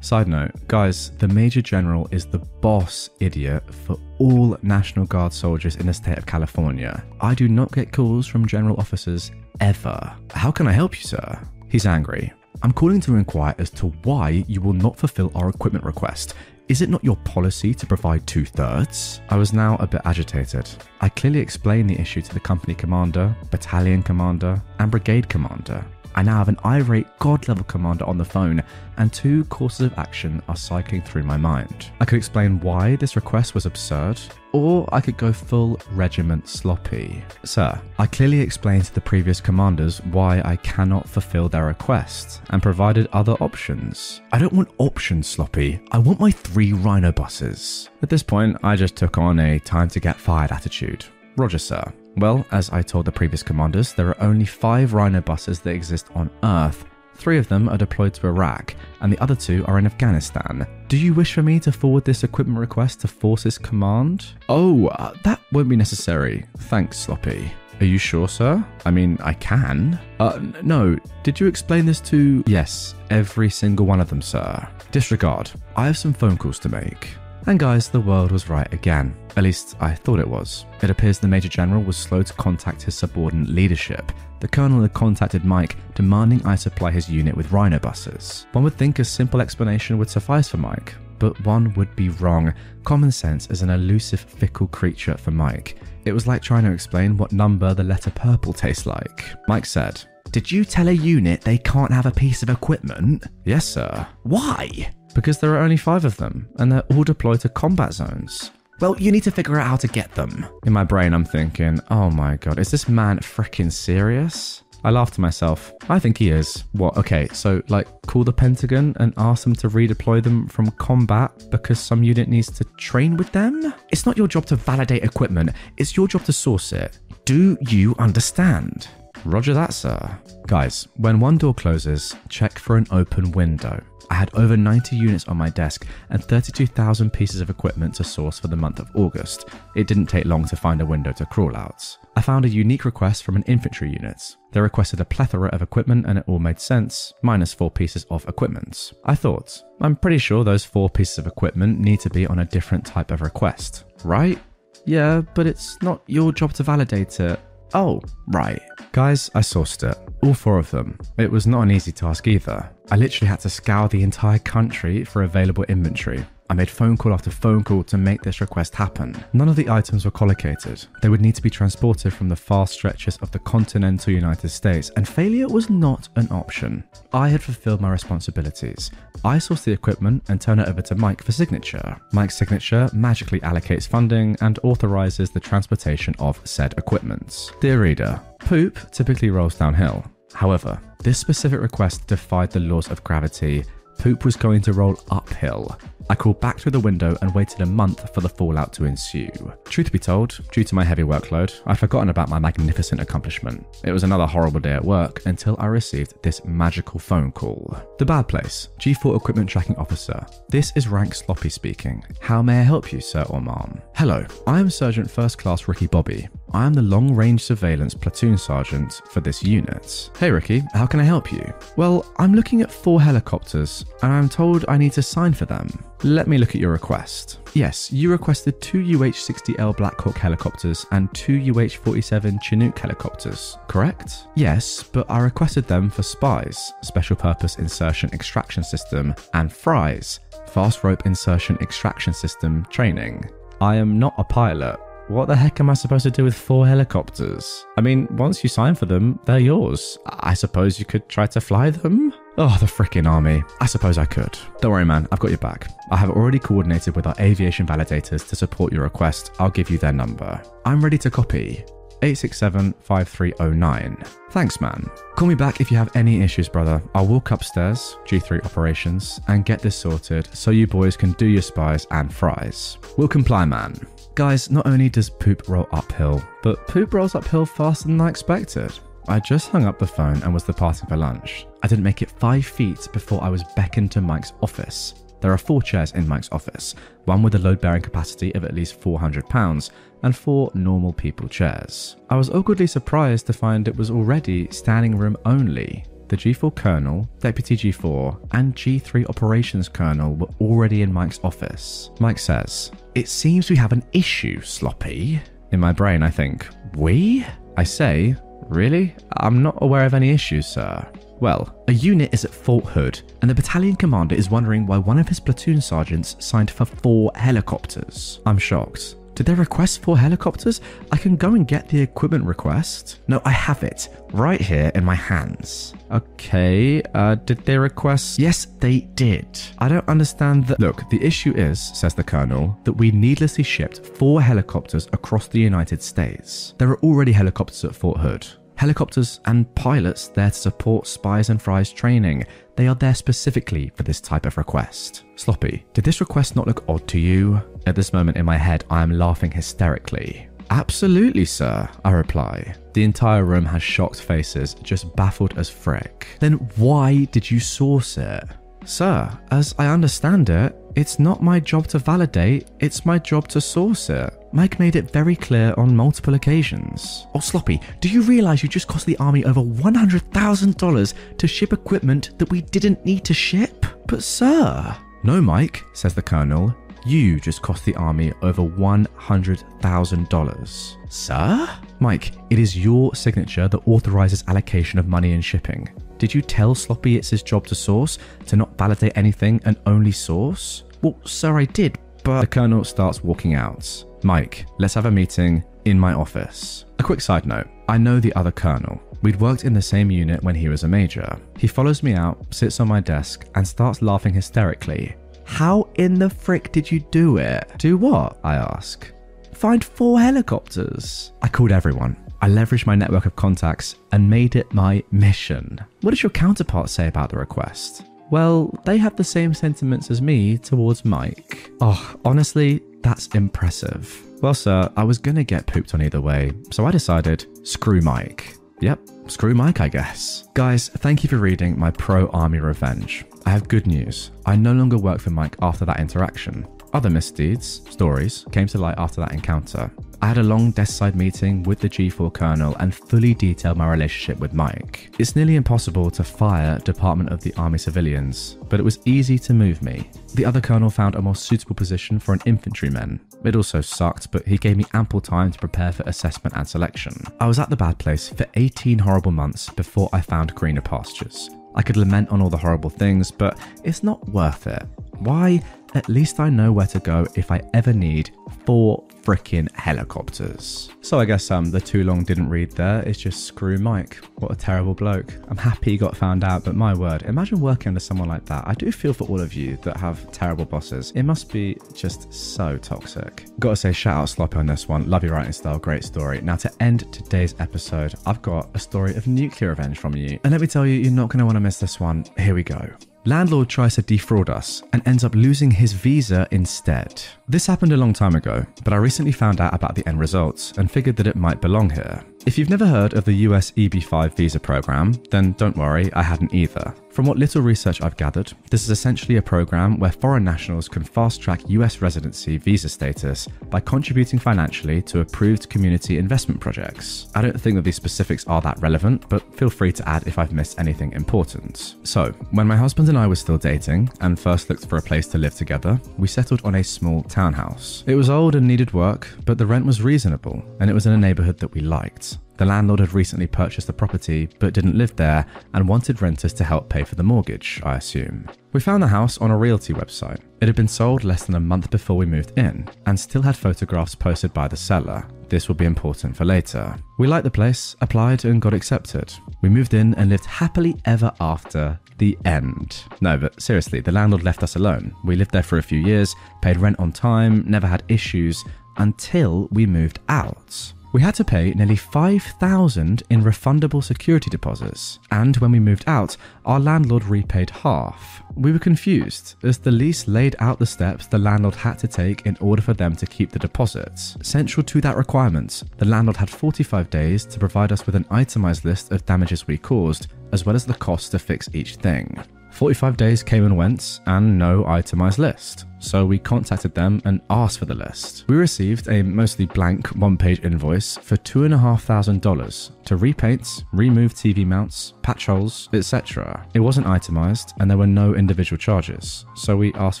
Side note, guys, the Major General is the boss idiot for all National Guard soldiers in the state of California. I do not get calls from general officers ever. How can I help you, sir? He's angry. I'm calling to inquire as to why you will not fulfill our equipment request. Is it not your policy to provide two thirds? I was now a bit agitated. I clearly explained the issue to the company commander, battalion commander, and brigade commander. I now have an irate god level commander on the phone, and two courses of action are cycling through my mind. I could explain why this request was absurd, or I could go full regiment sloppy. Sir, I clearly explained to the previous commanders why I cannot fulfill their request and provided other options. I don't want options sloppy, I want my three rhino buses. At this point, I just took on a time to get fired attitude. Roger, sir. Well, as I told the previous commanders, there are only five Rhino buses that exist on Earth. Three of them are deployed to Iraq, and the other two are in Afghanistan. Do you wish for me to forward this equipment request to Forces Command? Oh, uh, that won't be necessary. Thanks, Sloppy. Are you sure, sir? I mean, I can. Uh, no. Did you explain this to. Yes, every single one of them, sir. Disregard. I have some phone calls to make. And guys, the world was right again. At least I thought it was. It appears the Major General was slow to contact his subordinate leadership. The Colonel had contacted Mike, demanding I supply his unit with Rhino buses. One would think a simple explanation would suffice for Mike, but one would be wrong. Common sense is an elusive, fickle creature for Mike. It was like trying to explain what number the letter purple tastes like. Mike said, Did you tell a unit they can't have a piece of equipment? Yes, sir. Why? Because there are only five of them, and they're all deployed to combat zones. Well, you need to figure out how to get them. In my brain, I'm thinking, oh my god, is this man freaking serious? I laugh to myself. I think he is. What? Okay, so like call the Pentagon and ask them to redeploy them from combat because some unit needs to train with them? It's not your job to validate equipment, it's your job to source it. Do you understand? Roger that, sir. Guys, when one door closes, check for an open window. I had over 90 units on my desk and 32,000 pieces of equipment to source for the month of August. It didn't take long to find a window to crawl out. I found a unique request from an infantry unit. They requested a plethora of equipment and it all made sense, minus four pieces of equipment. I thought, I'm pretty sure those four pieces of equipment need to be on a different type of request, right? Yeah, but it's not your job to validate it. Oh, right. Guys, I sourced it. All four of them. It was not an easy task either. I literally had to scour the entire country for available inventory. I made phone call after phone call to make this request happen. None of the items were collocated. They would need to be transported from the far stretches of the continental United States, and failure was not an option. I had fulfilled my responsibilities. I source the equipment and turn it over to Mike for signature. Mike's signature magically allocates funding and authorizes the transportation of said equipment. Dear reader, poop typically rolls downhill. However, this specific request defied the laws of gravity. Poop was going to roll uphill. I crawled back through the window and waited a month for the fallout to ensue. Truth be told, due to my heavy workload, I'd forgotten about my magnificent accomplishment. It was another horrible day at work until I received this magical phone call. The bad place, G4 Equipment Tracking Officer. This is Rank Sloppy speaking. How may I help you, sir or ma'am? Hello, I am Sergeant First Class Ricky Bobby. I am the long range surveillance platoon sergeant for this unit. Hey Ricky, how can I help you? Well, I'm looking at four helicopters and I'm told I need to sign for them. Let me look at your request. Yes, you requested two UH 60L Black Hawk helicopters and two UH 47 Chinook helicopters, correct? Yes, but I requested them for SPIES, Special Purpose Insertion Extraction System, and FRIES, Fast Rope Insertion Extraction System training. I am not a pilot. What the heck am I supposed to do with four helicopters? I mean, once you sign for them, they're yours. I suppose you could try to fly them? Oh, the frickin' army. I suppose I could. Don't worry, man, I've got your back. I have already coordinated with our aviation validators to support your request. I'll give you their number. I'm ready to copy. 867-5309. Thanks, man. Call me back if you have any issues, brother. I'll walk upstairs, G3 operations, and get this sorted so you boys can do your spies and fries. We'll comply, man. Guys, not only does poop roll uphill, but poop rolls uphill faster than I expected. I just hung up the phone and was departing for lunch. I didn't make it five feet before I was beckoned to Mike's office. There are four chairs in Mike's office, one with a load bearing capacity of at least 400 pounds, and four normal people chairs. I was awkwardly surprised to find it was already standing room only. The G4 Colonel, Deputy G4, and G3 Operations Colonel were already in Mike's office. Mike says, It seems we have an issue, Sloppy. In my brain, I think, We? I say, Really? I'm not aware of any issues, sir. Well, a unit is at Fort Hood, and the battalion commander is wondering why one of his platoon sergeants signed for four helicopters. I'm shocked. Did they request four helicopters? I can go and get the equipment request. No, I have it right here in my hands. Okay, uh, did they request? Yes, they did. I don't understand that. Look, the issue is, says the colonel, that we needlessly shipped four helicopters across the United States. There are already helicopters at Fort Hood. Helicopters and pilots there to support spies and fries training. They are there specifically for this type of request. Sloppy, did this request not look odd to you? At this moment in my head, I am laughing hysterically. Absolutely, sir, I reply. The entire room has shocked faces, just baffled as frick. Then why did you source it? Sir, as I understand it, it's not my job to validate, it's my job to source it. Mike made it very clear on multiple occasions. Oh, Sloppy, do you realize you just cost the army over $100,000 to ship equipment that we didn't need to ship? But, sir. No, Mike, says the colonel. You just cost the army over $100,000. Sir? Mike, it is your signature that authorizes allocation of money and shipping. Did you tell Sloppy it's his job to source, to not validate anything and only source? Well, sir, I did, but. The colonel starts walking out. Mike, let's have a meeting in my office. A quick side note I know the other colonel. We'd worked in the same unit when he was a major. He follows me out, sits on my desk, and starts laughing hysterically. How in the frick did you do it? Do what? I ask. Find four helicopters. I called everyone. I leveraged my network of contacts and made it my mission. What does your counterpart say about the request? Well, they have the same sentiments as me towards Mike. Oh, honestly, that's impressive. Well, sir, I was gonna get pooped on either way, so I decided screw Mike. Yep, screw Mike, I guess. Guys, thank you for reading my pro army revenge. I have good news. I no longer work for Mike after that interaction. Other misdeeds, stories, came to light after that encounter. I had a long desk side meeting with the G4 colonel and fully detailed my relationship with Mike. It's nearly impossible to fire Department of the Army civilians, but it was easy to move me. The other colonel found a more suitable position for an infantryman. It also sucked, but he gave me ample time to prepare for assessment and selection. I was at the bad place for 18 horrible months before I found greener pastures. I could lament on all the horrible things, but it's not worth it. Why? At least I know where to go if I ever need four freaking helicopters. So I guess um the too long didn't read there. It's just screw Mike. What a terrible bloke. I'm happy he got found out, but my word, imagine working under someone like that. I do feel for all of you that have terrible bosses. It must be just so toxic. Gotta say, shout out Sloppy on this one. Love your writing style, great story. Now to end today's episode, I've got a story of nuclear revenge from you. And let me tell you, you're not gonna want to miss this one. Here we go. Landlord tries to defraud us and ends up losing his visa instead. This happened a long time ago, but I recently found out about the end results and figured that it might belong here. If you've never heard of the US EB5 visa program, then don't worry, I hadn't either. From what little research I've gathered, this is essentially a program where foreign nationals can fast track US residency visa status by contributing financially to approved community investment projects. I don't think that these specifics are that relevant, but feel free to add if I've missed anything important. So, when my husband and I were still dating and first looked for a place to live together, we settled on a small townhouse. It was old and needed work, but the rent was reasonable, and it was in a neighborhood that we liked. The landlord had recently purchased the property but didn't live there and wanted renters to help pay for the mortgage, I assume. We found the house on a realty website. It had been sold less than a month before we moved in and still had photographs posted by the seller. This will be important for later. We liked the place, applied, and got accepted. We moved in and lived happily ever after the end. No, but seriously, the landlord left us alone. We lived there for a few years, paid rent on time, never had issues until we moved out. We had to pay nearly 5,000 in refundable security deposits, and when we moved out, our landlord repaid half. We were confused, as the lease laid out the steps the landlord had to take in order for them to keep the deposits. Central to that requirement, the landlord had 45 days to provide us with an itemized list of damages we caused, as well as the cost to fix each thing. 45 days came and went, and no itemized list. So we contacted them and asked for the list. We received a mostly blank one page invoice for $2,500 to repaint, remove TV mounts, patch holes, etc. It wasn't itemized, and there were no individual charges. So we asked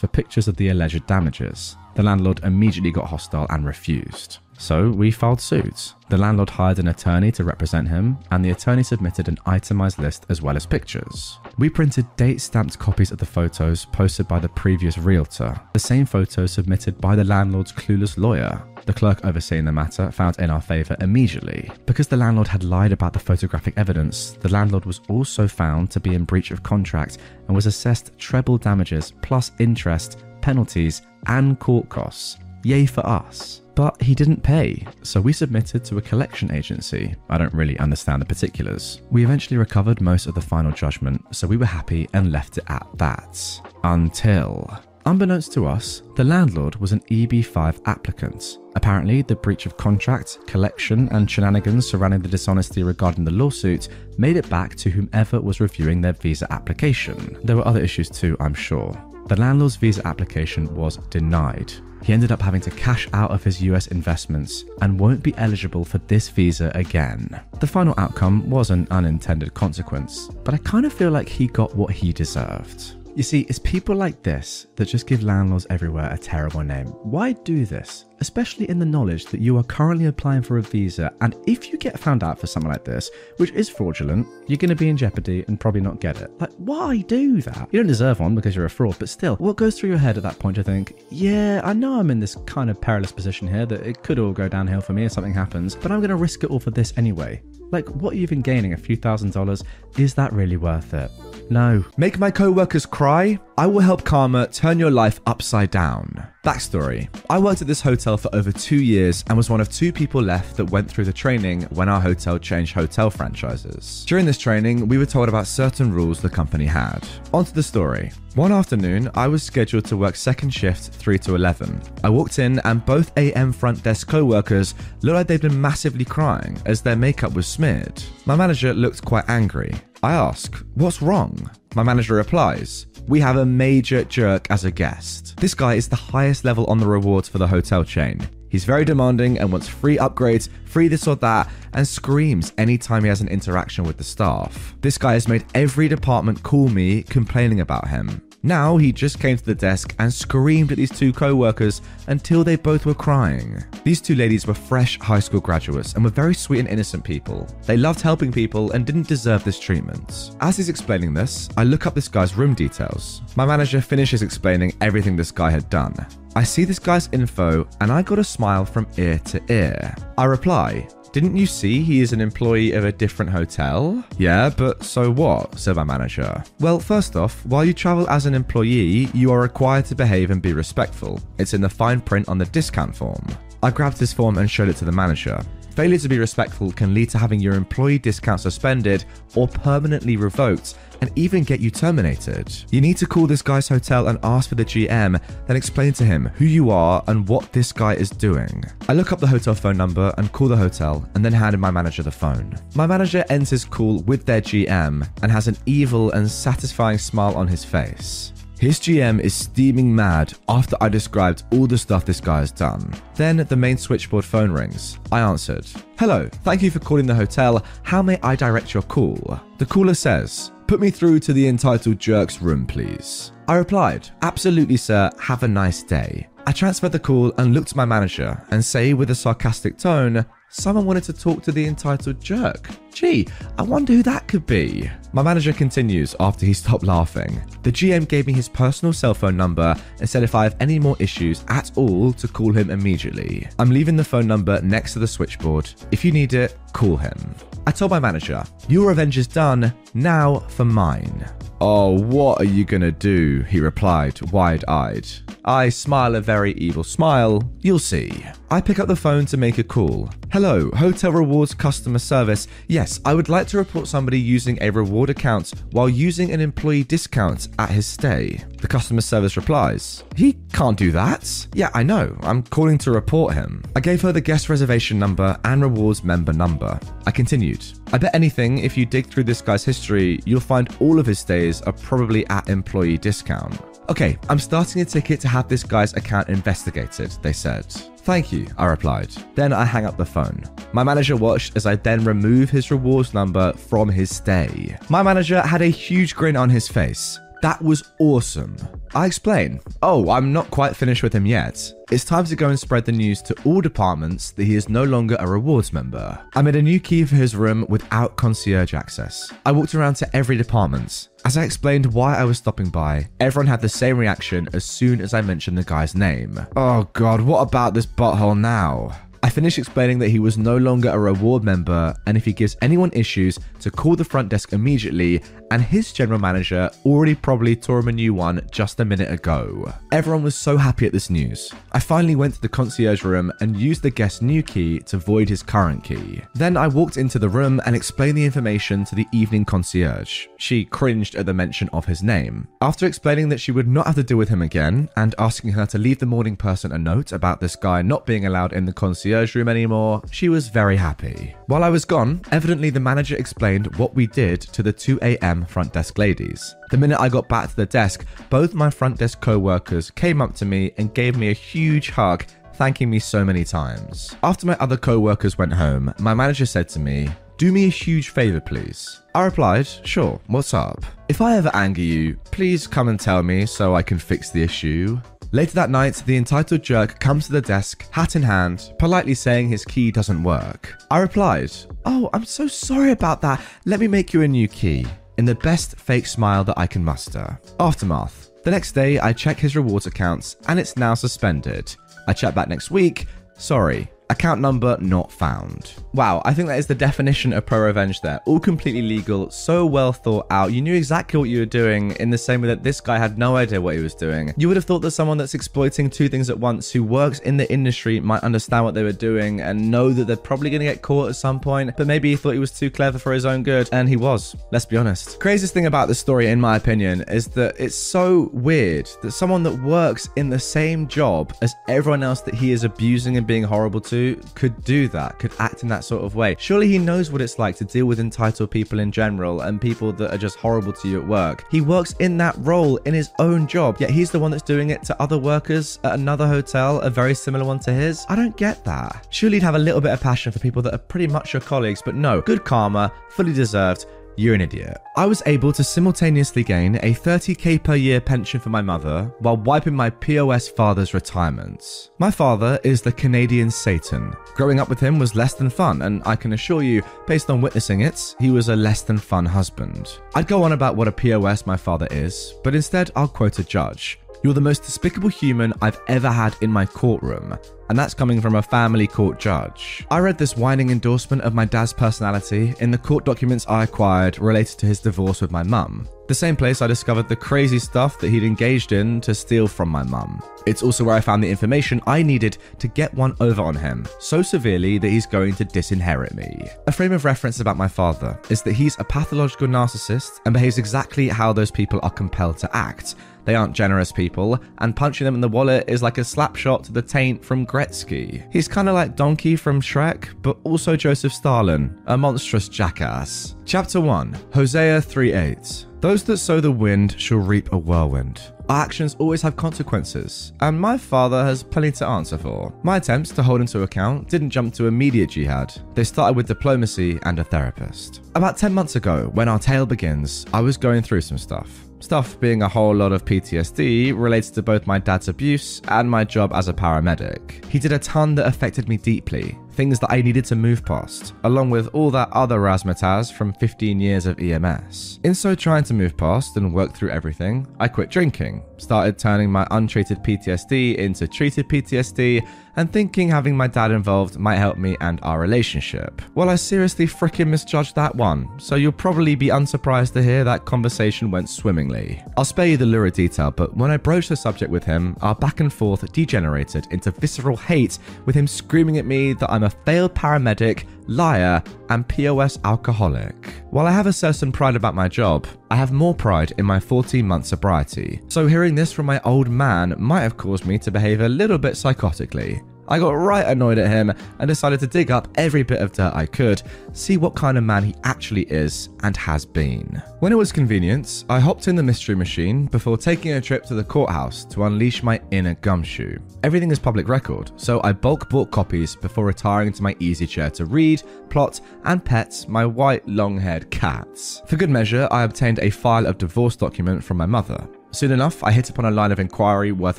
for pictures of the alleged damages. The landlord immediately got hostile and refused. So we filed suit. The landlord hired an attorney to represent him, and the attorney submitted an itemized list as well as pictures. We printed date stamped copies of the photos posted by the previous realtor, the same photos submitted by the landlord's clueless lawyer. The clerk overseeing the matter found in our favour immediately. Because the landlord had lied about the photographic evidence, the landlord was also found to be in breach of contract and was assessed treble damages plus interest, penalties, and court costs. Yay for us. But he didn't pay, so we submitted to a collection agency. I don't really understand the particulars. We eventually recovered most of the final judgment, so we were happy and left it at that. Until. Unbeknownst to us, the landlord was an EB5 applicant. Apparently, the breach of contract, collection, and shenanigans surrounding the dishonesty regarding the lawsuit made it back to whomever was reviewing their visa application. There were other issues too, I'm sure. The landlord's visa application was denied. He ended up having to cash out of his US investments and won't be eligible for this visa again. The final outcome was an unintended consequence, but I kind of feel like he got what he deserved. You see, it's people like this that just give landlords everywhere a terrible name. Why do this? Especially in the knowledge that you are currently applying for a visa, and if you get found out for something like this, which is fraudulent, you're going to be in jeopardy and probably not get it. Like, why do that? You don't deserve one because you're a fraud, but still, what goes through your head at that point to think, yeah, I know I'm in this kind of perilous position here that it could all go downhill for me if something happens, but I'm going to risk it all for this anyway. Like, what are you've been gaining a few thousand dollars, is that really worth it? No. Make my co workers cry? I will help Karma turn your life upside down. Backstory I worked at this hotel for over two years and was one of two people left that went through the training when our hotel changed hotel franchises. During this training, we were told about certain rules the company had. On to the story. One afternoon, I was scheduled to work second shift 3 to 11. I walked in and both AM front desk co workers looked like they'd been massively crying as their makeup was smeared. My manager looked quite angry. I ask, What's wrong? My manager replies, We have a major jerk as a guest. This guy is the highest level on the rewards for the hotel chain. He's very demanding and wants free upgrades, free this or that, and screams anytime he has an interaction with the staff. This guy has made every department call me complaining about him. Now he just came to the desk and screamed at these two co workers until they both were crying. These two ladies were fresh high school graduates and were very sweet and innocent people. They loved helping people and didn't deserve this treatment. As he's explaining this, I look up this guy's room details. My manager finishes explaining everything this guy had done. I see this guy's info and I got a smile from ear to ear. I reply, didn't you see he is an employee of a different hotel? Yeah, but so what? said my manager. Well, first off, while you travel as an employee, you are required to behave and be respectful. It's in the fine print on the discount form. I grabbed this form and showed it to the manager. Failure to be respectful can lead to having your employee discount suspended or permanently revoked and even get you terminated. You need to call this guy's hotel and ask for the GM, then explain to him who you are and what this guy is doing. I look up the hotel phone number and call the hotel and then handed my manager the phone. My manager ends his call with their GM and has an evil and satisfying smile on his face. His GM is steaming mad after I described all the stuff this guy has done. Then the main switchboard phone rings. I answered. Hello, thank you for calling the hotel. How may I direct your call? The caller says, Put me through to the entitled jerk's room, please. I replied, Absolutely, sir. Have a nice day. I transferred the call and looked at my manager and say with a sarcastic tone, Someone wanted to talk to the entitled jerk. Gee, I wonder who that could be. My manager continues after he stopped laughing. The GM gave me his personal cell phone number and said if I have any more issues at all to call him immediately. I'm leaving the phone number next to the switchboard. If you need it, call him. I told my manager, Your revenge is done, now for mine. Oh, what are you gonna do? He replied, wide eyed. I smile a very evil smile. You'll see. I pick up the phone to make a call. Hello, Hotel Rewards customer service. Yes, I would like to report somebody using a reward account while using an employee discount at his stay. The customer service replies, He can't do that. Yeah, I know. I'm calling to report him. I gave her the guest reservation number and rewards member number. I continued. I bet anything, if you dig through this guy's history, you'll find all of his stays are probably at employee discount. Okay, I'm starting a ticket to have this guy's account investigated, they said. Thank you, I replied. Then I hang up the phone. My manager watched as I then remove his rewards number from his stay. My manager had a huge grin on his face. That was awesome. I explain, oh, I'm not quite finished with him yet. It's time to go and spread the news to all departments that he is no longer a rewards member. I made a new key for his room without concierge access. I walked around to every department. As I explained why I was stopping by, everyone had the same reaction as soon as I mentioned the guy's name. Oh god, what about this butthole now? Finished explaining that he was no longer a reward member, and if he gives anyone issues, to call the front desk immediately, and his general manager already probably tore him a new one just a minute ago. Everyone was so happy at this news. I finally went to the concierge room and used the guest's new key to void his current key. Then I walked into the room and explained the information to the evening concierge. She cringed at the mention of his name. After explaining that she would not have to deal with him again, and asking her to leave the morning person a note about this guy not being allowed in the concierge room anymore, she was very happy. While I was gone, evidently the manager explained what we did to the 2am front desk ladies. The minute I got back to the desk, both my front desk co workers came up to me and gave me a huge hug thanking me so many times. After my other co workers went home, my manager said to me, Do me a huge favor, please. I replied, Sure, what's up? If I ever anger you, please come and tell me so I can fix the issue. Later that night, the entitled jerk comes to the desk, hat in hand, politely saying his key doesn't work. I replied, Oh, I'm so sorry about that. Let me make you a new key. In the best fake smile that I can muster. Aftermath. The next day, I check his rewards accounts and it's now suspended. I check back next week. Sorry, Account number not found. Wow, I think that is the definition of pro revenge there. All completely legal, so well thought out. You knew exactly what you were doing in the same way that this guy had no idea what he was doing. You would have thought that someone that's exploiting two things at once who works in the industry might understand what they were doing and know that they're probably going to get caught at some point, but maybe he thought he was too clever for his own good, and he was. Let's be honest. Craziest thing about the story, in my opinion, is that it's so weird that someone that works in the same job as everyone else that he is abusing and being horrible to could do that, could act in that sort of way. Surely he knows what it's like to deal with entitled people in general and people that are just horrible to you at work. He works in that role in his own job, yet he's the one that's doing it to other workers at another hotel, a very similar one to his. I don't get that. Surely he'd have a little bit of passion for people that are pretty much your colleagues, but no, good karma, fully deserved. You're an idiot. I was able to simultaneously gain a 30k per year pension for my mother while wiping my POS father's retirement. My father is the Canadian Satan. Growing up with him was less than fun, and I can assure you, based on witnessing it, he was a less than fun husband. I'd go on about what a POS my father is, but instead I'll quote a judge. You're the most despicable human I've ever had in my courtroom, and that's coming from a family court judge. I read this whining endorsement of my dad's personality in the court documents I acquired related to his divorce with my mum. The same place I discovered the crazy stuff that he'd engaged in to steal from my mum. It's also where I found the information I needed to get one over on him, so severely that he's going to disinherit me. A frame of reference about my father is that he's a pathological narcissist and behaves exactly how those people are compelled to act. They aren't generous people, and punching them in the wallet is like a slap shot to the taint from Gretzky. He's kind of like Donkey from Shrek, but also Joseph Stalin, a monstrous jackass. Chapter 1 Hosea 3 8 Those that sow the wind shall reap a whirlwind. Our actions always have consequences, and my father has plenty to answer for. My attempts to hold him to account didn't jump to immediate jihad. They started with diplomacy and a therapist. About 10 months ago, when our tale begins, I was going through some stuff. Stuff being a whole lot of PTSD related to both my dad's abuse and my job as a paramedic. He did a ton that affected me deeply, things that I needed to move past, along with all that other razzmatazz from 15 years of EMS. In so trying to move past and work through everything, I quit drinking, started turning my untreated PTSD into treated PTSD, and thinking having my dad involved might help me and our relationship. Well, I seriously fricking misjudged that one, so you'll probably be unsurprised to hear that conversation went swimmingly. I'll spare you the lurid detail, but when I broached the subject with him, our back and forth degenerated into visceral hate, with him screaming at me that I'm a failed paramedic, liar, and POS alcoholic. While I have a certain pride about my job, I have more pride in my 14 month sobriety. So hearing this from my old man might have caused me to behave a little bit psychotically. I got right annoyed at him and decided to dig up every bit of dirt I could, see what kind of man he actually is and has been. When it was convenient, I hopped in the mystery machine before taking a trip to the courthouse to unleash my inner gumshoe. Everything is public record, so I bulk bought copies before retiring to my easy chair to read, plot, and pet my white long haired cats. For good measure, I obtained a file of divorce document from my mother. Soon enough, I hit upon a line of inquiry worth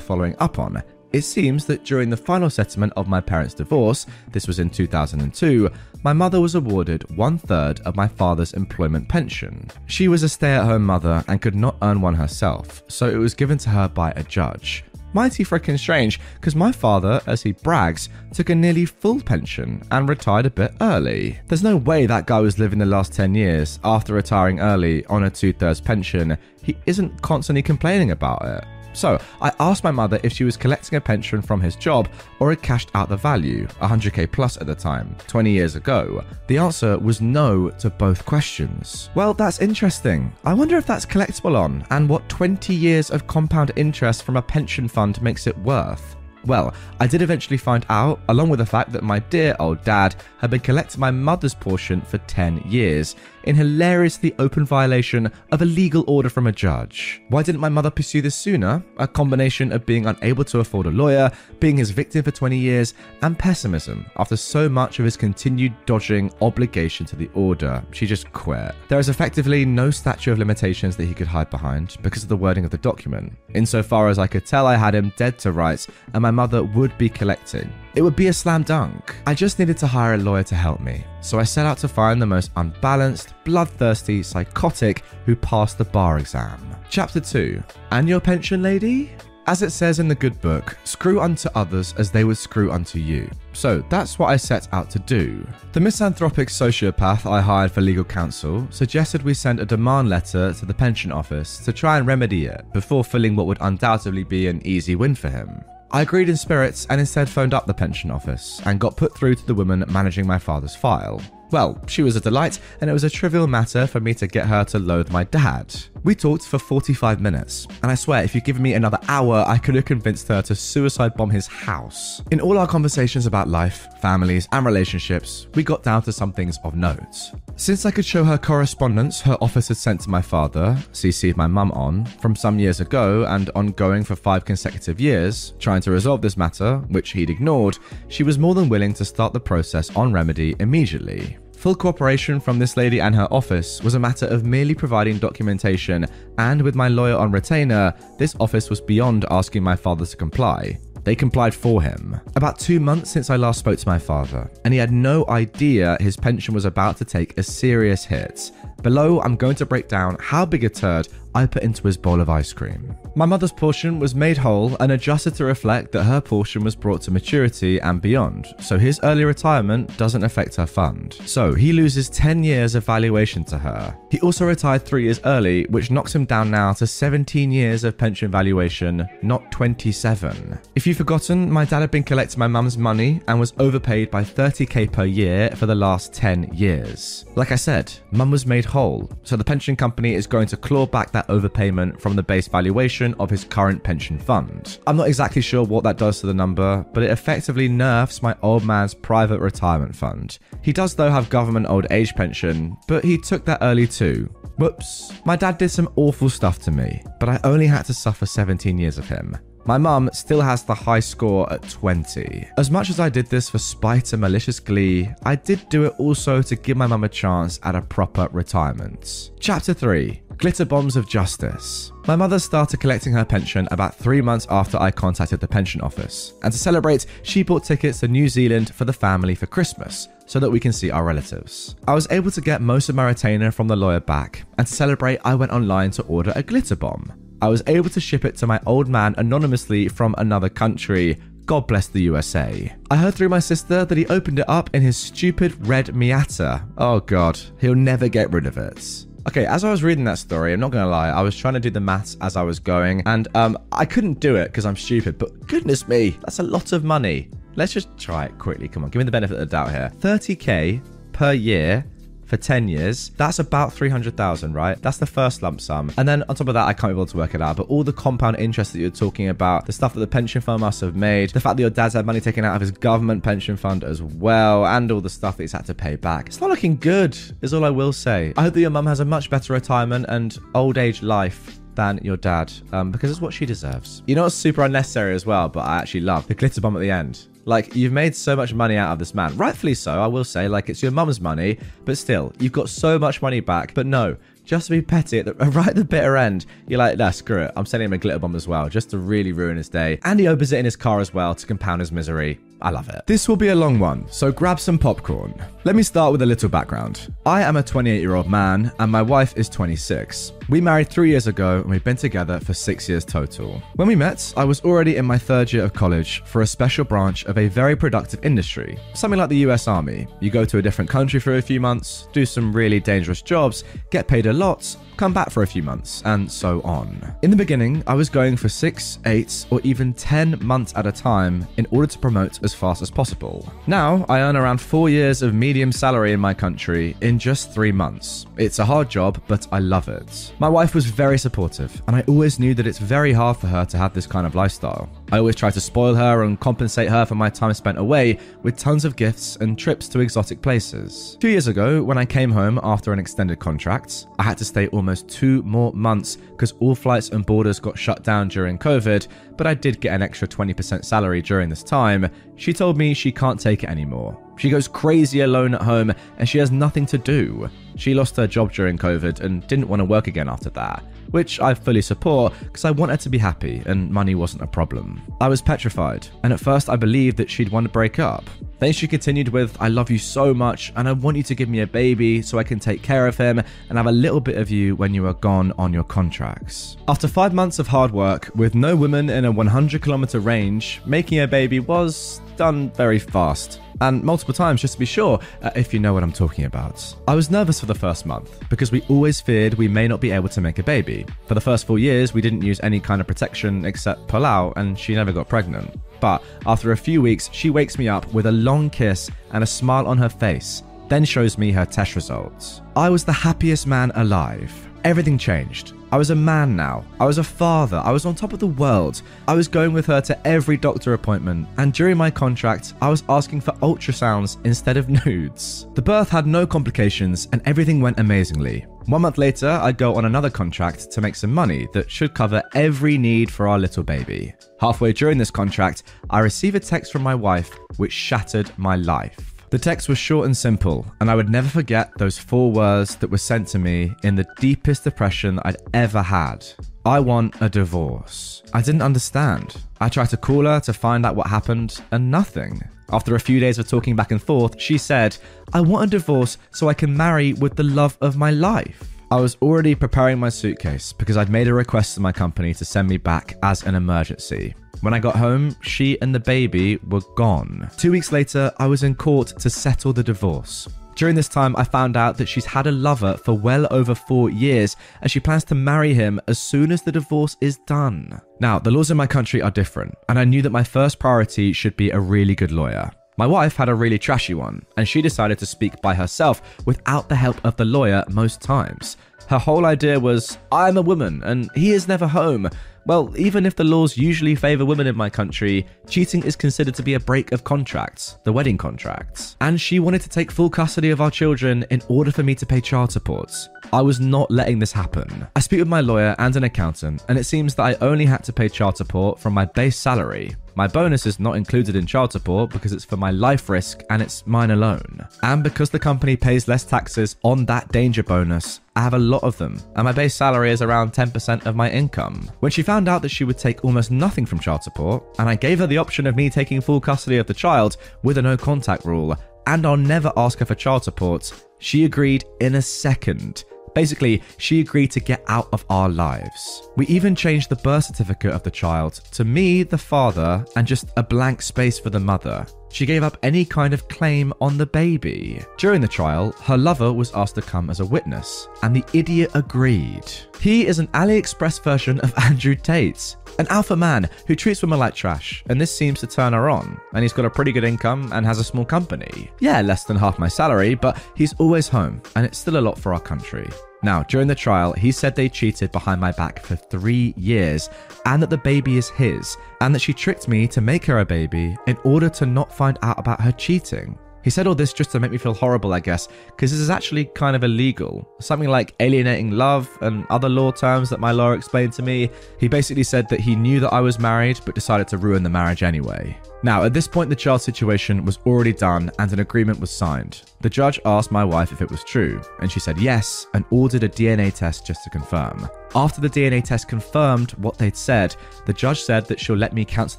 following up on. It seems that during the final settlement of my parents' divorce, this was in 2002, my mother was awarded one third of my father's employment pension. She was a stay at home mother and could not earn one herself, so it was given to her by a judge. Mighty freaking strange, because my father, as he brags, took a nearly full pension and retired a bit early. There's no way that guy was living the last 10 years after retiring early on a two thirds pension. He isn't constantly complaining about it. So I asked my mother if she was collecting a pension from his job or had cashed out the value, 100k plus at the time, 20 years ago. The answer was no to both questions. Well, that's interesting. I wonder if that's collectible on and what 20 years of compound interest from a pension fund makes it worth. Well, I did eventually find out, along with the fact that my dear old dad had been collecting my mother's portion for 10 years. In hilariously open violation of a legal order from a judge. Why didn't my mother pursue this sooner? A combination of being unable to afford a lawyer, being his victim for 20 years, and pessimism after so much of his continued dodging obligation to the order. She just quit. There is effectively no statute of limitations that he could hide behind because of the wording of the document. Insofar as I could tell, I had him dead to rights, and my mother would be collecting. It would be a slam dunk. I just needed to hire a lawyer to help me. So I set out to find the most unbalanced, bloodthirsty, psychotic who passed the bar exam. Chapter 2 And your pension lady? As it says in the good book, screw unto others as they would screw unto you. So that's what I set out to do. The misanthropic sociopath I hired for legal counsel suggested we send a demand letter to the pension office to try and remedy it before filling what would undoubtedly be an easy win for him. I agreed in spirits and instead phoned up the pension office and got put through to the woman managing my father's file. Well, she was a delight, and it was a trivial matter for me to get her to loathe my dad. We talked for 45 minutes, and I swear if you'd given me another hour, I could have convinced her to suicide bomb his house. In all our conversations about life, families, and relationships, we got down to some things of note. Since I could show her correspondence her office had sent to my father, CC'd my mum on, from some years ago and ongoing for five consecutive years, trying to resolve this matter, which he'd ignored, she was more than willing to start the process on remedy immediately. Full cooperation from this lady and her office was a matter of merely providing documentation, and with my lawyer on retainer, this office was beyond asking my father to comply. They complied for him. About two months since I last spoke to my father, and he had no idea his pension was about to take a serious hit. Below, I'm going to break down how big a turd I put into his bowl of ice cream. My mother's portion was made whole and adjusted to reflect that her portion was brought to maturity and beyond, so his early retirement doesn't affect her fund. So he loses 10 years of valuation to her. He also retired three years early, which knocks him down now to 17 years of pension valuation, not 27. If you've forgotten, my dad had been collecting my mum's money and was overpaid by 30k per year for the last 10 years. Like I said, mum was made whole, so the pension company is going to claw back that overpayment from the base valuation of his current pension fund. I'm not exactly sure what that does to the number, but it effectively nerfs my old man's private retirement fund. He does, though, have government old age pension, but he took that early too. Whoops. My dad did some awful stuff to me, but I only had to suffer 17 years of him. My mum still has the high score at 20. As much as I did this for spite and malicious glee, I did do it also to give my mum a chance at a proper retirement. Chapter 3 Glitter Bombs of Justice. My mother started collecting her pension about three months after I contacted the pension office, and to celebrate, she bought tickets to New Zealand for the family for Christmas so that we can see our relatives. I was able to get most of my retainer from the lawyer back, and to celebrate, I went online to order a glitter bomb. I was able to ship it to my old man anonymously from another country. God bless the USA. I heard through my sister that he opened it up in his stupid red Miata. Oh god, he'll never get rid of it. Okay, as I was reading that story, I'm not gonna lie, I was trying to do the maths as I was going, and um, I couldn't do it because I'm stupid. But goodness me, that's a lot of money. Let's just try it quickly. Come on, give me the benefit of the doubt here. 30k per year for 10 years, that's about 300,000, right? That's the first lump sum. And then on top of that, I can't be able to work it out, but all the compound interest that you're talking about, the stuff that the pension fund must have made, the fact that your dad's had money taken out of his government pension fund as well, and all the stuff that he's had to pay back. It's not looking good, is all I will say. I hope that your mum has a much better retirement and old age life than your dad um, because it's what she deserves. You know what's super unnecessary as well, but I actually love the glitter bomb at the end. Like, you've made so much money out of this man. Rightfully so, I will say. Like, it's your mum's money, but still, you've got so much money back. But no, just to be petty at the, right at the bitter end, you're like, nah, screw it. I'm sending him a glitter bomb as well, just to really ruin his day. And he opens it in his car as well to compound his misery. I love it. This will be a long one, so grab some popcorn. Let me start with a little background. I am a 28 year old man, and my wife is 26. We married three years ago, and we've been together for six years total. When we met, I was already in my third year of college for a special branch of a very productive industry, something like the US Army. You go to a different country for a few months, do some really dangerous jobs, get paid a lot, come back for a few months, and so on. In the beginning, I was going for six, eight, or even 10 months at a time in order to promote as fast as possible. Now, I earn around four years of medium salary in my country in just three months. It's a hard job, but I love it. My wife was very supportive, and I always knew that it's very hard for her to have this kind of lifestyle. I always try to spoil her and compensate her for my time spent away with tons of gifts and trips to exotic places. Two years ago, when I came home after an extended contract, I had to stay almost two more months because all flights and borders got shut down during COVID, but I did get an extra 20% salary during this time. She told me she can't take it anymore. She goes crazy alone at home and she has nothing to do. She lost her job during COVID and didn't want to work again after that which I fully support because I want her to be happy and money wasn't a problem. I was petrified, and at first I believed that she'd want to break up. Then she continued with, I love you so much, and I want you to give me a baby so I can take care of him and have a little bit of you when you are gone on your contracts. After five months of hard work, with no women in a 100 kilometer range, making a baby was done very fast and multiple times just to be sure, uh, if you know what I'm talking about. I was nervous for the first month because we always feared we may not be able to make a baby. For the first four years, we didn't use any kind of protection except out, and she never got pregnant. But after a few weeks, she wakes me up with a long kiss and a smile on her face, then shows me her test results. I was the happiest man alive. Everything changed. I was a man now. I was a father. I was on top of the world. I was going with her to every doctor appointment. And during my contract, I was asking for ultrasounds instead of nudes. The birth had no complications and everything went amazingly. One month later, I go on another contract to make some money that should cover every need for our little baby. Halfway during this contract, I receive a text from my wife which shattered my life. The text was short and simple, and I would never forget those four words that were sent to me in the deepest depression I'd ever had. I want a divorce. I didn't understand. I tried to call her to find out what happened, and nothing. After a few days of talking back and forth, she said, I want a divorce so I can marry with the love of my life. I was already preparing my suitcase because I'd made a request to my company to send me back as an emergency. When I got home, she and the baby were gone. Two weeks later, I was in court to settle the divorce. During this time, I found out that she's had a lover for well over four years and she plans to marry him as soon as the divorce is done. Now, the laws in my country are different, and I knew that my first priority should be a really good lawyer. My wife had a really trashy one, and she decided to speak by herself without the help of the lawyer most times. Her whole idea was, I'm a woman and he is never home, well, even if the laws usually favour women in my country, cheating is considered to be a break of contracts, the wedding contracts. And she wanted to take full custody of our children in order for me to pay child supports. I was not letting this happen. I speak with my lawyer and an accountant, and it seems that I only had to pay child support from my base salary. My bonus is not included in child support because it's for my life risk and it's mine alone. And because the company pays less taxes on that danger bonus, I have a lot of them, and my base salary is around 10% of my income. When she found out that she would take almost nothing from child support, and I gave her the option of me taking full custody of the child with a no contact rule, and I'll never ask her for child support, she agreed in a second. Basically, she agreed to get out of our lives. We even changed the birth certificate of the child to me, the father, and just a blank space for the mother. She gave up any kind of claim on the baby. During the trial, her lover was asked to come as a witness, and the idiot agreed. He is an AliExpress version of Andrew Tate, an alpha man who treats women like trash, and this seems to turn her on. And he's got a pretty good income and has a small company. Yeah, less than half my salary, but he's always home, and it's still a lot for our country. Now, during the trial, he said they cheated behind my back for three years and that the baby is his, and that she tricked me to make her a baby in order to not find out about her cheating. He said all this just to make me feel horrible, I guess, because this is actually kind of illegal. Something like alienating love and other law terms that my lawyer explained to me. He basically said that he knew that I was married, but decided to ruin the marriage anyway. Now, at this point, the child situation was already done and an agreement was signed. The judge asked my wife if it was true, and she said yes and ordered a DNA test just to confirm. After the DNA test confirmed what they'd said, the judge said that she'll let me cancel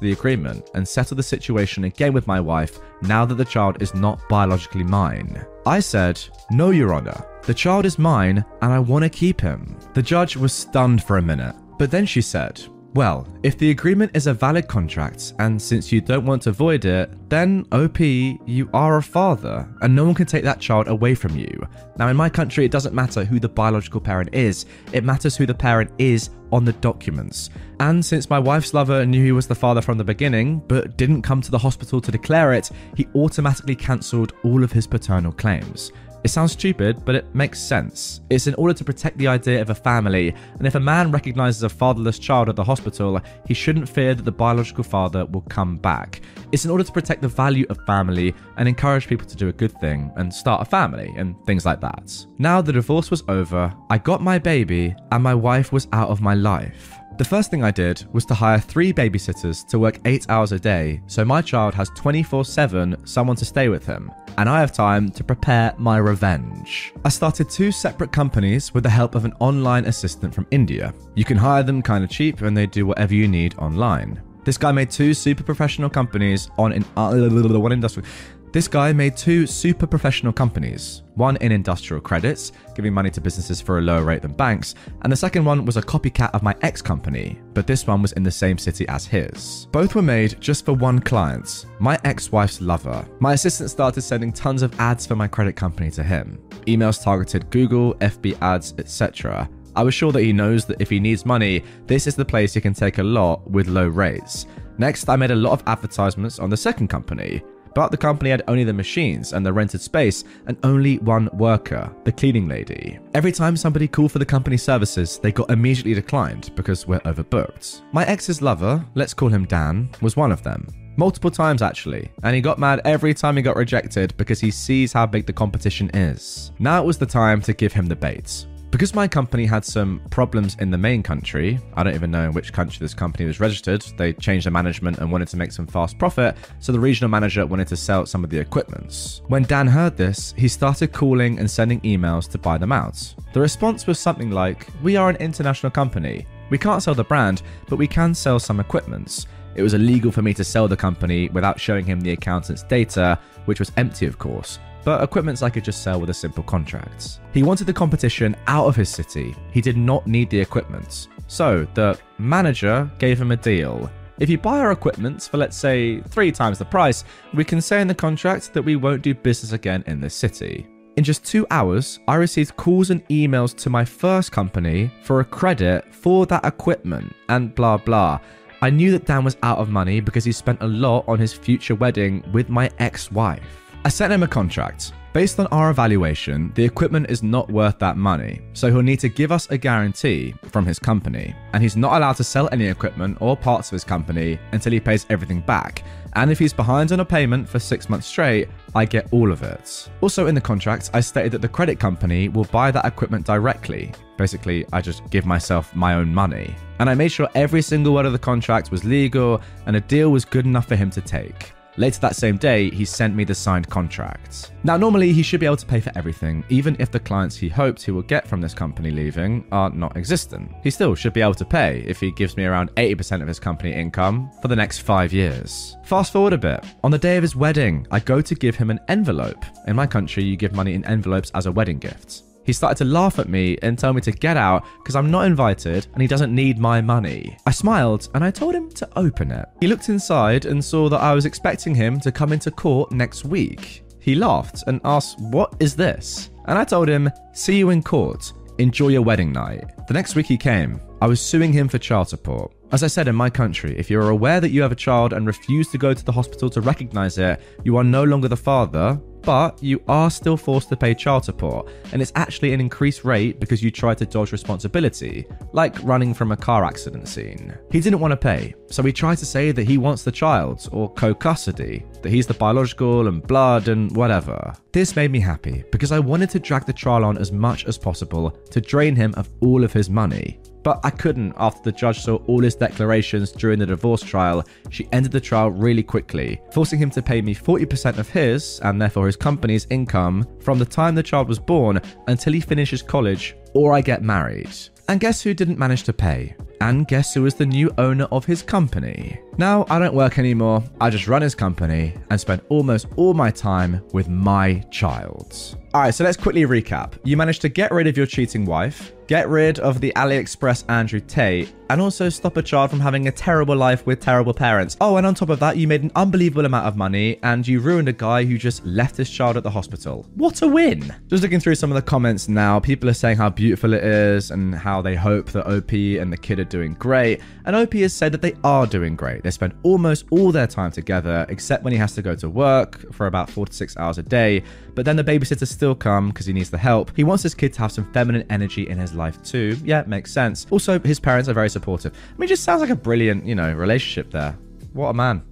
the agreement and settle the situation again with my wife now that the child is not biologically mine. I said, No, Your Honour, the child is mine and I want to keep him. The judge was stunned for a minute, but then she said, Well, if the agreement is a valid contract, and since you don't want to void it, then OP, you are a father, and no one can take that child away from you. Now, in my country, it doesn't matter who the biological parent is, it matters who the parent is on the documents. And since my wife's lover knew he was the father from the beginning, but didn't come to the hospital to declare it, he automatically cancelled all of his paternal claims. It sounds stupid, but it makes sense. It's in order to protect the idea of a family, and if a man recognizes a fatherless child at the hospital, he shouldn't fear that the biological father will come back. It's in order to protect the value of family and encourage people to do a good thing and start a family and things like that. Now the divorce was over, I got my baby, and my wife was out of my life. The first thing I did was to hire three babysitters to work eight hours a day so my child has 24 7 someone to stay with him, and I have time to prepare my revenge. I started two separate companies with the help of an online assistant from India. You can hire them kind of cheap and they do whatever you need online. This guy made two super professional companies on in, uh, one industrial. This guy made two super professional companies, one in industrial credits, giving money to businesses for a lower rate than banks, and the second one was a copycat of my ex company, but this one was in the same city as his. Both were made just for one client, my ex wife's lover. My assistant started sending tons of ads for my credit company to him. Emails targeted Google, FB ads, etc. I was sure that he knows that if he needs money, this is the place he can take a lot with low rates. Next, I made a lot of advertisements on the second company. But the company had only the machines and the rented space and only one worker, the cleaning lady. Every time somebody called for the company services, they got immediately declined because we're overbooked. My ex's lover, let's call him Dan, was one of them. Multiple times actually, and he got mad every time he got rejected because he sees how big the competition is. Now it was the time to give him the bait. Because my company had some problems in the main country, I don't even know in which country this company was registered, they changed the management and wanted to make some fast profit, so the regional manager wanted to sell some of the equipments. When Dan heard this, he started calling and sending emails to buy them out. The response was something like, We are an international company. We can't sell the brand, but we can sell some equipments. It was illegal for me to sell the company without showing him the accountant's data, which was empty, of course but equipments I could just sell with a simple contract. He wanted the competition out of his city. He did not need the equipment. So the manager gave him a deal. If you buy our equipment for, let's say, three times the price, we can say in the contract that we won't do business again in this city. In just two hours, I received calls and emails to my first company for a credit for that equipment and blah blah. I knew that Dan was out of money because he spent a lot on his future wedding with my ex wife. I sent him a contract. Based on our evaluation, the equipment is not worth that money, so he'll need to give us a guarantee from his company, and he's not allowed to sell any equipment or parts of his company until he pays everything back. And if he's behind on a payment for six months straight, I get all of it. Also, in the contract, I stated that the credit company will buy that equipment directly. Basically, I just give myself my own money. And I made sure every single word of the contract was legal and a deal was good enough for him to take. Later that same day, he sent me the signed contract. Now, normally he should be able to pay for everything, even if the clients he hoped he will get from this company leaving are not existent. He still should be able to pay if he gives me around 80% of his company income for the next five years. Fast forward a bit. On the day of his wedding, I go to give him an envelope. In my country, you give money in envelopes as a wedding gift. He started to laugh at me and tell me to get out because I'm not invited and he doesn't need my money. I smiled and I told him to open it. He looked inside and saw that I was expecting him to come into court next week. He laughed and asked, What is this? And I told him, See you in court. Enjoy your wedding night. The next week he came. I was suing him for child support. As I said in my country, if you're aware that you have a child and refuse to go to the hospital to recognize it, you are no longer the father, but you are still forced to pay child support, and it's actually an increased rate because you tried to dodge responsibility, like running from a car accident scene. He didn't want to pay, so he tried to say that he wants the child, or co custody, that he's the biological and blood and whatever. This made me happy because I wanted to drag the trial on as much as possible to drain him of all of his money. But I couldn't after the judge saw all his declarations during the divorce trial. She ended the trial really quickly, forcing him to pay me 40% of his, and therefore his company's income, from the time the child was born until he finishes college or I get married. And guess who didn't manage to pay? And guess who is the new owner of his company? Now, I don't work anymore, I just run his company and spend almost all my time with my child. All right, so let's quickly recap. You managed to get rid of your cheating wife, get rid of the AliExpress Andrew Tate, and also stop a child from having a terrible life with terrible parents. Oh, and on top of that, you made an unbelievable amount of money and you ruined a guy who just left his child at the hospital. What a win! Just looking through some of the comments now, people are saying how beautiful it is and how they hope that OP and the kid are doing great. And OP has said that they are doing great. They spend almost all their time together, except when he has to go to work for about four to six hours a day. But then the babysitter still come because he needs the help. He wants his kid to have some feminine energy in his life too. Yeah, makes sense. Also, his parents are very supportive. I mean, just sounds like a brilliant, you know, relationship there. What a man.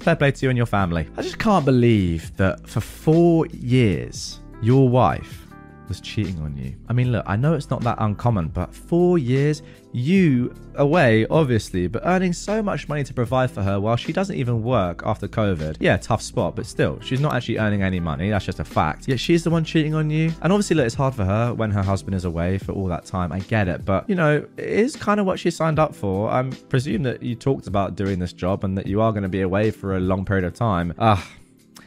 Fair play to you and your family. I just can't believe that for four years, your wife was cheating on you. I mean, look, I know it's not that uncommon, but four years, you away, obviously, but earning so much money to provide for her while she doesn't even work after COVID. Yeah, tough spot, but still, she's not actually earning any money. That's just a fact. Yet she's the one cheating on you. And obviously, look, it's hard for her when her husband is away for all that time. I get it, but you know, it is kind of what she signed up for. I presume that you talked about doing this job and that you are going to be away for a long period of time. Ah.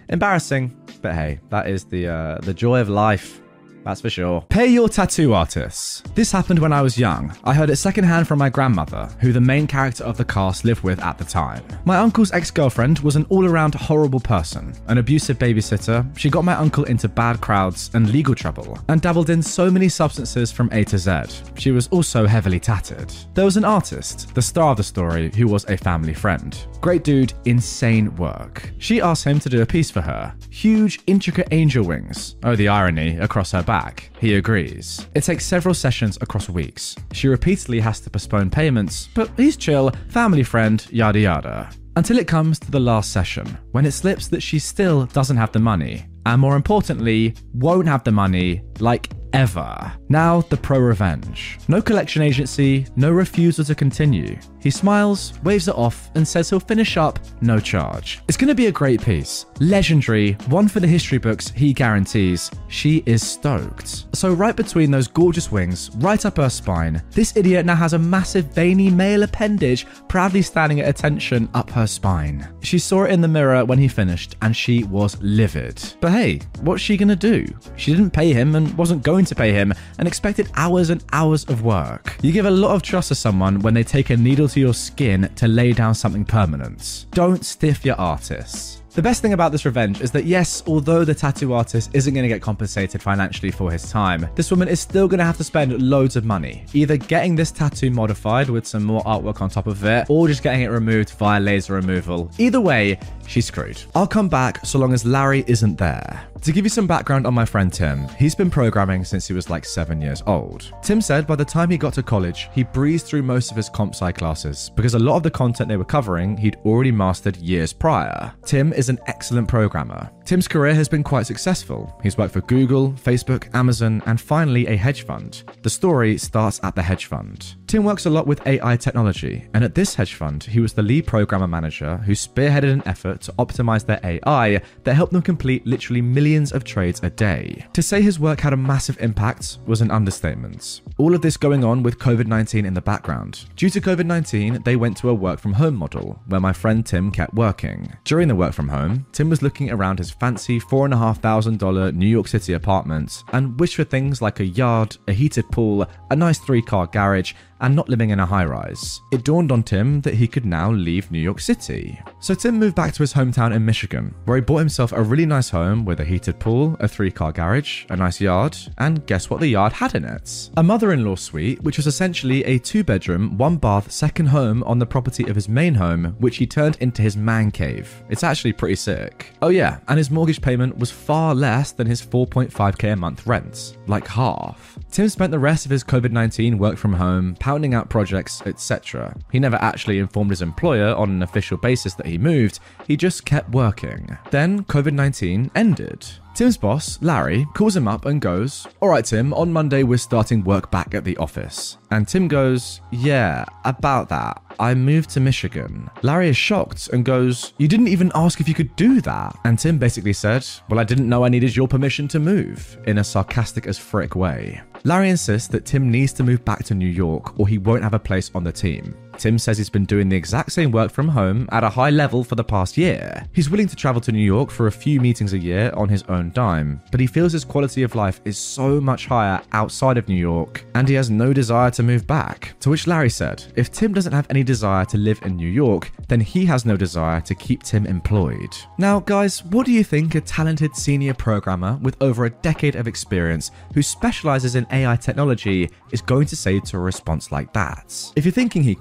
Embarrassing, but hey, that is the uh, the joy of life. That's for sure. Pay your tattoo artists. This happened when I was young. I heard it secondhand from my grandmother, who the main character of the cast lived with at the time. My uncle's ex girlfriend was an all around horrible person, an abusive babysitter. She got my uncle into bad crowds and legal trouble, and dabbled in so many substances from A to Z. She was also heavily tattered. There was an artist, the star of the story, who was a family friend. Great dude, insane work. She asked him to do a piece for her. Huge, intricate angel wings. Oh, the irony, across her back back. He agrees. It takes several sessions across weeks. She repeatedly has to postpone payments, but he's chill, family friend, yada yada. Until it comes to the last session, when it slips that she still doesn't have the money, and more importantly, won't have the money like ever. Now, the pro revenge. No collection agency, no refusal to continue. He smiles, waves it off, and says he'll finish up no charge. It's going to be a great piece. Legendary, one for the history books, he guarantees. She is stoked. So, right between those gorgeous wings, right up her spine, this idiot now has a massive veiny male appendage proudly standing at attention up her spine. She saw it in the mirror when he finished, and she was livid. But hey, what's she gonna do? She didn't pay him and wasn't going to pay him and expected hours and hours of work. You give a lot of trust to someone when they take a needle to your skin to lay down something permanent. Don't stiff your artists. The best thing about this revenge is that, yes, although the tattoo artist isn't going to get compensated financially for his time, this woman is still going to have to spend loads of money, either getting this tattoo modified with some more artwork on top of it, or just getting it removed via laser removal. Either way, she's screwed. I'll come back so long as Larry isn't there. To give you some background on my friend Tim, he's been programming since he was like seven years old. Tim said by the time he got to college, he breezed through most of his comp sci classes because a lot of the content they were covering he'd already mastered years prior. Tim is an excellent programmer. Tim's career has been quite successful. He's worked for Google, Facebook, Amazon, and finally a hedge fund. The story starts at the hedge fund. Tim works a lot with AI technology, and at this hedge fund, he was the lead programmer manager who spearheaded an effort to optimize their AI that helped them complete literally millions of trades a day. To say his work had a massive impact was an understatement. All of this going on with COVID 19 in the background. Due to COVID 19, they went to a work from home model where my friend Tim kept working. During the work from home, Tim was looking around his fancy $4,500 New York City apartment and wished for things like a yard, a heated pool, a nice three car garage, and not living in a high rise. It dawned on Tim that he could now leave New York City. So Tim moved back to his hometown in Michigan, where he bought himself a really nice home with a heated pool, a three car garage, a nice yard, and guess what the yard had in it? A mother in law suite, which was essentially a two bedroom, one bath second home on the property of his main home, which he turned into his man cave. It's actually pretty sick. Oh, yeah, and his mortgage payment was far less than his 4.5k a month rent, like half. Tim spent the rest of his COVID 19 work from home pounding out projects, etc. He never actually informed his employer on an official basis that he moved, he just kept working. Then COVID 19 ended. Tim's boss, Larry, calls him up and goes, Alright, Tim, on Monday we're starting work back at the office. And Tim goes, Yeah, about that. I moved to Michigan. Larry is shocked and goes, You didn't even ask if you could do that. And Tim basically said, Well, I didn't know I needed your permission to move, in a sarcastic as frick way. Larry insists that Tim needs to move back to New York or he won't have a place on the team. Tim says he's been doing the exact same work from home at a high level for the past year. He's willing to travel to New York for a few meetings a year on his own dime, but he feels his quality of life is so much higher outside of New York and he has no desire to move back. To which Larry said, if Tim doesn't have any desire to live in New York, then he has no desire to keep Tim employed. Now, guys, what do you think a talented senior programmer with over a decade of experience who specializes in AI technology is going to say to a response like that? If you're thinking he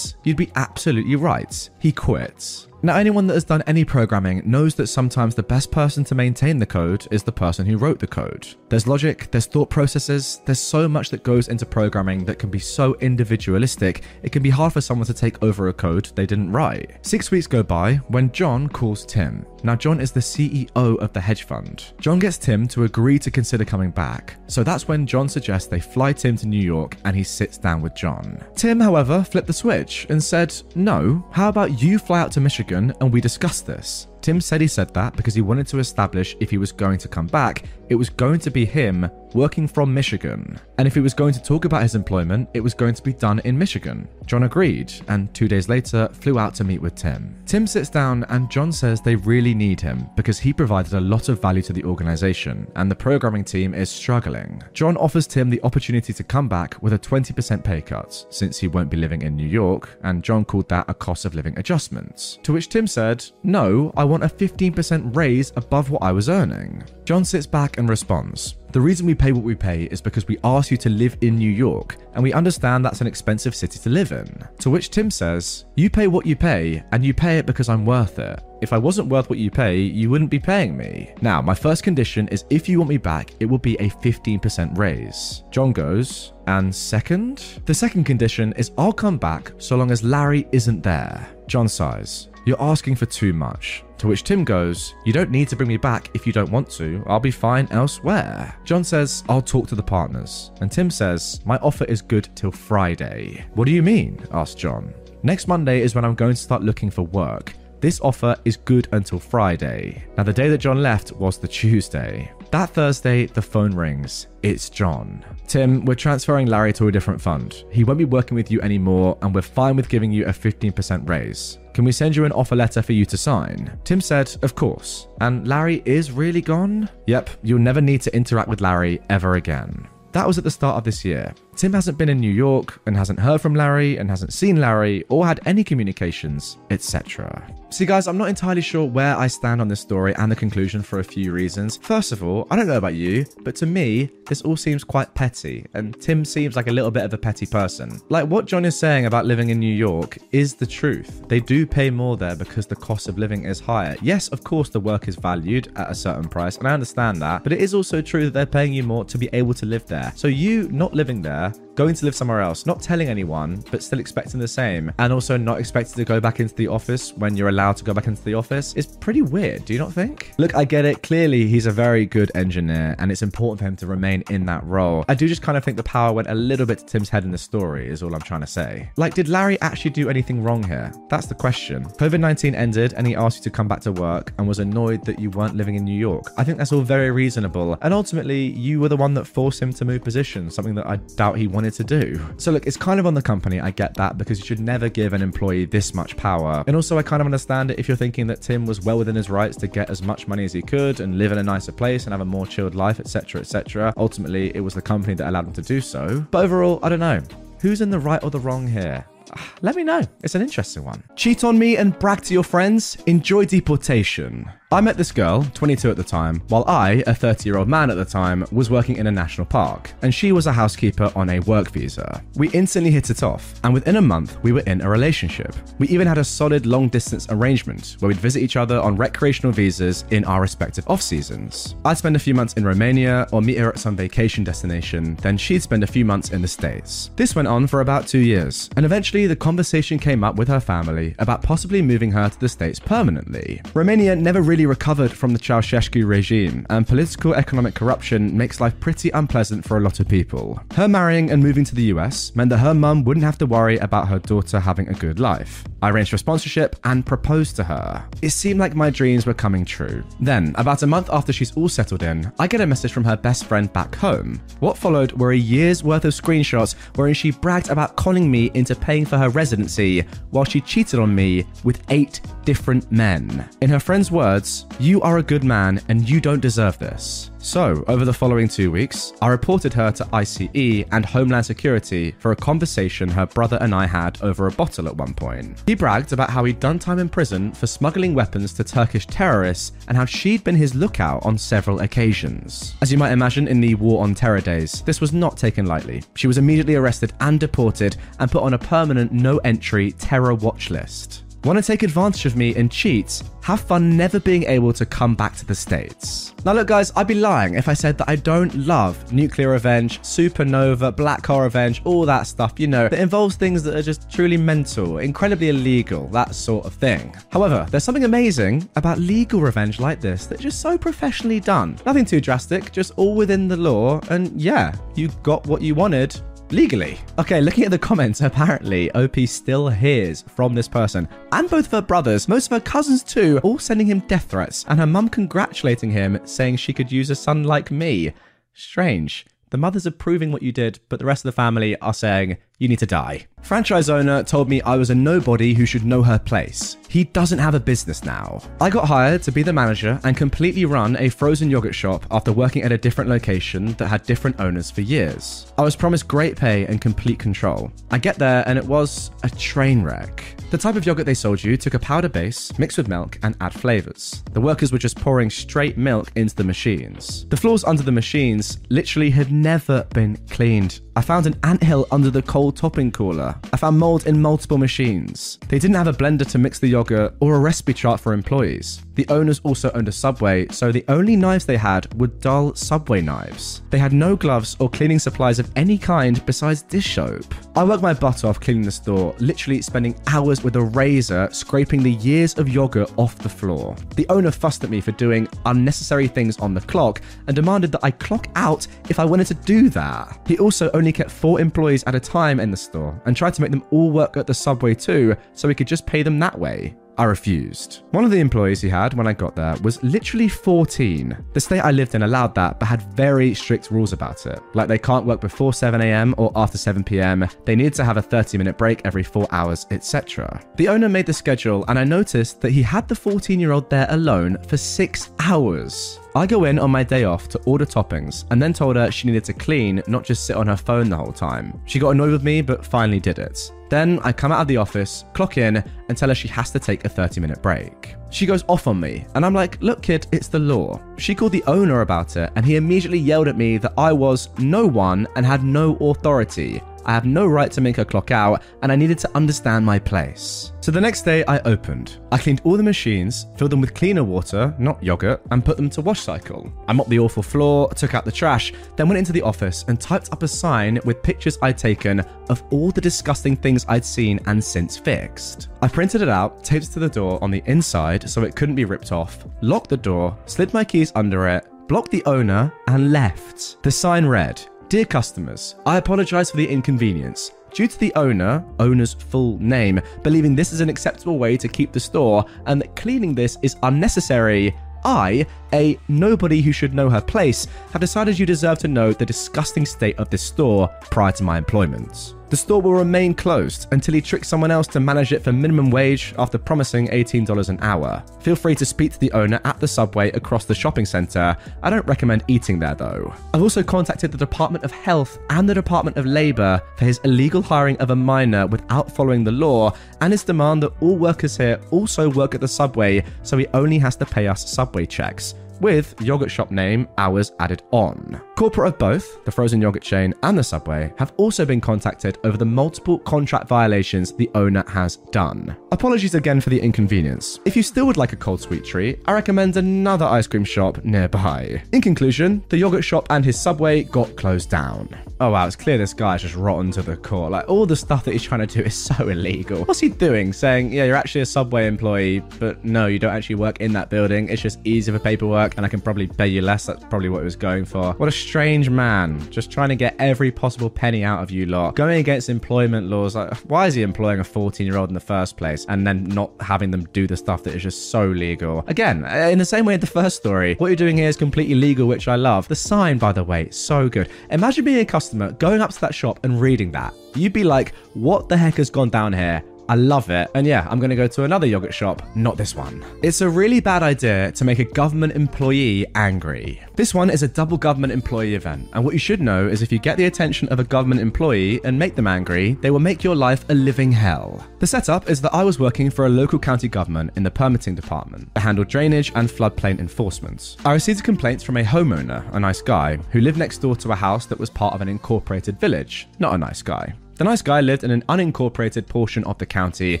you'd be absolutely right. He quits. Now, anyone that has done any programming knows that sometimes the best person to maintain the code is the person who wrote the code. There's logic, there's thought processes, there's so much that goes into programming that can be so individualistic, it can be hard for someone to take over a code they didn't write. Six weeks go by when John calls Tim. Now, John is the CEO of the hedge fund. John gets Tim to agree to consider coming back, so that's when John suggests they fly Tim to New York and he sits down with John. Tim, however, flipped the switch and said, No, how about you fly out to Michigan and we discuss this? Tim said he said that because he wanted to establish if he was going to come back, it was going to be him working from Michigan. And if he was going to talk about his employment, it was going to be done in Michigan. John agreed, and two days later flew out to meet with Tim. Tim sits down, and John says they really need him because he provided a lot of value to the organization, and the programming team is struggling. John offers Tim the opportunity to come back with a 20% pay cut, since he won't be living in New York, and John called that a cost of living adjustment. To which Tim said, No, I want a 15% raise above what I was earning. John sits back and responds, the reason we pay what we pay is because we ask you to live in New York, and we understand that's an expensive city to live in. To which Tim says, You pay what you pay, and you pay it because I'm worth it. If I wasn't worth what you pay, you wouldn't be paying me. Now, my first condition is if you want me back, it will be a 15% raise. John goes, and second? The second condition is I'll come back so long as Larry isn't there. John sighs. You're asking for too much. To which Tim goes, You don't need to bring me back if you don't want to. I'll be fine elsewhere. John says, I'll talk to the partners. And Tim says, My offer is good till Friday. What do you mean? asks John. Next Monday is when I'm going to start looking for work. This offer is good until Friday. Now, the day that John left was the Tuesday. That Thursday, the phone rings. It's John. Tim, we're transferring Larry to a different fund. He won't be working with you anymore, and we're fine with giving you a 15% raise. Can we send you an offer letter for you to sign? Tim said, Of course. And Larry is really gone? Yep, you'll never need to interact with Larry ever again. That was at the start of this year. Tim hasn't been in New York and hasn't heard from Larry and hasn't seen Larry or had any communications, etc. See, guys, I'm not entirely sure where I stand on this story and the conclusion for a few reasons. First of all, I don't know about you, but to me, this all seems quite petty, and Tim seems like a little bit of a petty person. Like what John is saying about living in New York is the truth. They do pay more there because the cost of living is higher. Yes, of course, the work is valued at a certain price, and I understand that, but it is also true that they're paying you more to be able to live there. So you not living there 있습니다. Going to live somewhere else, not telling anyone, but still expecting the same, and also not expecting to go back into the office when you're allowed to go back into the office is pretty weird, do you not think? Look, I get it. Clearly, he's a very good engineer, and it's important for him to remain in that role. I do just kind of think the power went a little bit to Tim's head in the story, is all I'm trying to say. Like, did Larry actually do anything wrong here? That's the question. COVID 19 ended, and he asked you to come back to work and was annoyed that you weren't living in New York. I think that's all very reasonable, and ultimately, you were the one that forced him to move position, something that I doubt he wanted to do. So, look, it's kind of on the company, I get that, because you should never give an employee this much power. And also, I kind of understand it if you're thinking that Tim was well within his rights to get as much money as he could and live in a nicer place and have a more chilled life, etc., etc. Ultimately, it was the company that allowed him to do so. But overall, I don't know. Who's in the right or the wrong here? Ah, let me know. It's an interesting one. Cheat on me and brag to your friends. Enjoy deportation. I met this girl, 22 at the time, while I, a 30 year old man at the time, was working in a national park, and she was a housekeeper on a work visa. We instantly hit it off, and within a month, we were in a relationship. We even had a solid long distance arrangement where we'd visit each other on recreational visas in our respective off seasons. I'd spend a few months in Romania or meet her at some vacation destination, then she'd spend a few months in the States. This went on for about two years, and eventually the conversation came up with her family about possibly moving her to the States permanently. Romania never really recovered from the Ceausescu regime, and political economic corruption makes life pretty unpleasant for a lot of people. Her marrying and moving to the US meant that her mum wouldn't have to worry about her daughter having a good life. I arranged for sponsorship and proposed to her. It seemed like my dreams were coming true. Then, about a month after she's all settled in, I get a message from her best friend back home. What followed were a year's worth of screenshots wherein she bragged about conning me into paying for her residency while she cheated on me with eight different men. In her friend's words, You are a good man and you don't deserve this. So, over the following two weeks, I reported her to ICE and Homeland Security for a conversation her brother and I had over a bottle at one point. He bragged about how he'd done time in prison for smuggling weapons to Turkish terrorists and how she'd been his lookout on several occasions. As you might imagine in the War on Terror days, this was not taken lightly. She was immediately arrested and deported and put on a permanent no entry terror watch list. Want to take advantage of me and cheat? Have fun never being able to come back to the States. Now, look, guys, I'd be lying if I said that I don't love nuclear revenge, supernova, black Car revenge, all that stuff, you know, that involves things that are just truly mental, incredibly illegal, that sort of thing. However, there's something amazing about legal revenge like this that's just so professionally done. Nothing too drastic, just all within the law, and yeah, you got what you wanted legally. Okay, looking at the comments, apparently OP still hears from this person and both of her brothers, most of her cousins too, all sending him death threats, and her mum congratulating him, saying she could use a son like me. Strange. The mother's approving what you did, but the rest of the family are saying, you need to die. Franchise owner told me I was a nobody who should know her place. He doesn't have a business now. I got hired to be the manager and completely run a frozen yogurt shop after working at a different location that had different owners for years. I was promised great pay and complete control. I get there and it was a train wreck. The type of yogurt they sold you took a powder base, mixed with milk, and add flavors. The workers were just pouring straight milk into the machines. The floors under the machines literally had never been cleaned. I found an anthill under the cold topping cooler. I found mold in multiple machines. They didn't have a blender to mix the yogurt or a recipe chart for employees. The owners also owned a Subway, so the only knives they had were dull Subway knives. They had no gloves or cleaning supplies of any kind besides dish soap. I worked my butt off cleaning the store, literally spending hours with a razor scraping the years of yogurt off the floor. The owner fussed at me for doing unnecessary things on the clock and demanded that I clock out if I wanted to do that. He also only kept four employees at a time in the store and tried to make them all work at the subway too so he could just pay them that way. I refused. One of the employees he had when I got there was literally 14. The state I lived in allowed that, but had very strict rules about it. Like they can't work before 7am or after 7pm, they need to have a 30 minute break every 4 hours, etc. The owner made the schedule, and I noticed that he had the 14 year old there alone for 6 hours. I go in on my day off to order toppings and then told her she needed to clean, not just sit on her phone the whole time. She got annoyed with me, but finally did it. Then I come out of the office, clock in, and tell her she has to take a 30 minute break. She goes off on me, and I'm like, look, kid, it's the law. She called the owner about it, and he immediately yelled at me that I was no one and had no authority. I have no right to make her clock out, and I needed to understand my place. So the next day, I opened. I cleaned all the machines, filled them with cleaner water, not yogurt, and put them to wash cycle. I mopped the awful floor, took out the trash, then went into the office and typed up a sign with pictures I'd taken of all the disgusting things I'd seen and since fixed. I printed it out, taped it to the door on the inside so it couldn't be ripped off, locked the door, slid my keys under it, blocked the owner, and left. The sign read, Dear customers, I apologize for the inconvenience. Due to the owner, owner's full name, believing this is an acceptable way to keep the store and that cleaning this is unnecessary, I, a nobody who should know her place, have decided you deserve to know the disgusting state of this store prior to my employment. The store will remain closed until he tricks someone else to manage it for minimum wage after promising $18 an hour. Feel free to speak to the owner at the subway across the shopping centre. I don't recommend eating there though. I've also contacted the Department of Health and the Department of Labour for his illegal hiring of a minor without following the law and his demand that all workers here also work at the subway so he only has to pay us subway checks with yogurt shop name hours added on. Corporate of both, the frozen yogurt chain and the Subway, have also been contacted over the multiple contract violations the owner has done. Apologies again for the inconvenience. If you still would like a cold sweet treat, I recommend another ice cream shop nearby. In conclusion, the yogurt shop and his Subway got closed down. Oh wow, it's clear this guy's just rotten to the core. Like all the stuff that he's trying to do is so illegal. What's he doing? Saying, yeah, you're actually a Subway employee, but no, you don't actually work in that building. It's just easy for paperwork and I can probably pay you less. That's probably what he was going for. What a strange man, just trying to get every possible penny out of you lot, going against employment laws. Like, why is he employing a 14 year old in the first place and then not having them do the stuff that is just so legal? Again, uh, in the same way as the first story, what you're doing here is completely legal, which I love. The sign, by the way, so good. Imagine being a customer, going up to that shop and reading that. You'd be like, what the heck has gone down here? I love it. And yeah, I'm going to go to another yogurt shop, not this one. It's a really bad idea to make a government employee angry. This one is a double government employee event, and what you should know is if you get the attention of a government employee and make them angry, they will make your life a living hell. The setup is that I was working for a local county government in the permitting department. I handled drainage and floodplain enforcement. I received complaints from a homeowner, a nice guy, who lived next door to a house that was part of an incorporated village. Not a nice guy. The nice guy lived in an unincorporated portion of the county,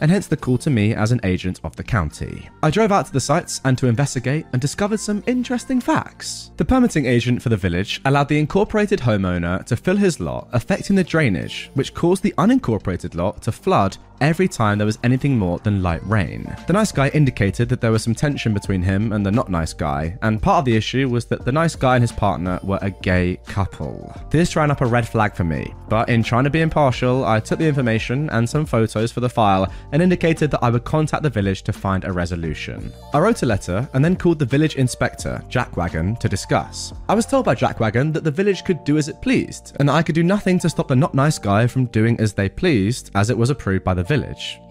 and hence the call to me as an agent of the county. I drove out to the sites and to investigate and discovered some interesting facts. The permitting agent for the village allowed the incorporated homeowner to fill his lot, affecting the drainage, which caused the unincorporated lot to flood every time there was anything more than light rain. The nice guy indicated that there was some tension between him and the not nice guy, and part of the issue was that the nice guy and his partner were a gay couple. This ran up a red flag for me, but in trying to be impartial, I took the information and some photos for the file and indicated that I would contact the village to find a resolution. I wrote a letter and then called the village inspector, Jack Wagon, to discuss. I was told by Jack Wagon that the village could do as it pleased, and that I could do nothing to stop the not nice guy from doing as they pleased, as it was approved by the village.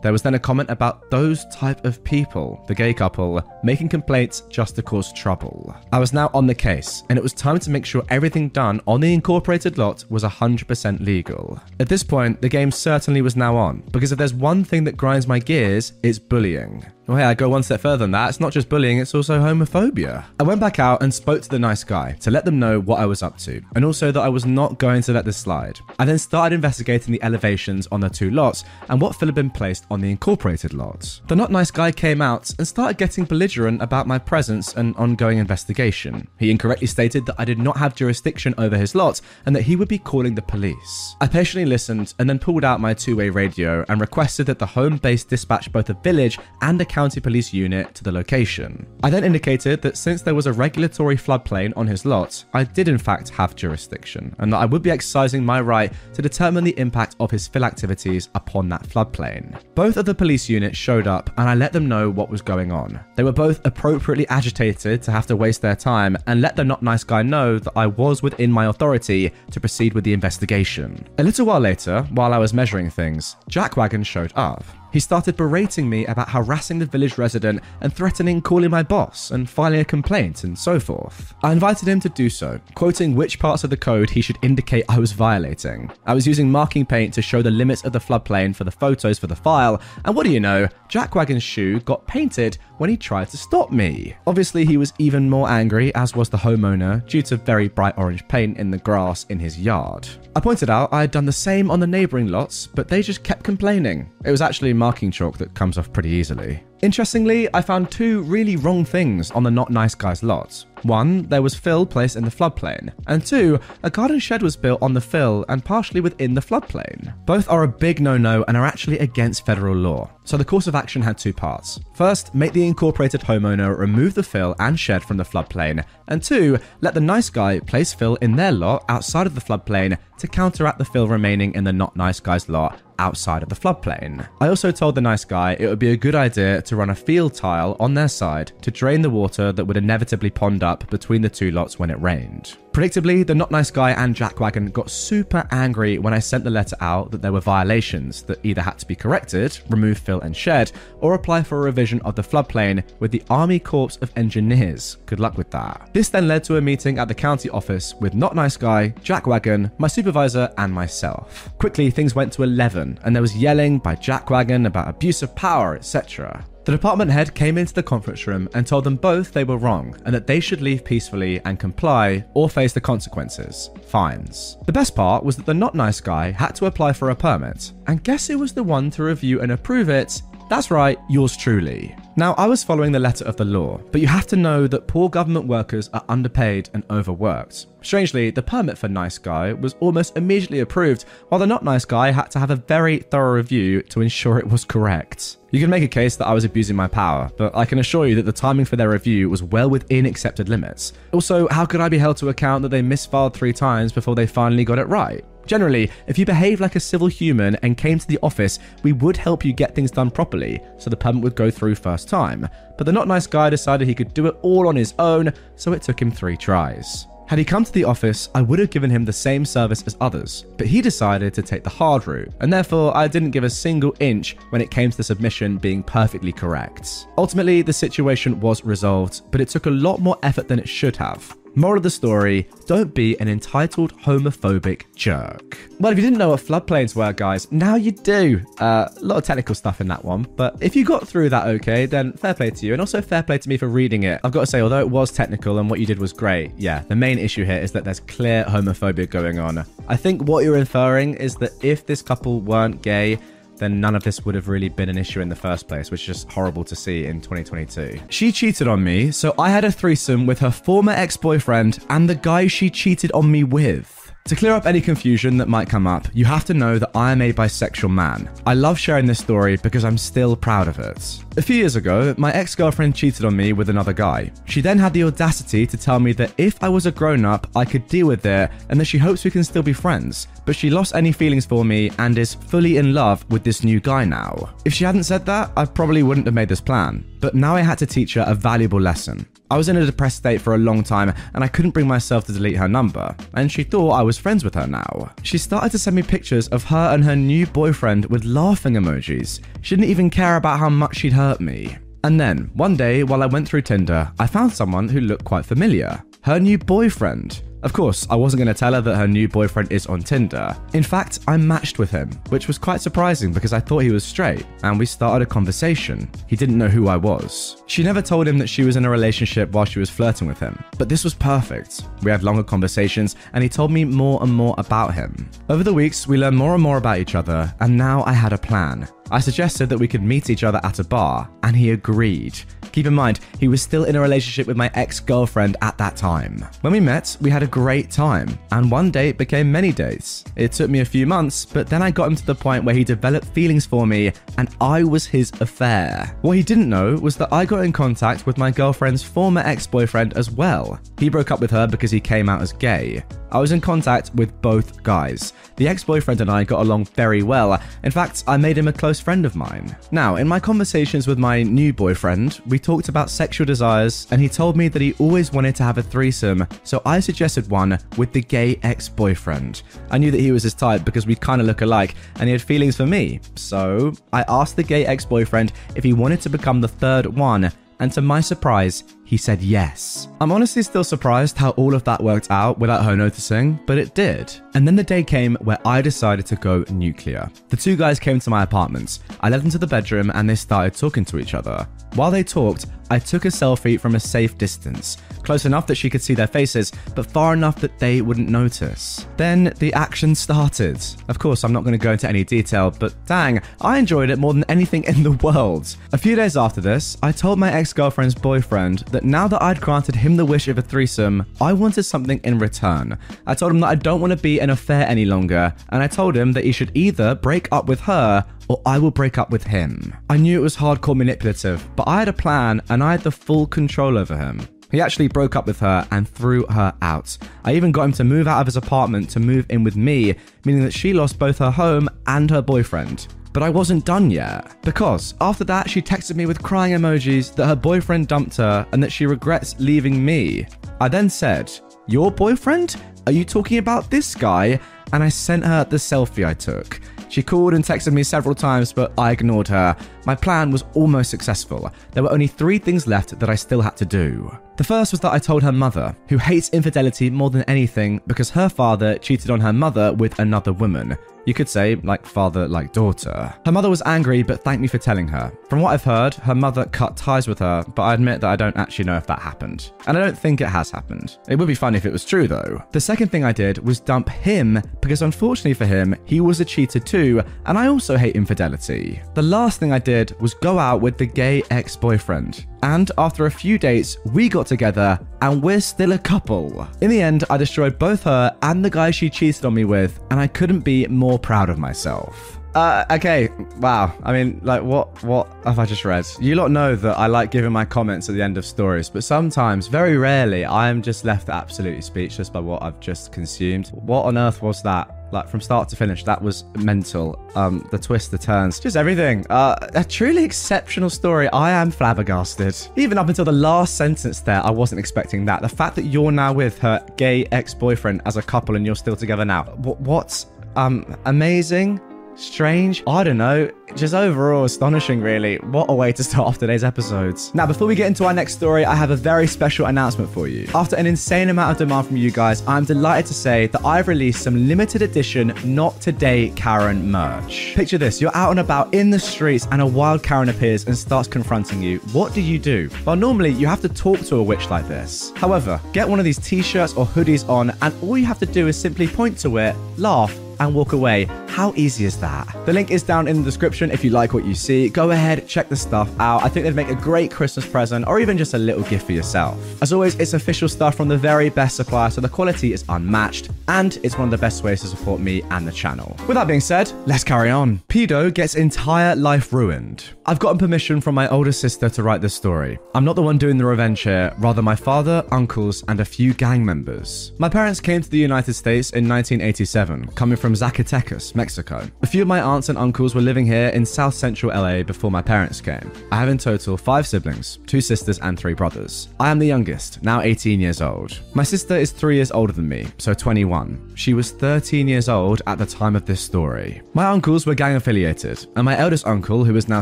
There was then a comment about those type of people, the gay couple, making complaints just to cause trouble. I was now on the case, and it was time to make sure everything done on the incorporated lot was 100% legal. At this point, the game certainly was now on, because if there's one thing that grinds my gears, it's bullying. Well, hey, I go one step further than that. It's not just bullying, it's also homophobia. I went back out and spoke to the nice guy to let them know what I was up to, and also that I was not going to let this slide. I then started investigating the elevations on the two lots and what fill had been placed on the incorporated lots. The not nice guy came out and started getting belligerent about my presence and ongoing investigation. He incorrectly stated that I did not have jurisdiction over his lot and that he would be calling the police. I patiently listened and then pulled out my two way radio and requested that the home base dispatch both a village and a county police unit to the location. I then indicated that since there was a regulatory floodplain on his lot, I did in fact have jurisdiction, and that I would be exercising my right to determine the impact of his fill activities upon that floodplain. Both of the police units showed up, and I let them know what was going on. They were both appropriately agitated to have to waste their time, and let the not nice guy know that I was within my authority to proceed with the investigation. A little while later, while I was measuring things, Jack Wagon showed up. He started berating me about harassing the village resident and threatening calling my boss and filing a complaint and so forth. I invited him to do so, quoting which parts of the code he should indicate I was violating. I was using marking paint to show the limits of the floodplain for the photos for the file, and what do you know, Jack Wagon's shoe got painted when he tried to stop me. Obviously, he was even more angry, as was the homeowner, due to very bright orange paint in the grass in his yard. I pointed out I had done the same on the neighbouring lots, but they just kept complaining. It was actually marking chalk that comes off pretty easily. Interestingly, I found two really wrong things on the Not Nice Guys lot. One, there was fill placed in the floodplain, and two, a garden shed was built on the fill and partially within the floodplain. Both are a big no no and are actually against federal law. So the course of action had two parts. First, make the incorporated homeowner remove the fill and shed from the floodplain, and two, let the nice guy place fill in their lot outside of the floodplain to counteract the fill remaining in the not nice guy's lot outside of the floodplain. I also told the nice guy it would be a good idea to run a field tile on their side to drain the water that would inevitably pond up between the two lots when it rained. Predictably, the not nice guy and Jack Wagon got super angry when I sent the letter out that there were violations that either had to be corrected, remove fill and shed, or apply for a revision of the floodplain with the Army Corps of Engineers. Good luck with that. This then led to a meeting at the county office with not nice guy, Jack Wagon, my supervisor, and myself. Quickly, things went to 11, and there was yelling by Jack Wagon about abuse of power, etc. The department head came into the conference room and told them both they were wrong and that they should leave peacefully and comply or face the consequences fines. The best part was that the not nice guy had to apply for a permit, and guess who was the one to review and approve it? That's right, yours truly. Now, I was following the letter of the law, but you have to know that poor government workers are underpaid and overworked. Strangely, the permit for Nice Guy was almost immediately approved, while the Not Nice Guy had to have a very thorough review to ensure it was correct. You can make a case that I was abusing my power, but I can assure you that the timing for their review was well within accepted limits. Also, how could I be held to account that they misfiled three times before they finally got it right? Generally, if you behave like a civil human and came to the office, we would help you get things done properly, so the permit would go through first time. But the not nice guy decided he could do it all on his own, so it took him three tries. Had he come to the office, I would have given him the same service as others, but he decided to take the hard route, and therefore I didn't give a single inch when it came to the submission being perfectly correct. Ultimately, the situation was resolved, but it took a lot more effort than it should have. Moral of the story don't be an entitled homophobic jerk. Well, if you didn't know what floodplains were, guys, now you do. Uh, a lot of technical stuff in that one, but if you got through that okay, then fair play to you, and also fair play to me for reading it. I've got to say, although it was technical and what you did was great, yeah, the main issue here is that there's clear homophobia going on. I think what you're inferring is that if this couple weren't gay, then none of this would have really been an issue in the first place, which is just horrible to see in 2022. She cheated on me, so I had a threesome with her former ex boyfriend and the guy she cheated on me with. To clear up any confusion that might come up, you have to know that I am a bisexual man. I love sharing this story because I'm still proud of it. A few years ago, my ex girlfriend cheated on me with another guy. She then had the audacity to tell me that if I was a grown up, I could deal with it and that she hopes we can still be friends. But she lost any feelings for me and is fully in love with this new guy now. If she hadn't said that, I probably wouldn't have made this plan. But now I had to teach her a valuable lesson. I was in a depressed state for a long time and I couldn't bring myself to delete her number, and she thought I was friends with her now. She started to send me pictures of her and her new boyfriend with laughing emojis. She didn't even care about how much she'd hurt me. And then, one day, while I went through Tinder, I found someone who looked quite familiar. Her new boyfriend. Of course, I wasn't going to tell her that her new boyfriend is on Tinder. In fact, I matched with him, which was quite surprising because I thought he was straight, and we started a conversation. He didn't know who I was. She never told him that she was in a relationship while she was flirting with him, but this was perfect. We had longer conversations, and he told me more and more about him. Over the weeks, we learned more and more about each other, and now I had a plan. I suggested that we could meet each other at a bar, and he agreed. Keep in mind, he was still in a relationship with my ex girlfriend at that time. When we met, we had a great time, and one date became many dates. It took me a few months, but then I got him to the point where he developed feelings for me, and I was his affair. What he didn't know was that I got in contact with my girlfriend's former ex boyfriend as well. He broke up with her because he came out as gay. I was in contact with both guys. The ex boyfriend and I got along very well. In fact, I made him a close friend of mine. Now, in my conversations with my new boyfriend, we talked about sexual desires, and he told me that he always wanted to have a threesome, so I suggested one with the gay ex boyfriend. I knew that he was his type because we kind of look alike, and he had feelings for me. So I asked the gay ex boyfriend if he wanted to become the third one, and to my surprise, he said yes. I'm honestly still surprised how all of that worked out without her noticing, but it did. And then the day came where I decided to go nuclear. The two guys came to my apartment. I led them to the bedroom and they started talking to each other. While they talked, I took a selfie from a safe distance, close enough that she could see their faces, but far enough that they wouldn't notice. Then the action started. Of course, I'm not going to go into any detail, but dang, I enjoyed it more than anything in the world. A few days after this, I told my ex girlfriend's boyfriend that now that I'd granted him the wish of a threesome, I wanted something in return. I told him that I don't want to be in an affair any longer, and I told him that he should either break up with her or I will break up with him. I knew it was hardcore manipulative, but I had a plan and I had the full control over him. He actually broke up with her and threw her out. I even got him to move out of his apartment to move in with me, meaning that she lost both her home and her boyfriend. But I wasn't done yet. Because after that, she texted me with crying emojis that her boyfriend dumped her and that she regrets leaving me. I then said, Your boyfriend? Are you talking about this guy? And I sent her the selfie I took. She called and texted me several times, but I ignored her. My plan was almost successful. There were only three things left that I still had to do. The first was that I told her mother, who hates infidelity more than anything because her father cheated on her mother with another woman. You could say, like father, like daughter. Her mother was angry, but thanked me for telling her. From what I've heard, her mother cut ties with her, but I admit that I don't actually know if that happened. And I don't think it has happened. It would be fun if it was true, though. The second thing I did was dump him, because unfortunately for him, he was a cheater too, and I also hate infidelity. The last thing I did was go out with the gay ex boyfriend. And after a few dates, we got together and we're still a couple. In the end, I destroyed both her and the guy she cheated on me with, and I couldn't be more proud of myself. Uh, okay, wow. I mean, like, what, what have I just read? You lot know that I like giving my comments at the end of stories, but sometimes, very rarely, I am just left absolutely speechless by what I've just consumed. What on earth was that? Like from start to finish, that was mental. Um, the twists, the turns, just everything. Uh, a truly exceptional story. I am flabbergasted. Even up until the last sentence there, I wasn't expecting that. The fact that you're now with her gay ex-boyfriend as a couple and you're still together now. What? What's um amazing? Strange? I don't know. Just overall astonishing, really. What a way to start off today's episodes. Now, before we get into our next story, I have a very special announcement for you. After an insane amount of demand from you guys, I'm delighted to say that I've released some limited edition Not Today Karen merch. Picture this you're out and about in the streets, and a wild Karen appears and starts confronting you. What do you do? Well, normally you have to talk to a witch like this. However, get one of these t shirts or hoodies on, and all you have to do is simply point to it, laugh, and walk away. How easy is that? The link is down in the description if you like what you see. Go ahead, check the stuff out. I think they'd make a great Christmas present or even just a little gift for yourself. As always, it's official stuff from the very best supplier, so the quality is unmatched and it's one of the best ways to support me and the channel. With that being said, let's carry on. Pedo gets entire life ruined. I've gotten permission from my older sister to write this story. I'm not the one doing the revenge here, rather my father, uncles, and a few gang members. My parents came to the United States in 1987, coming from Zacatecas, Mexico. A few of my aunts and uncles were living here in south central LA before my parents came. I have in total five siblings, two sisters and three brothers. I am the youngest, now 18 years old. My sister is three years older than me, so 21. She was 13 years old at the time of this story. My uncles were gang affiliated, and my eldest uncle, who is now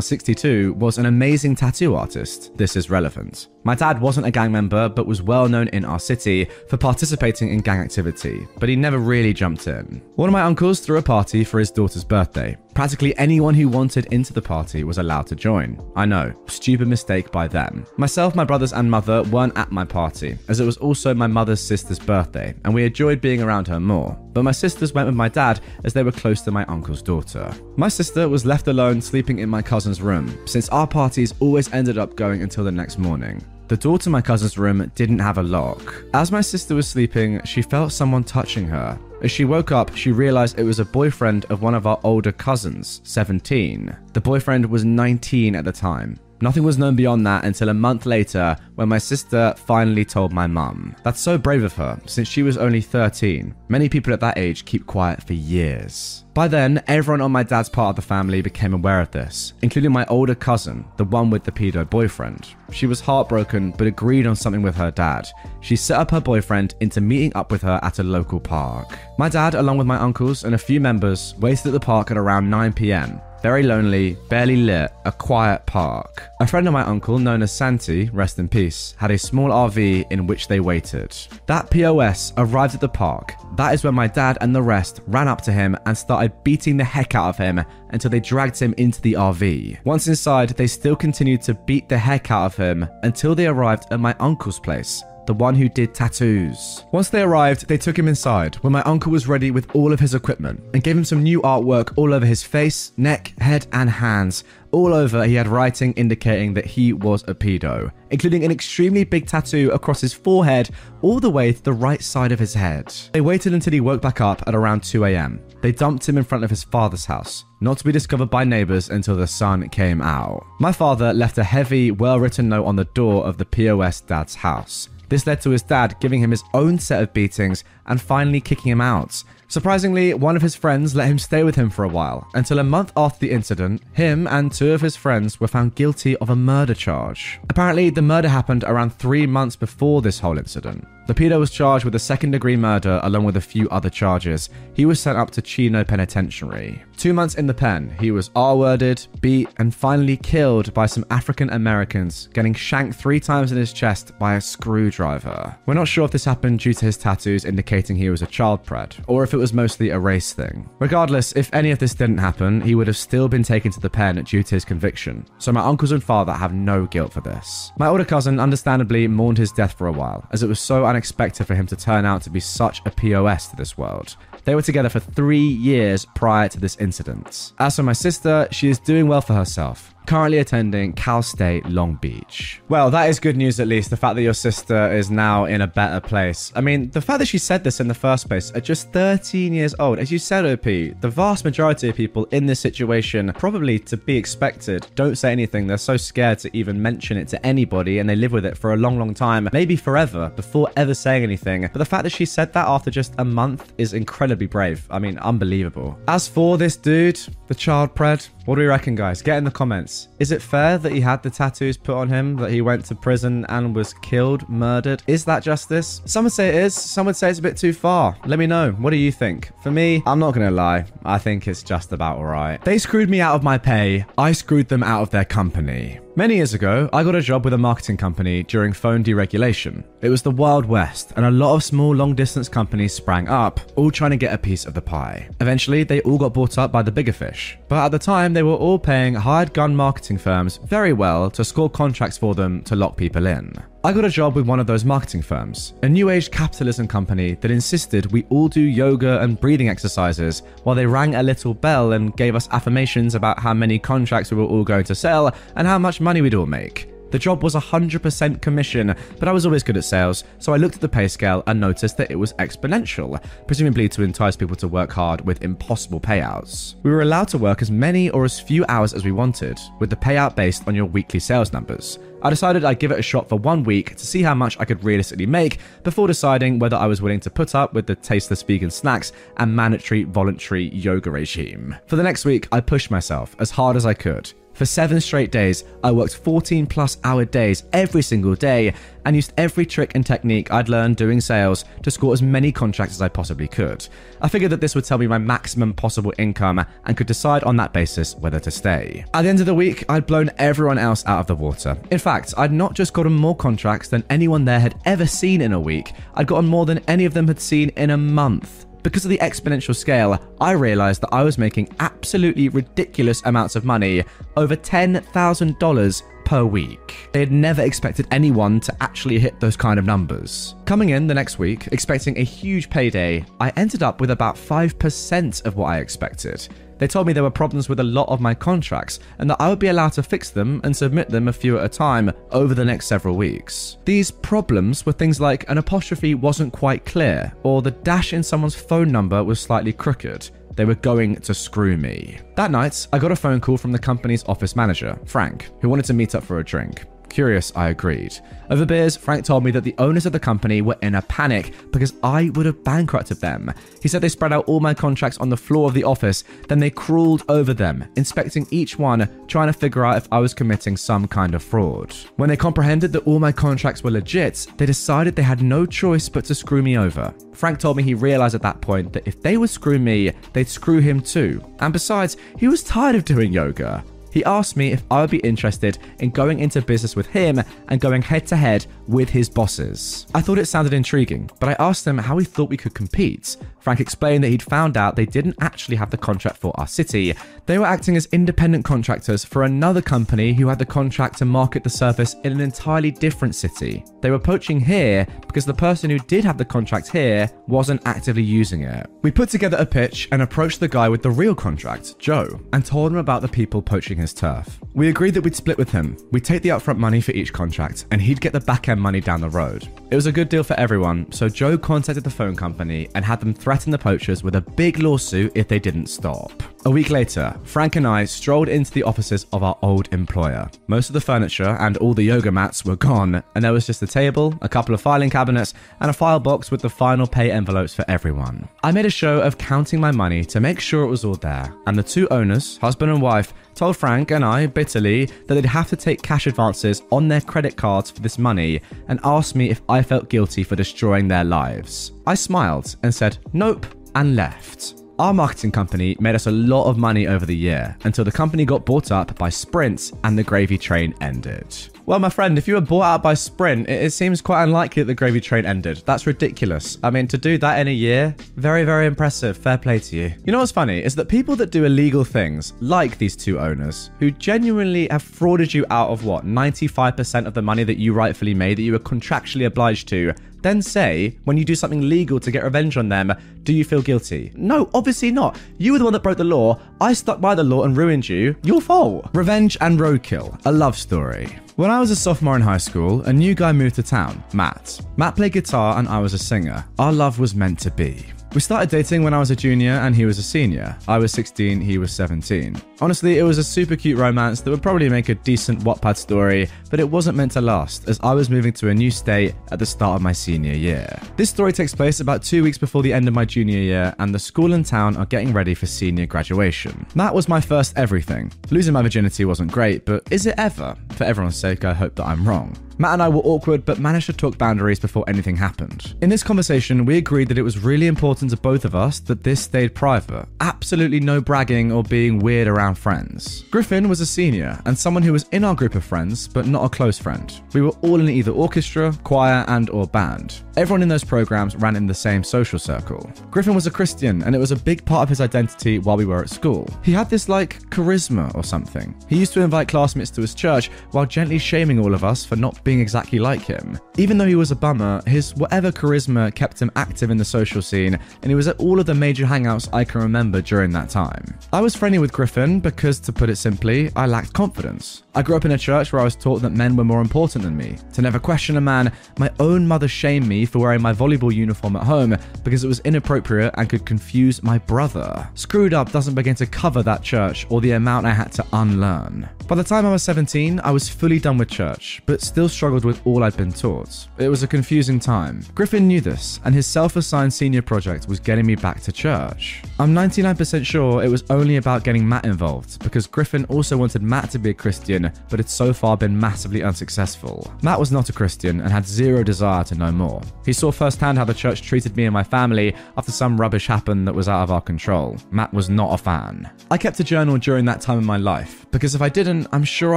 62, was an amazing tattoo artist. This is relevant. My dad wasn't a gang member, but was well known in our city for participating in gang activity, but he never really jumped in. One of my uncles threw a party for his daughter's birthday. Practically anyone who wanted into the party was allowed to join. I know, stupid mistake by them. Myself, my brothers, and mother weren't at my party, as it was also my mother's sister's birthday, and we enjoyed being around her more. But my sisters went with my dad as they were close to my uncle's daughter. My sister was left alone sleeping in my cousin's room, since our parties always ended up going until the next morning. The door to my cousin's room didn't have a lock. As my sister was sleeping, she felt someone touching her. As she woke up, she realized it was a boyfriend of one of our older cousins, 17. The boyfriend was 19 at the time. Nothing was known beyond that until a month later when my sister finally told my mum. That's so brave of her, since she was only 13. Many people at that age keep quiet for years. By then, everyone on my dad's part of the family became aware of this, including my older cousin, the one with the pedo boyfriend. She was heartbroken but agreed on something with her dad. She set up her boyfriend into meeting up with her at a local park. My dad, along with my uncles and a few members, waited at the park at around 9 pm very lonely, barely lit, a quiet park. A friend of my uncle, known as Santi, rest in peace, had a small RV in which they waited. That POS arrived at the park. That is when my dad and the rest ran up to him and started beating the heck out of him until they dragged him into the RV. Once inside, they still continued to beat the heck out of him until they arrived at my uncle's place the one who did tattoos. Once they arrived, they took him inside, where my uncle was ready with all of his equipment, and gave him some new artwork all over his face, neck, head, and hands. All over, he had writing indicating that he was a pedo, including an extremely big tattoo across his forehead, all the way to the right side of his head. They waited until he woke back up at around 2 am. They dumped him in front of his father's house, not to be discovered by neighbors until the sun came out. My father left a heavy, well written note on the door of the POS dad's house. This led to his dad giving him his own set of beatings and finally kicking him out. Surprisingly, one of his friends let him stay with him for a while, until a month after the incident, him and two of his friends were found guilty of a murder charge. Apparently, the murder happened around three months before this whole incident. Lepido was charged with a second degree murder along with a few other charges. He was sent up to Chino Penitentiary. Two months in the pen, he was R worded, beat, and finally killed by some African Americans, getting shanked three times in his chest by a screwdriver. We're not sure if this happened due to his tattoos indicating he was a child pred, or if it was mostly a race thing. Regardless, if any of this didn't happen, he would have still been taken to the pen due to his conviction. So my uncles and father have no guilt for this. My older cousin understandably mourned his death for a while, as it was so unexpected for him to turn out to be such a POS to this world. They were together for three years prior to this incident. As for my sister, she is doing well for herself currently attending Cal State Long Beach. Well, that is good news at least, the fact that your sister is now in a better place. I mean, the fact that she said this in the first place at just 13 years old, as you said, OP, the vast majority of people in this situation, probably to be expected, don't say anything. They're so scared to even mention it to anybody and they live with it for a long, long time, maybe forever, before ever saying anything. But the fact that she said that after just a month is incredibly brave. I mean, unbelievable. As for this dude, the child pred, what do we reckon, guys? Get in the comments. Is it fair that he had the tattoos put on him, that he went to prison and was killed, murdered? Is that justice? Some would say it is, some would say it's a bit too far. Let me know. What do you think? For me, I'm not gonna lie. I think it's just about alright. They screwed me out of my pay, I screwed them out of their company. Many years ago, I got a job with a marketing company during phone deregulation. It was the Wild West, and a lot of small long distance companies sprang up, all trying to get a piece of the pie. Eventually, they all got bought up by the bigger fish. But at the time, they were all paying hired gun marketing firms very well to score contracts for them to lock people in. I got a job with one of those marketing firms, a new age capitalism company that insisted we all do yoga and breathing exercises while they rang a little bell and gave us affirmations about how many contracts we were all going to sell and how much money we'd all make. The job was 100% commission, but I was always good at sales, so I looked at the pay scale and noticed that it was exponential, presumably to entice people to work hard with impossible payouts. We were allowed to work as many or as few hours as we wanted, with the payout based on your weekly sales numbers. I decided I'd give it a shot for one week to see how much I could realistically make before deciding whether I was willing to put up with the tasteless vegan snacks and mandatory voluntary yoga regime. For the next week, I pushed myself as hard as I could. For seven straight days, I worked 14 plus hour days every single day and used every trick and technique I'd learned doing sales to score as many contracts as I possibly could. I figured that this would tell me my maximum possible income and could decide on that basis whether to stay. At the end of the week, I'd blown everyone else out of the water. In fact, I'd not just gotten more contracts than anyone there had ever seen in a week, I'd gotten more than any of them had seen in a month. Because of the exponential scale, I realized that I was making absolutely ridiculous amounts of money over $10,000 per week. They had never expected anyone to actually hit those kind of numbers. Coming in the next week, expecting a huge payday, I ended up with about 5% of what I expected. They told me there were problems with a lot of my contracts and that I would be allowed to fix them and submit them a few at a time over the next several weeks. These problems were things like an apostrophe wasn't quite clear, or the dash in someone's phone number was slightly crooked. They were going to screw me. That night, I got a phone call from the company's office manager, Frank, who wanted to meet up for a drink. Curious, I agreed. Over beers, Frank told me that the owners of the company were in a panic because I would have bankrupted them. He said they spread out all my contracts on the floor of the office, then they crawled over them, inspecting each one, trying to figure out if I was committing some kind of fraud. When they comprehended that all my contracts were legit, they decided they had no choice but to screw me over. Frank told me he realized at that point that if they would screw me, they'd screw him too. And besides, he was tired of doing yoga. He asked me if I would be interested in going into business with him and going head to head with his bosses. I thought it sounded intriguing, but I asked him how he thought we could compete. Frank explained that he'd found out they didn't actually have the contract for our city. They were acting as independent contractors for another company who had the contract to market the service in an entirely different city. They were poaching here because the person who did have the contract here wasn't actively using it. We put together a pitch and approached the guy with the real contract, Joe, and told him about the people poaching his turf. We agreed that we'd split with him. We'd take the upfront money for each contract, and he'd get the back end money down the road. It was a good deal for everyone, so Joe contacted the phone company and had them threaten the poachers with a big lawsuit if they didn't stop. A week later, Frank and I strolled into the offices of our old employer. Most of the furniture and all the yoga mats were gone, and there was just a table, a couple of filing cabinets, and a file box with the final pay envelopes for everyone. I made a show of counting my money to make sure it was all there, and the two owners, husband and wife, told Frank and I bitterly that they'd have to take cash advances on their credit cards for this money and asked me if I felt guilty for destroying their lives. I smiled and said, nope, and left. Our marketing company made us a lot of money over the year until the company got bought up by Sprint and the gravy train ended. Well, my friend, if you were bought out by Sprint, it, it, seems quite unlikely that the gravy train ended. That's ridiculous. I mean, to do that in a year, very, very impressive. Fair play to you. You know what's funny is that people that do illegal things, like these two owners, who genuinely have frauded you out of what, 95% of the money that you rightfully made that you were contractually obliged to, then say, when you do something legal to get revenge on them, do you feel guilty? No, obviously not. You were the one that broke the law. I stuck by the law and ruined you. Your fault. Revenge and roadkill, a love story. When I was a sophomore in high school, a new guy moved to town, Matt. Matt played guitar and I was a singer. Our love was meant to be. We started dating when I was a junior and he was a senior. I was 16, he was 17. Honestly, it was a super cute romance that would probably make a decent Wattpad story, but it wasn't meant to last as I was moving to a new state at the start of my senior year. This story takes place about two weeks before the end of my junior year, and the school and town are getting ready for senior graduation. Matt was my first everything. Losing my virginity wasn't great, but is it ever? For everyone's sake, I hope that I'm wrong. Matt and I were awkward but managed to talk boundaries before anything happened. In this conversation, we agreed that it was really important to both of us that this stayed private. Absolutely no bragging or being weird around friends. Griffin was a senior and someone who was in our group of friends but not a close friend. We were all in either orchestra, choir, and or band. Everyone in those programs ran in the same social circle. Griffin was a Christian and it was a big part of his identity while we were at school. He had this like charisma or something. He used to invite classmates to his church while gently shaming all of us for not being exactly like him. Even though he was a bummer, his whatever charisma kept him active in the social scene, and he was at all of the major hangouts I can remember during that time. I was friendly with Griffin because, to put it simply, I lacked confidence. I grew up in a church where I was taught that men were more important than me, to never question a man. My own mother shamed me for wearing my volleyball uniform at home because it was inappropriate and could confuse my brother. Screwed up doesn't begin to cover that church or the amount I had to unlearn. By the time I was 17, I was fully done with church, but still struggled with all I'd been taught. It was a confusing time. Griffin knew this, and his self assigned senior project was getting me back to church. I'm 99% sure it was only about getting Matt involved, because Griffin also wanted Matt to be a Christian, but had so far been massively unsuccessful. Matt was not a Christian and had zero desire to know more. He saw firsthand how the church treated me and my family after some rubbish happened that was out of our control. Matt was not a fan. I kept a journal during that time in my life, because if I didn't, I'm sure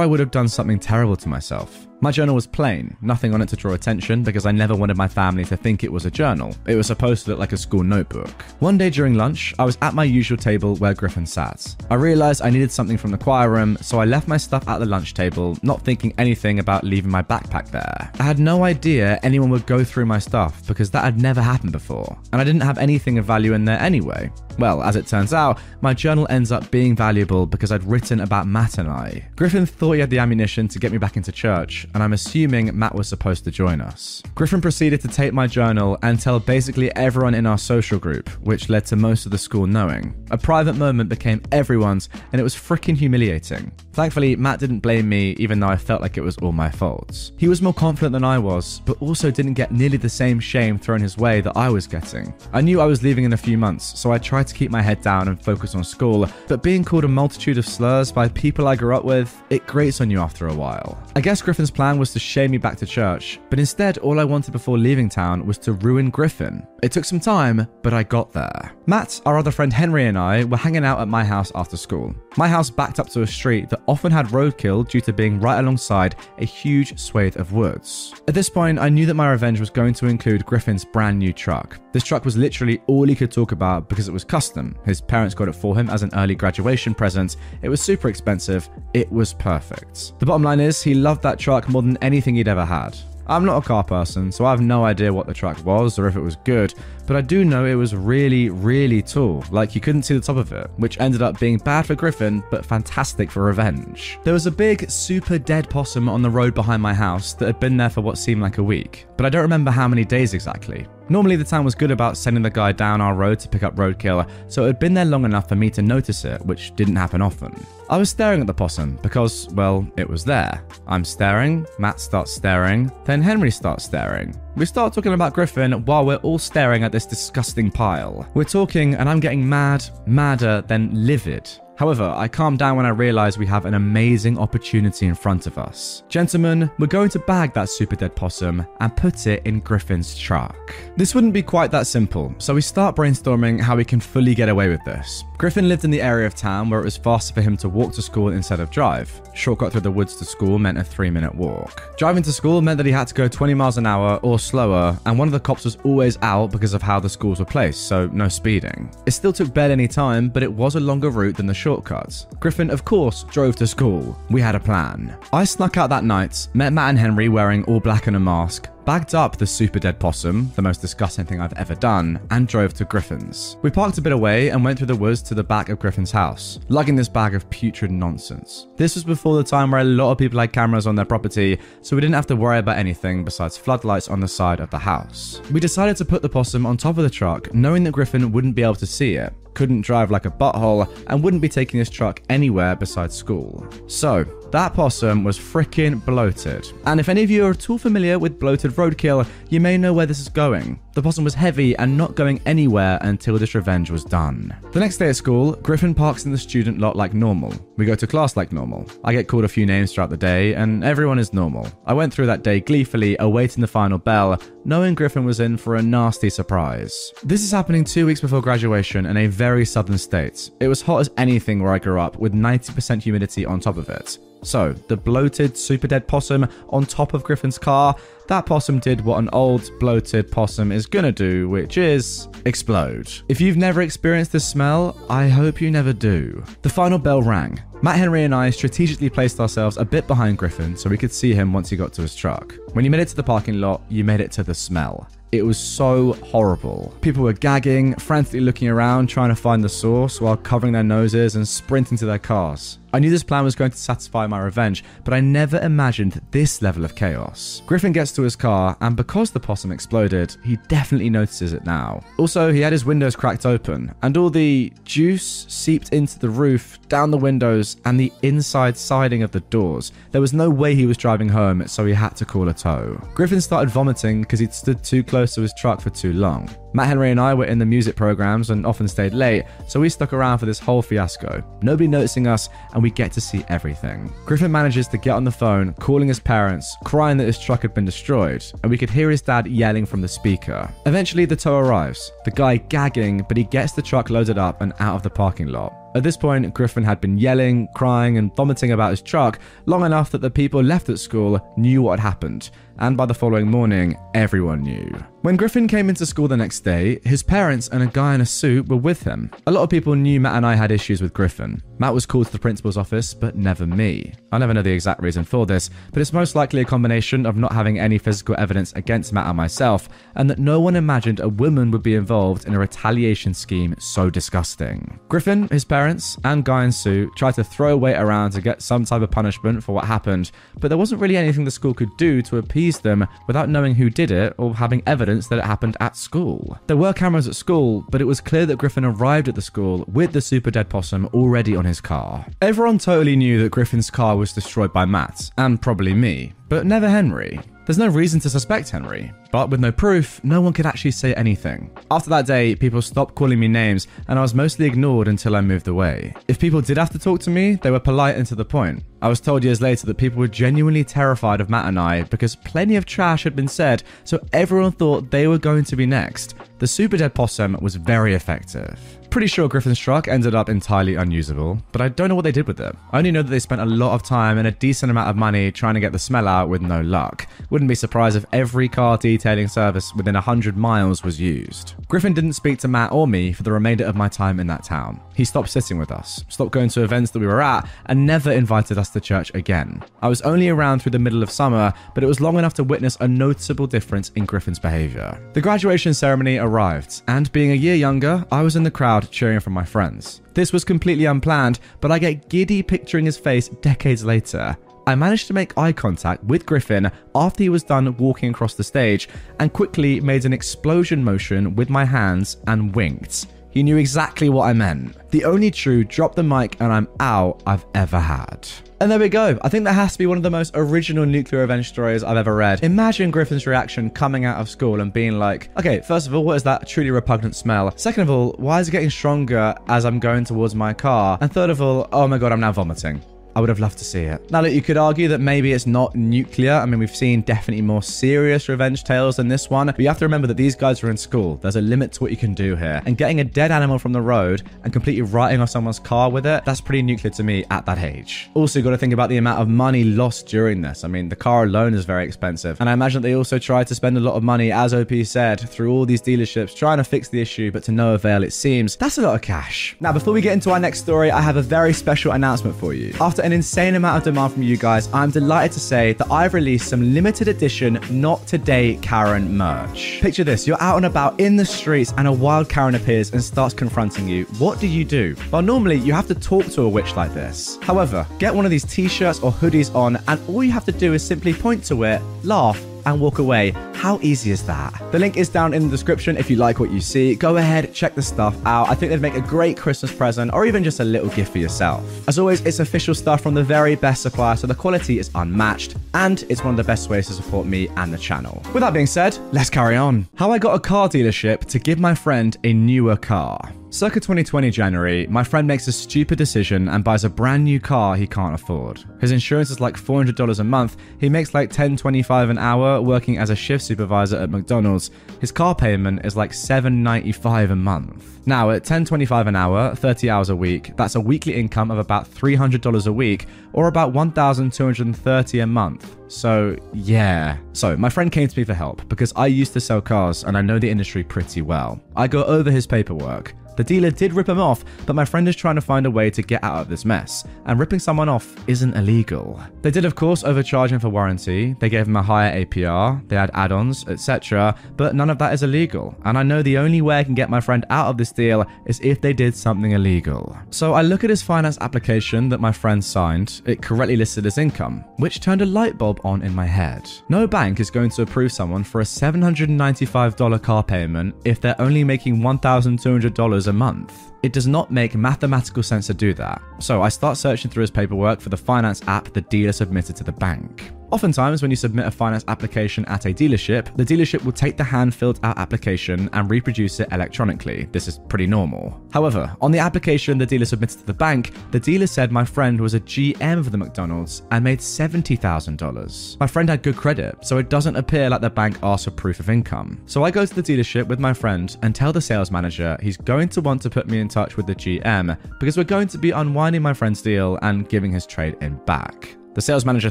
I would have done something terrible to myself. My journal was plain, nothing on it to draw attention because I never wanted my family to think it was a journal. It was supposed to look like a school notebook. One day during lunch, I was at my usual table where Griffin sat. I realized I needed something from the choir room, so I left my stuff at the lunch table, not thinking anything about leaving my backpack there. I had no idea anyone would go through my stuff because that had never happened before, and I didn't have anything of value in there anyway. Well, as it turns out, my journal ends up being valuable because I'd written about Matt and I. Griffin thought he had the ammunition to get me back into church, and I'm assuming Matt was supposed to join us. Griffin proceeded to take my journal and tell basically everyone in our social group, which led to most of the school knowing. A private moment became everyone's, and it was freaking humiliating. Thankfully, Matt didn't blame me, even though I felt like it was all my fault. He was more confident than I was, but also didn't get nearly the same shame thrown his way that I was getting. I knew I was leaving in a few months, so I tried to keep my head down and focus on school, but being called a multitude of slurs by people I grew up with, it grates on you after a while. I guess Griffin's plan was to shame me back to church, but instead, all I wanted before leaving town was to ruin Griffin. It took some time, but I got there. Matt, our other friend Henry, and I were hanging out at my house after school. My house backed up to a street that often had roadkill due to being right alongside a huge swathe of woods. At this point, I knew that my revenge was going to include Griffin's brand new truck. This truck was literally all he could talk about because it was custom. His parents got it for him as an early graduation present. It was super expensive. It was perfect. The bottom line is, he loved that truck more than anything he'd ever had. I'm not a car person, so I have no idea what the truck was or if it was good, but I do know it was really, really tall, like you couldn't see the top of it, which ended up being bad for Griffin, but fantastic for revenge. There was a big, super dead possum on the road behind my house that had been there for what seemed like a week, but I don't remember how many days exactly. Normally, the town was good about sending the guy down our road to pick up roadkill, so it had been there long enough for me to notice it, which didn't happen often. I was staring at the possum because, well, it was there. I'm staring, Matt starts staring, then Henry starts staring. We start talking about Griffin while we're all staring at this disgusting pile. We're talking, and I'm getting mad, madder, than livid. However, I calm down when I realize we have an amazing opportunity in front of us. Gentlemen, we're going to bag that super dead possum and put it in Griffin's truck. This wouldn't be quite that simple, so we start brainstorming how we can fully get away with this. Griffin lived in the area of town where it was faster for him to walk to school instead of drive. Shortcut through the woods to school meant a three minute walk. Driving to school meant that he had to go 20 miles an hour or slower, and one of the cops was always out because of how the schools were placed, so no speeding. It still took barely any time, but it was a longer route than the shortcuts. Griffin, of course, drove to school. We had a plan. I snuck out that night, met Matt and Henry wearing all black and a mask, bagged up the super dead possum, the most disgusting thing I've ever done, and drove to Griffin's. We parked a bit away and went through the woods to the back of Griffin's house, lugging this bag of putrid nonsense. This was before the time where a lot of people had cameras on their property, so we didn't have to worry about anything besides floodlights on the side of the house. We decided to put the possum on top of the truck, knowing that Griffin wouldn't be able to see it, couldn't drive like a butthole, and wouldn't be taking his truck anywhere besides school. So, that possum was freaking bloated. And if any of you are at all familiar with bloated roadkill, you may know where this is going. The possum was heavy and not going anywhere until this revenge was done. The next day at school, Griffin parks in the student lot like normal. We go to class like normal. I get called a few names throughout the day, and everyone is normal. I went through that day gleefully, awaiting the final bell, knowing Griffin was in for a nasty surprise. This is happening two weeks before graduation in a very southern state. It was hot as anything where I grew up, with 90% humidity on top of it. So, the bloated, super dead possum on top of Griffin's car, that possum did what an old, bloated possum is gonna do, which is explode. If you've never experienced this smell, I hope you never do. The final bell rang. Matt Henry and I strategically placed ourselves a bit behind Griffin so we could see him once he got to his truck. When you made it to the parking lot, you made it to the smell. It was so horrible. People were gagging, frantically looking around, trying to find the source while covering their noses and sprinting to their cars. I knew this plan was going to satisfy my revenge, but I never imagined this level of chaos. Griffin gets to his car, and because the possum exploded, he definitely notices it now. Also, he had his windows cracked open, and all the juice seeped into the roof, down the windows, and the inside siding of the doors. There was no way he was driving home, so he had to call a tow. Griffin started vomiting because he'd stood too close to his truck for too long. Matt Henry and I were in the music programs and often stayed late, so we stuck around for this whole fiasco. Nobody noticing us, and we get to see everything. Griffin manages to get on the phone, calling his parents, crying that his truck had been destroyed, and we could hear his dad yelling from the speaker. Eventually, the tow arrives, the guy gagging, but he gets the truck loaded up and out of the parking lot. At this point, Griffin had been yelling, crying, and vomiting about his truck long enough that the people left at school knew what had happened, and by the following morning, everyone knew. When Griffin came into school the next day, his parents and a guy in a suit were with him. A lot of people knew Matt and I had issues with Griffin. Matt was called to the principal's office, but never me. I never know the exact reason for this, but it's most likely a combination of not having any physical evidence against Matt and myself, and that no one imagined a woman would be involved in a retaliation scheme so disgusting. Griffin, his parents, and Guy in suit tried to throw weight around to get some type of punishment for what happened, but there wasn't really anything the school could do to appease them without knowing who did it or having evidence that it happened at school. There were cameras at school, but it was clear that Griffin arrived at the school with the super dead possum already on his car. Everyone totally knew that Griffin's car was destroyed by Matt, and probably me, but never Henry. There's no reason to suspect Henry, but with no proof, no one could actually say anything. After that day, people stopped calling me names, and I was mostly ignored until I moved away. If people did have to talk to me, they were polite and to the point. I was told years later that people were genuinely terrified of Matt and I because plenty of trash had been said, so everyone thought they were going to be next. The Super Dead Possum was very effective. Pretty sure Griffin's truck ended up entirely unusable, but I don't know what they did with it. I only know that they spent a lot of time and a decent amount of money trying to get the smell out with no luck. Wouldn't be surprised if every car detailing service within 100 miles was used. Griffin didn't speak to Matt or me for the remainder of my time in that town. He stopped sitting with us, stopped going to events that we were at, and never invited us to church again. I was only around through the middle of summer, but it was long enough to witness a noticeable difference in Griffin's behavior. The graduation ceremony arrived, and being a year younger, I was in the crowd cheering for my friends. This was completely unplanned, but I get giddy picturing his face decades later. I managed to make eye contact with Griffin after he was done walking across the stage and quickly made an explosion motion with my hands and winked. He knew exactly what I meant. The only true drop the mic and I'm out I've ever had. And there we go. I think that has to be one of the most original nuclear revenge stories I've ever read. Imagine Griffin's reaction coming out of school and being like, okay, first of all, what is that truly repugnant smell? Second of all, why is it getting stronger as I'm going towards my car? And third of all, oh my god, I'm now vomiting. I would have loved to see it. Now, look, you could argue that maybe it's not nuclear. I mean, we've seen definitely more serious revenge tales than this one, but you have to remember that these guys are in school. There's a limit to what you can do here. And getting a dead animal from the road and completely writing off someone's car with it, that's pretty nuclear to me at that age. Also, got to think about the amount of money lost during this. I mean, the car alone is very expensive. And I imagine they also tried to spend a lot of money, as OP said, through all these dealerships trying to fix the issue, but to no avail, it seems. That's a lot of cash. Now, before we get into our next story, I have a very special announcement for you. After an insane amount of demand from you guys, I'm delighted to say that I've released some limited edition Not Today Karen merch. Picture this you're out and about in the streets, and a wild Karen appears and starts confronting you. What do you do? Well, normally you have to talk to a witch like this. However, get one of these t shirts or hoodies on, and all you have to do is simply point to it, laugh, and walk away. How easy is that? The link is down in the description if you like what you see. Go ahead, check the stuff out. I think they'd make a great Christmas present or even just a little gift for yourself. As always, it's official stuff from the very best supplier, so the quality is unmatched and it's one of the best ways to support me and the channel. With that being said, let's carry on. How I got a car dealership to give my friend a newer car. Circa 2020 January, my friend makes a stupid decision and buys a brand new car he can't afford. His insurance is like $400 a month, he makes like 10-25 an hour working as a shift supervisor at McDonald's. His car payment is like 7.95 a month. Now, at 10.25 an hour, 30 hours a week, that's a weekly income of about $300 a week or about 1,230 a month. So, yeah. So, my friend came to me for help because I used to sell cars and I know the industry pretty well. I go over his paperwork. The dealer did rip him off, but my friend is trying to find a way to get out of this mess, and ripping someone off isn't illegal. They did, of course, overcharge him for warranty, they gave him a higher APR, they had add ons, etc., but none of that is illegal, and I know the only way I can get my friend out of this deal is if they did something illegal. So I look at his finance application that my friend signed, it correctly listed his income, which turned a light bulb on in my head. No bank is going to approve someone for a $795 car payment if they're only making $1,200 a month. It does not make mathematical sense to do that. So I start searching through his paperwork for the finance app the dealer submitted to the bank. Oftentimes, when you submit a finance application at a dealership, the dealership will take the hand filled out application and reproduce it electronically. This is pretty normal. However, on the application the dealer submitted to the bank, the dealer said my friend was a GM for the McDonald's and made $70,000. My friend had good credit, so it doesn't appear like the bank asked for proof of income. So I go to the dealership with my friend and tell the sales manager he's going to want to put me in touch with the GM because we're going to be unwinding my friend's deal and giving his trade in back. The sales manager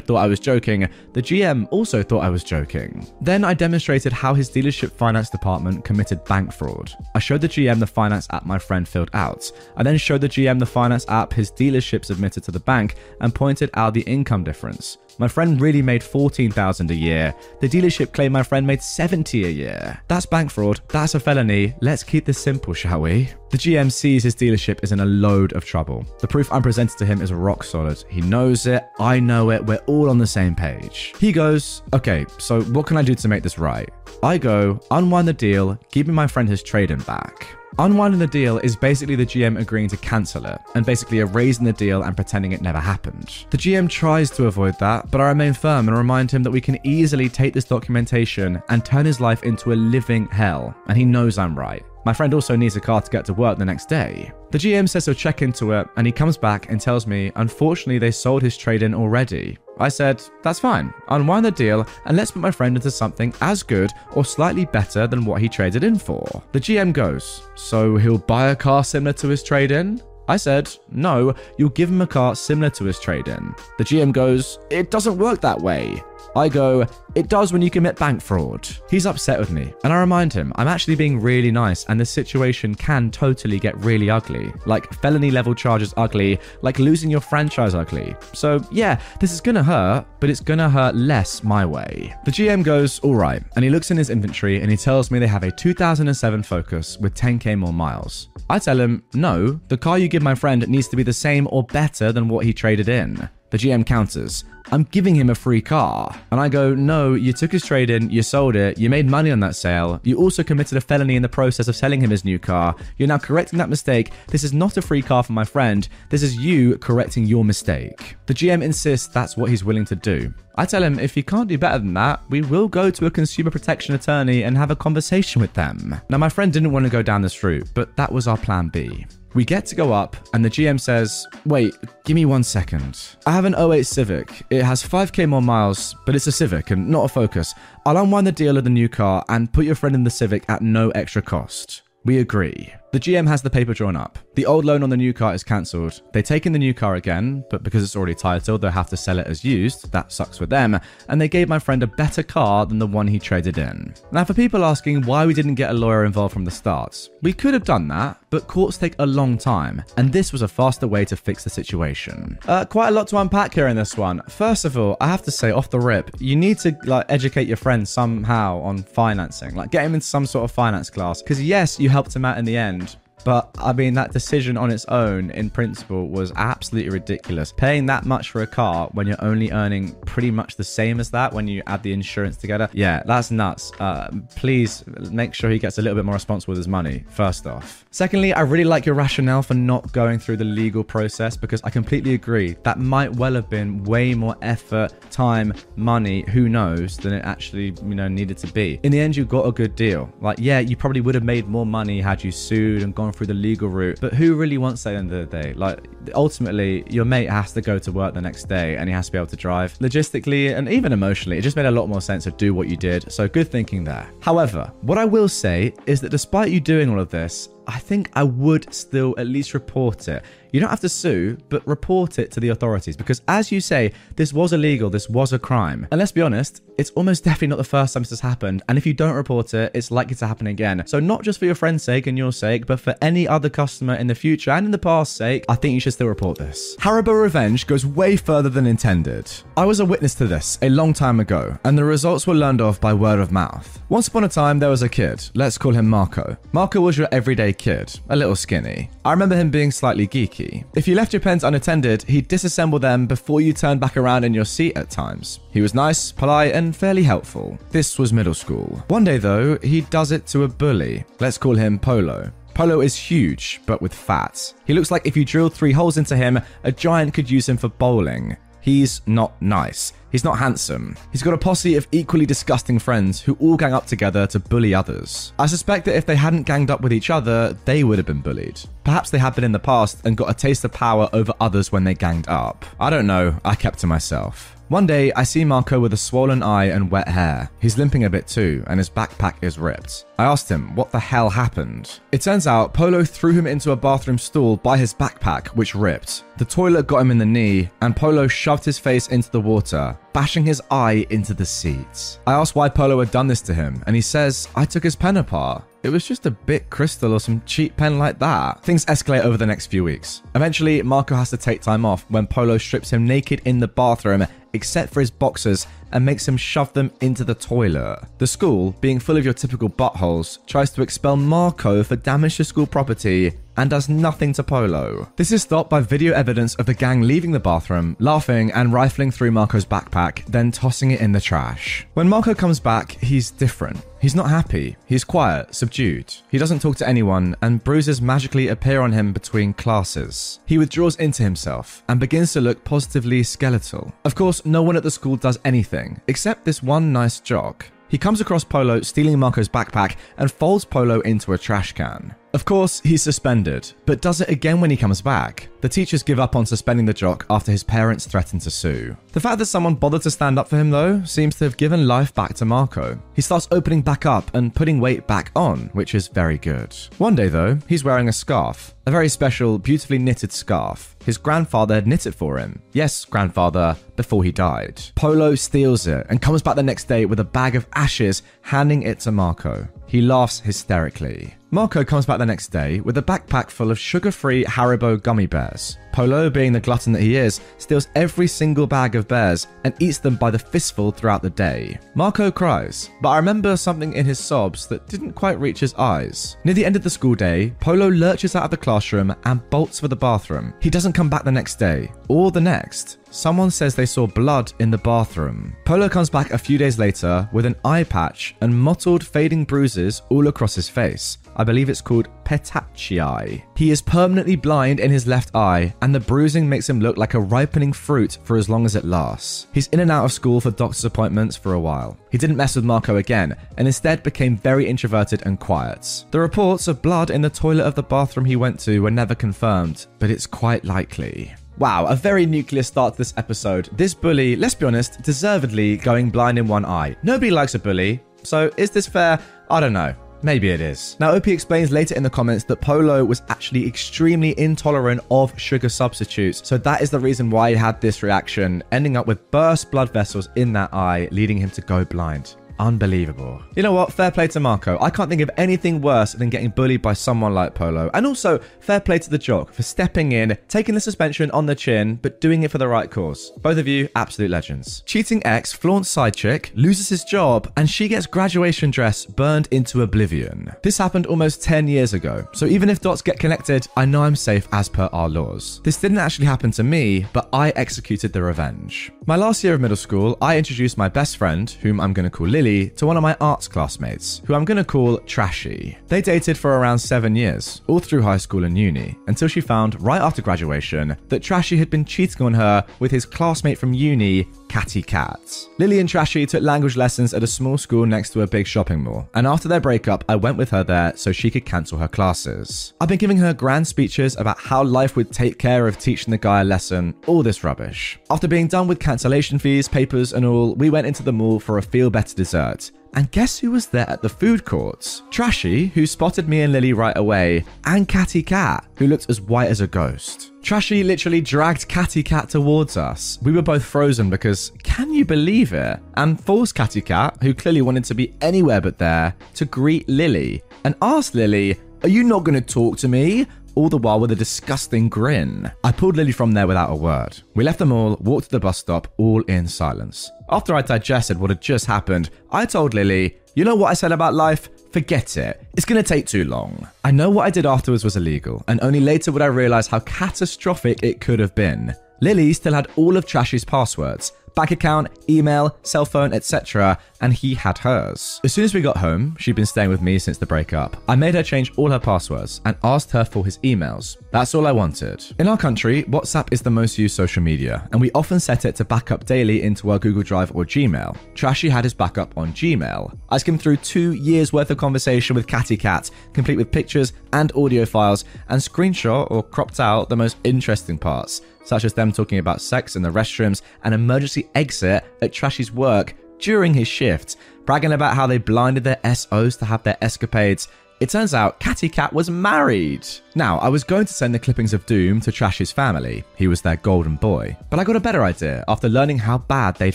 thought I was joking. The GM also thought I was joking. Then I demonstrated how his dealership finance department committed bank fraud. I showed the GM the finance app my friend filled out. I then showed the GM the finance app his dealership submitted to the bank and pointed out the income difference. My friend really made 14,000 a year. The dealership claimed my friend made 70 a year. That's bank fraud. That's a felony. Let's keep this simple, shall we? The GM sees his dealership is in a load of trouble. The proof I'm presented to him is rock solid. He knows it, I know it, we're all on the same page. He goes, Okay, so what can I do to make this right? I go, unwind the deal, give me my friend his trade in back. Unwinding the deal is basically the GM agreeing to cancel it, and basically erasing the deal and pretending it never happened. The GM tries to avoid that, but I remain firm and remind him that we can easily take this documentation and turn his life into a living hell, and he knows I'm right. My friend also needs a car to get to work the next day. The GM says he'll check into it, and he comes back and tells me, unfortunately, they sold his trade in already. I said, that's fine, unwind the deal, and let's put my friend into something as good or slightly better than what he traded in for. The GM goes, so he'll buy a car similar to his trade in? I said, no, you'll give him a car similar to his trade in. The GM goes, it doesn't work that way. I go, it does when you commit bank fraud. He's upset with me, and I remind him I'm actually being really nice, and the situation can totally get really ugly. Like felony level charges ugly, like losing your franchise ugly. So, yeah, this is gonna hurt, but it's gonna hurt less my way. The GM goes, alright, and he looks in his inventory and he tells me they have a 2007 Focus with 10k more miles. I tell him, no, the car you give my friend needs to be the same or better than what he traded in. The GM counters. I'm giving him a free car. And I go, No, you took his trade in, you sold it, you made money on that sale. You also committed a felony in the process of selling him his new car. You're now correcting that mistake. This is not a free car for my friend. This is you correcting your mistake. The GM insists that's what he's willing to do. I tell him if he can't do better than that, we will go to a consumer protection attorney and have a conversation with them. Now, my friend didn't want to go down this route, but that was our plan B. We get to go up, and the GM says, Wait, give me one second. I have an 08 Civic. It has 5k more miles, but it's a Civic and not a Focus. I'll unwind the deal of the new car and put your friend in the Civic at no extra cost. We agree. The GM has the paper drawn up. The old loan on the new car is cancelled. They take in the new car again, but because it's already titled, they'll have to sell it as used. That sucks for them. And they gave my friend a better car than the one he traded in. Now, for people asking why we didn't get a lawyer involved from the start, we could have done that, but courts take a long time, and this was a faster way to fix the situation. Uh, quite a lot to unpack here in this one. First of all, I have to say off the rip, you need to like educate your friend somehow on financing, like get him into some sort of finance class. Because yes, you helped him out in the end, but I mean, that decision on its own, in principle, was absolutely ridiculous. Paying that much for a car when you're only earning pretty much the same as that when you add the insurance together, yeah, that's nuts. Uh, please make sure he gets a little bit more responsible with his money, first off. Secondly, I really like your rationale for not going through the legal process because I completely agree. That might well have been way more effort, time, money, who knows, than it actually, you know, needed to be. In the end, you got a good deal. Like, yeah, you probably would have made more money had you sued and gone through the legal route. But who really wants that at the end of the day? Like, ultimately, your mate has to go to work the next day and he has to be able to drive. Logistically and even emotionally, it just made a lot more sense to do what you did. So good thinking there. However, what I will say is that despite you doing all of this, I think I would still at least report it. You don't have to sue, but report it to the authorities because, as you say, this was illegal, this was a crime. And let's be honest, it's almost definitely not the first time this has happened. And if you don't report it, it's likely to happen again. So, not just for your friend's sake and your sake, but for any other customer in the future and in the past sake, I think you should still report this. Haribo Revenge goes way further than intended. I was a witness to this a long time ago, and the results were learned of by word of mouth. Once upon a time, there was a kid. Let's call him Marco. Marco was your everyday kid, a little skinny. I remember him being slightly geeky. If you left your pens unattended, he'd disassemble them before you turned back around in your seat at times. He was nice, polite, and fairly helpful. This was middle school. One day, though, he does it to a bully. Let's call him Polo. Polo is huge, but with fat. He looks like if you drilled three holes into him, a giant could use him for bowling. He's not nice. He's not handsome. He's got a posse of equally disgusting friends who all gang up together to bully others. I suspect that if they hadn't ganged up with each other, they would have been bullied. Perhaps they had been in the past and got a taste of power over others when they ganged up. I don't know, I kept to myself. One day, I see Marco with a swollen eye and wet hair. He's limping a bit too, and his backpack is ripped. I asked him what the hell happened. It turns out Polo threw him into a bathroom stall by his backpack, which ripped. The toilet got him in the knee, and Polo shoved his face into the water, bashing his eye into the seats. I asked why Polo had done this to him, and he says, I took his pen apart. It was just a Bic Cristal or some cheap pen like that. Things escalate over the next few weeks. Eventually, Marco has to take time off when Polo strips him naked in the bathroom, except for his boxers, and makes him shove them into the toilet. The school, being full of your typical buttholes, tries to expel Marco for damage to school property and does nothing to Polo. This is stopped by video evidence of the gang leaving the bathroom, laughing and rifling through Marco's backpack, then tossing it in the trash. When Marco comes back, he's different. He's not happy. He's quiet, subdued. He doesn't talk to anyone, and bruises magically appear on him between classes. He withdraws into himself and begins to look positively skeletal. Of course, no one at the school does anything, except this one nice jock. He comes across Polo stealing Marco's backpack and folds Polo into a trash can. Of course, he's suspended, but does it again when he comes back. The teachers give up on suspending the jock after his parents threaten to sue. The fact that someone bothered to stand up for him, though, seems to have given life back to Marco. He starts opening back up and putting weight back on, which is very good. One day, though, he's wearing a scarf. A very special, beautifully knitted scarf. His grandfather had knit it for him. Yes, grandfather, before he died. Polo steals it and comes back the next day with a bag of ashes, handing it to Marco. He laughs hysterically. Marco comes back the next day with a backpack full of sugar free Haribo gummy bears. Polo, being the glutton that he is, steals every single bag of bears and eats them by the fistful throughout the day. Marco cries, but I remember something in his sobs that didn't quite reach his eyes. Near the end of the school day, Polo lurches out of the classroom and bolts for the bathroom. He doesn't come back the next day, or the next. someone says they saw blood in the bathroom. Polo comes back a few days later with an eye patch and mottled, fading bruises all across his face. I believe it's called petechiae. He is permanently blind in his left eye, and the bruising makes him look like a ripening fruit for as long as it lasts. He's in and out of school for doctor's appointments for a while. He didn't mess with Marco again, and instead became very introverted and quiet. The reports of blood in the toilet of the bathroom he went to were never confirmed, but it's quite likely. Wow, a very nuclear start to this episode. This bully, let's be honest, deservedly going blind in one eye. Nobody likes a bully, so is this fair? I don't know. Maybe it is. Now, Opie explains later in the comments that Polo was actually extremely intolerant of sugar substitutes, so that is the reason why he had this reaction, ending up with burst blood vessels in that eye, leading him to go blind. Unbelievable. You know what? Fair play to Marco. I can't think of anything worse than getting bullied by someone like Polo. And also, fair play to the jock for stepping in, taking the suspension on the chin, but doing it for the right cause. Both of you, absolute legends. Cheating ex flaunts side chick, loses his job, and she gets graduation dress burned into oblivion. This happened almost 10 years ago, so even if dots get connected, I know I'm safe as per our laws. This didn't actually happen to me, but I executed the revenge. My last year of middle school, I introduced my best friend, whom I'm going to call Lily to one of my arts classmates, who I'm going to call Trashy. They dated for around seven years, all through high school and uni, until she found right after graduation that Trashy had been cheating on her with his classmate from uni, Catty Cat. Lily and Trashy took language lessons at a small school next to a big shopping mall, and after their breakup, I went with her there so she could cancel her classes. I've been giving her grand speeches about how life would take care of teaching the guy a lesson, all this rubbish. After being done with cancellation fees, papers, and all, we went into the mall for a feel better dessert. And guess who was there at the food courts? Trashy, who spotted me and Lily right away, and Catty Cat, who looked as white as a ghost. Trashy literally dragged Catty Cat towards us. We were both frozen because, can you believe it? And forced Catty Cat, who clearly wanted to be anywhere but there, to greet Lily and asked Lily, Are you not going to talk to me? all the while with a disgusting grin. I pulled Lily from there without a word. We left them all, walked to the bus stop, all in silence. After I digested what had just happened, I told Lily, You know what I said about life? Forget it. It's going to take too long. I know what I did afterwards was illegal, and only later would I realize how catastrophic it could have been. Lily still had all of Trashy's passwords, bank account, email, cell phone, etc., and he had hers. As soon as we got home, she'd been staying with me since the breakup. I made her change all her passwords and asked her for his emails. That's all I wanted. In our country, WhatsApp is the most used social media, and we often set it to backup daily into our Google Drive or Gmail. Trashy had his backup on Gmail. I skimmed through two years worth of conversation with Catty Cat, complete with pictures and audio files, and screenshot or cropped out the most interesting parts such as them talking about sex in the restrooms and emergency exit at Trashy's work during his shift, bragging about how they blinded their SOs to have their escapades. It turns out Catty Cat was married. Now, I was going to send the clippings of Doom to Trashy's family. He was their golden boy. But I got a better idea after learning how bad they'd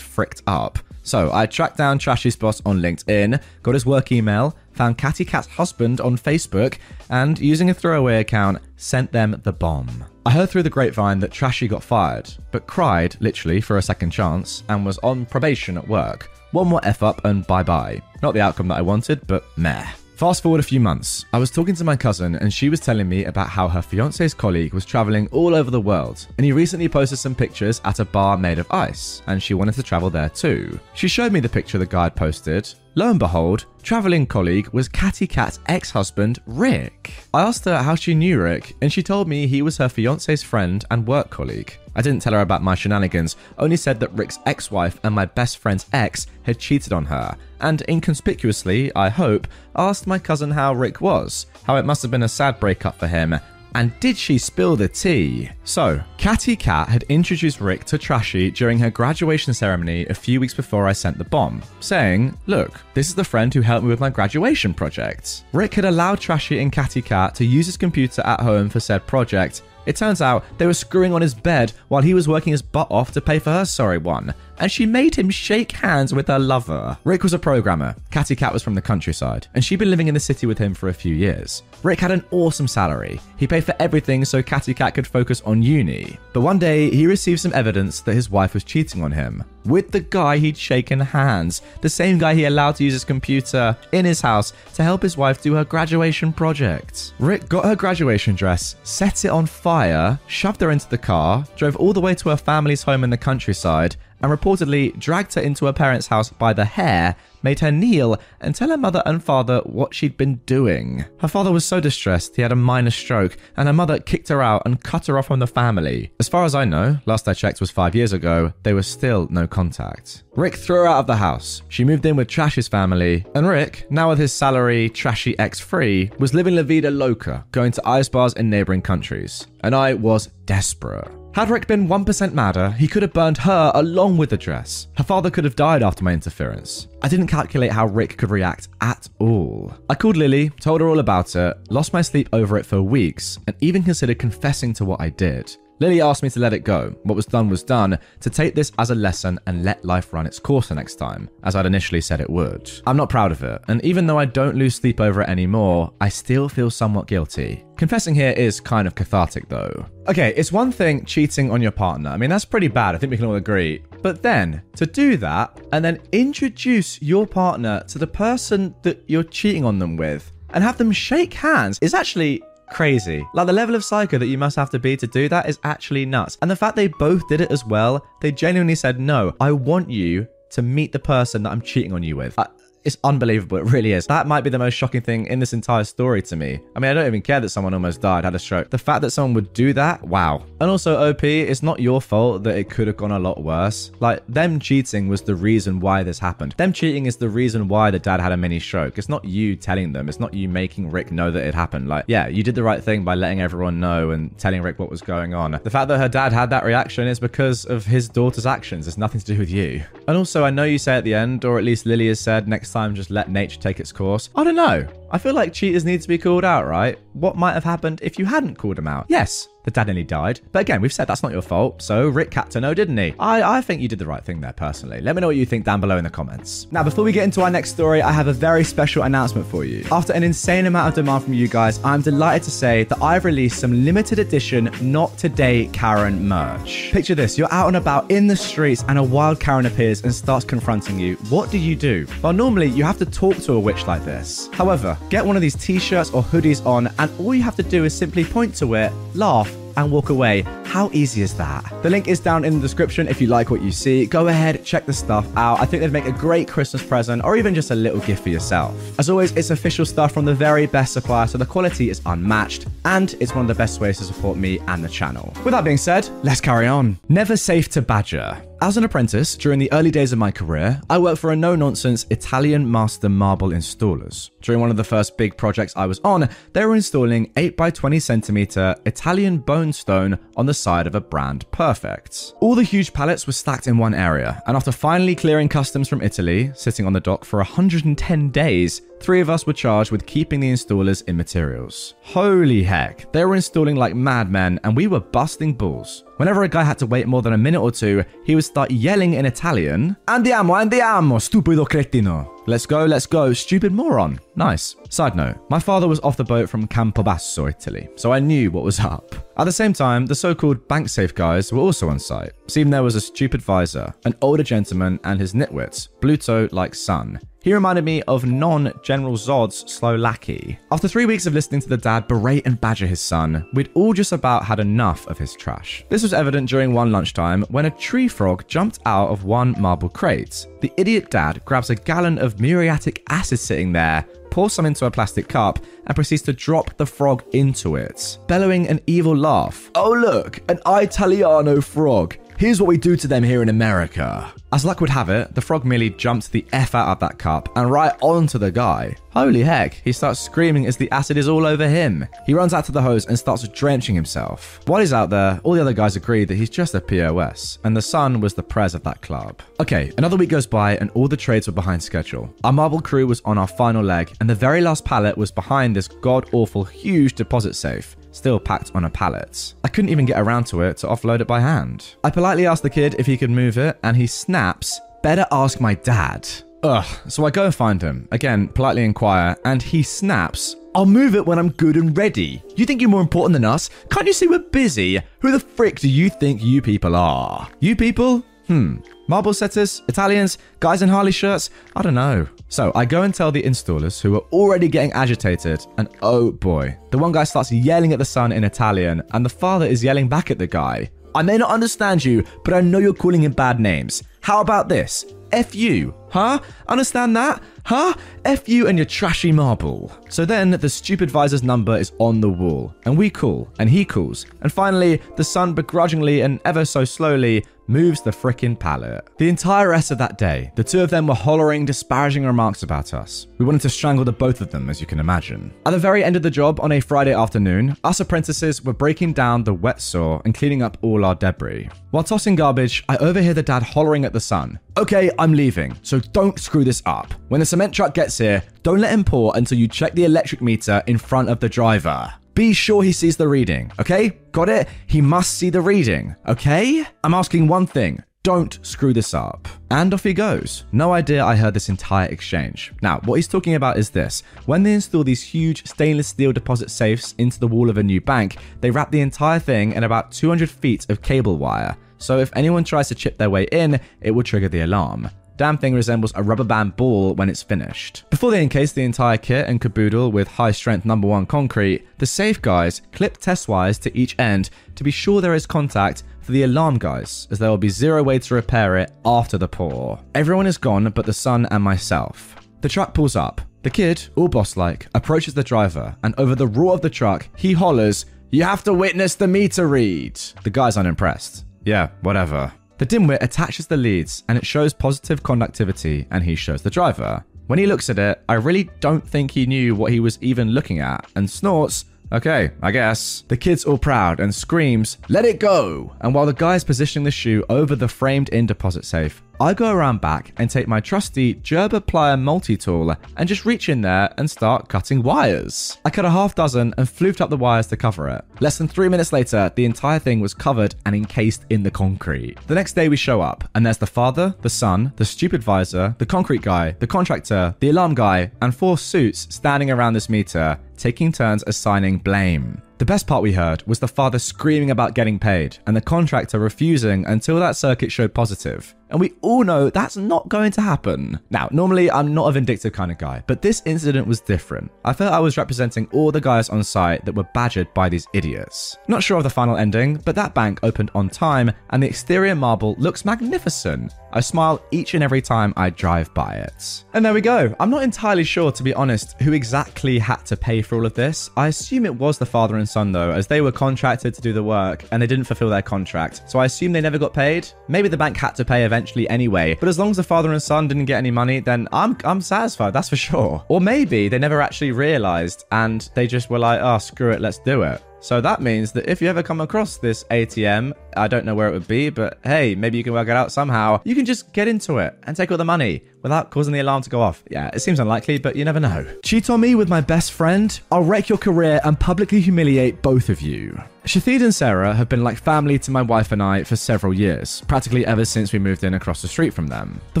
fricked up. So I tracked down Trashy's boss on LinkedIn, got his work email, found Catty Cat's husband on Facebook, and using a throwaway account, sent them the bomb. I heard through the grapevine that Trashy got fired, but cried, literally, for a second chance and was on probation at work. One more F up and bye bye. Not the outcome that I wanted, but meh. Fast forward a few months, I was talking to my cousin and she was telling me about how her fiance's colleague was traveling all over the world and he recently posted some pictures at a bar made of ice and she wanted to travel there too. She showed me the picture the guy had posted. Lo and behold, traveling colleague was Catty Cat's ex husband, Rick. I asked her how she knew Rick and she told me he was her fiance's friend and work colleague. I didn't tell her about my shenanigans, only said that Rick's ex wife and my best friend's ex had cheated on her, and inconspicuously, I hope, asked my cousin how Rick was, how it must have been a sad breakup for him, and did she spill the tea? So, Catty Cat had introduced Rick to Trashy during her graduation ceremony a few weeks before I sent the bomb, saying, Look, this is the friend who helped me with my graduation project. Rick had allowed Trashy and Catty Cat to use his computer at home for said project, it turns out they were screwing on his bed while he was working his butt off to pay for her sorry one, and she made him shake hands with her lover. Rick was a programmer, Catty Cat was from the countryside, and she'd been living in the city with him for a few years. Rick had an awesome salary. He paid for everything so Catty Cat could focus on uni. But one day, he received some evidence that his wife was cheating on him. with the guy he'd shaken hands, the same guy he allowed to use his computer in his house to help his wife do her graduation project. Rick got her graduation dress, set it on fire, shoved her into the car, drove all the way to her family's home in the countryside, and reportedly dragged her into her parents' house by the hair, made her kneel and tell her mother and father what she'd been doing. Her father was so distressed he had a minor stroke, and her mother kicked her out and cut her off from the family. As far as I know, last I checked was five years ago, there was still no contact. Rick threw her out of the house. She moved in with Trash's family, and Rick, now with his salary trashy ex free, was living La Vida Loca, going to ice bars in neighboring countries. And I was desperate. Had Rick been 1% madder, he could have burned her along with the dress. Her father could have died after my interference. I didn't calculate how Rick could react at all. I called Lily, told her all about it, lost my sleep over it for weeks, and even considered confessing to what I did. Lily asked me to let it go. What was done was done, to take this as a lesson and let life run its course the next time, as I'd initially said it would. I'm not proud of it, and even though I don't lose sleep over it anymore, I still feel somewhat guilty. Confessing here is kind of cathartic though. Okay, it's one thing cheating on your partner. I mean, that's pretty bad. I think we can all agree. But then to do that and then introduce your partner to the person that you're cheating on them with and have them shake hands is actually crazy. Like the level of psycho that you must have to be to do that is actually nuts. And the fact they both did it as well, they genuinely said, No, I want you to meet the person that I'm cheating on you with. I, it's unbelievable. It really is. That might be the most shocking thing in this entire story to me. I mean, I don't even care that someone almost died, had a stroke. The fact that someone would do that, wow. And also, OP, it's not your fault that it could have gone a lot worse. Like, them cheating was the reason why this happened. Them cheating is the reason why the dad had a mini stroke. It's not you telling them. It's not you making Rick know that it happened. Like, yeah, you did the right thing by letting everyone know and telling Rick what was going on. The fact that her dad had that reaction is because of his daughter's actions. It's nothing to do with you. And also, I know you say at the end, or at least Lily has said, next time just let nature take its course. I don't know. I feel like cheaters need to be called out, right? What might have happened if you hadn't called them out? Yes, the dad nearly died. But again, we've said that's not your fault. So Rick Captano, didn't he? I, I think you did the right thing there, personally. Let me know what you think down below in the comments. Now, before we get into our next story, I have a very special announcement for you. After an insane amount of demand from you guys, I'm delighted to say that I've released some limited edition Not Today Karen merch. Picture this you're out and about in the streets, and a wild Karen appears and starts confronting you. What do you do? Well, normally you have to talk to a witch like this. However, get one of these t shirts or hoodies on, and all you have to do is simply point to it, laugh, and walk away. How easy is that? The link is down in the description if you like what you see. Go ahead, check the stuff out. I think they'd make a great Christmas present or even just a little gift for yourself. As always, it's official stuff from the very best supplier, so the quality is unmatched and it's one of the best ways to support me and the channel. With that being said, let's carry on. Never safe to badger. As an apprentice, during the early days of my career, I worked for a no nonsense Italian master marble installers. During one of the first big projects I was on, they were installing 8 by 20 centimeter Italian bone stone on the side of a brand Perfect. All the huge pallets were stacked in one area, and after finally clearing customs from Italy, sitting on the dock for 110 days, three of us were charged with keeping the installers in materials. Holy heck, they were installing like madmen, and we were busting balls. Whenever a guy had to wait more than a minute or two, he would start yelling in Italian, Andiamo, andiamo, stupido cretino. Let's go, let's go, stupid moron. Nice. Side note, my father was off the boat from Campobasso, Italy, so I knew what was up. At the same time, the so called bank safe guys were also on site. Seemed there was a stupid visor, an older gentleman, and his nitwits, Bluto like son. He reminded me of Non General Zod's slow lackey. After three weeks of listening to the dad berate and badger his son, we'd all just about had enough of his trash. This was evident during one lunchtime when a tree frog jumped out of one marble crate. The idiot dad grabs a gallon of muriatic acid sitting there, pours some into a plastic cup, and proceeds to drop the frog into it, bellowing an evil laugh. Oh, look, an Italiano frog. Here's what we do to them here in America. As luck would have it, the frog merely jumps the F out of that cup and right onto the guy. Holy heck, he starts screaming as the acid is all over him. He runs out to the hose and starts drenching himself. While he's out there, all the other guys agree that he's just a POS, and the son was the prez of that club. Okay, another week goes by and all the trades were behind schedule. Our marble crew was on our final leg, and the very last pallet was behind this god awful huge deposit safe still packed on a pallet. I couldn't even get around to it to offload it by hand. I politely asked the kid if he could move it, and he snaps, Better ask my dad. Ugh, so I go and find him, again, politely inquire, and he snaps, I'll move it when I'm good and ready. You think you're more important than us? Can't you see we're busy? Who the frick do you think you people are? You people? Hmm. Marble setters, Italians, guys in Harley shirts? I don't know. So I go and tell the installers who are already getting agitated, and oh boy, the one guy starts yelling at the son in Italian, and the father is yelling back at the guy. I may not understand you, but I know you're calling him bad names. How about this? F you, huh? Understand that? Huh? F you and your trashy marble. So then the stupid visor's number is on the wall, and we call, and he calls, and finally the son begrudgingly and ever so slowly moves the frickin' pallet. The entire rest of that day, the two of them were hollering disparaging remarks about us. We wanted to strangle the both of them, as you can imagine. At the very end of the job on a Friday afternoon, us apprentices were breaking down the wet saw and cleaning up all our debris. While tossing garbage, I overhear the dad hollering at the son. Okay, I'm leaving, so don't screw this up. When the cement truck gets here, don't let him pour until you check the electric meter in front of the driver. Be sure he sees the reading, okay? Got it? He must see the reading, okay? I'm asking one thing. Don't screw this up. And off he goes. No idea I heard this entire exchange. Now, what he's talking about is this. When they install these huge stainless steel deposit safes into the wall of a new bank, they wrap the entire thing in about 200 feet of cable wire. So if anyone tries to chip their way in, it will trigger the alarm. Damn thing resembles a rubber band ball when it's finished. Before they encase the entire kit and caboodle with high strength number one concrete, the safe guys clip test wires to each end to be sure there is contact for the alarm guys, as there will be zero way to repair it after the pour. Everyone is gone but the son and myself. The truck pulls up. The kid, all boss like, approaches the driver, and over the roar of the truck, he hollers, You have to witness the meter read. The guy's unimpressed. Yeah, whatever. The dimwit attaches the leads and it shows positive conductivity and he shows the driver. When he looks at it, I really don't think he knew what he was even looking at and snorts, Okay, I guess. The kid's all proud and screams, Let it go! And while the guy's positioning the shoe over the framed in deposit safe, I go around back and take my trusty Gerber plier multi tool and just reach in there and start cutting wires. I cut a half dozen and floofed up the wires to cover it. Less than three minutes later, the entire thing was covered and encased in the concrete. The next day we show up, and there's the father, the son, the stupid visor, the concrete guy, the contractor, the alarm guy, and four suits standing around this meter, taking turns assigning blame. The best part we heard was the father screaming about getting paid and the contractor refusing until that circuit showed positive. And we all know that's not going to happen. Now, normally I'm not a vindictive kind of guy, but this incident was different. I felt I was representing all the guys on site that were badgered by these idiots. Not sure of the final ending, but that bank opened on time and the exterior marble looks magnificent. I smile each and every time I drive by it. And there we go. I'm not entirely sure, to be honest, who exactly had to pay for all of this. I assume it was the father and son, though, as they were contracted to do the work and they didn't fulfill their contract. So I assume they never got paid. Maybe the bank had to pay eventually anyway. But as long as the father and son didn't get any money, then I'm I'm satisfied. That's for sure. Or maybe they never actually realized and they just were like, oh screw it, let's do it. So that means that if you ever come across this ATM, I don't know where it would be, but hey, maybe you can work it out somehow. You can just get into it and take all the money without causing the alarm to go off. Yeah, it seems unlikely, but you never know. Cheat on me with my best friend? I'll wreck your career and publicly humiliate both of you. Shahid and Sarah have been like family to my wife and I for several years, practically ever since we moved in across the street from them. The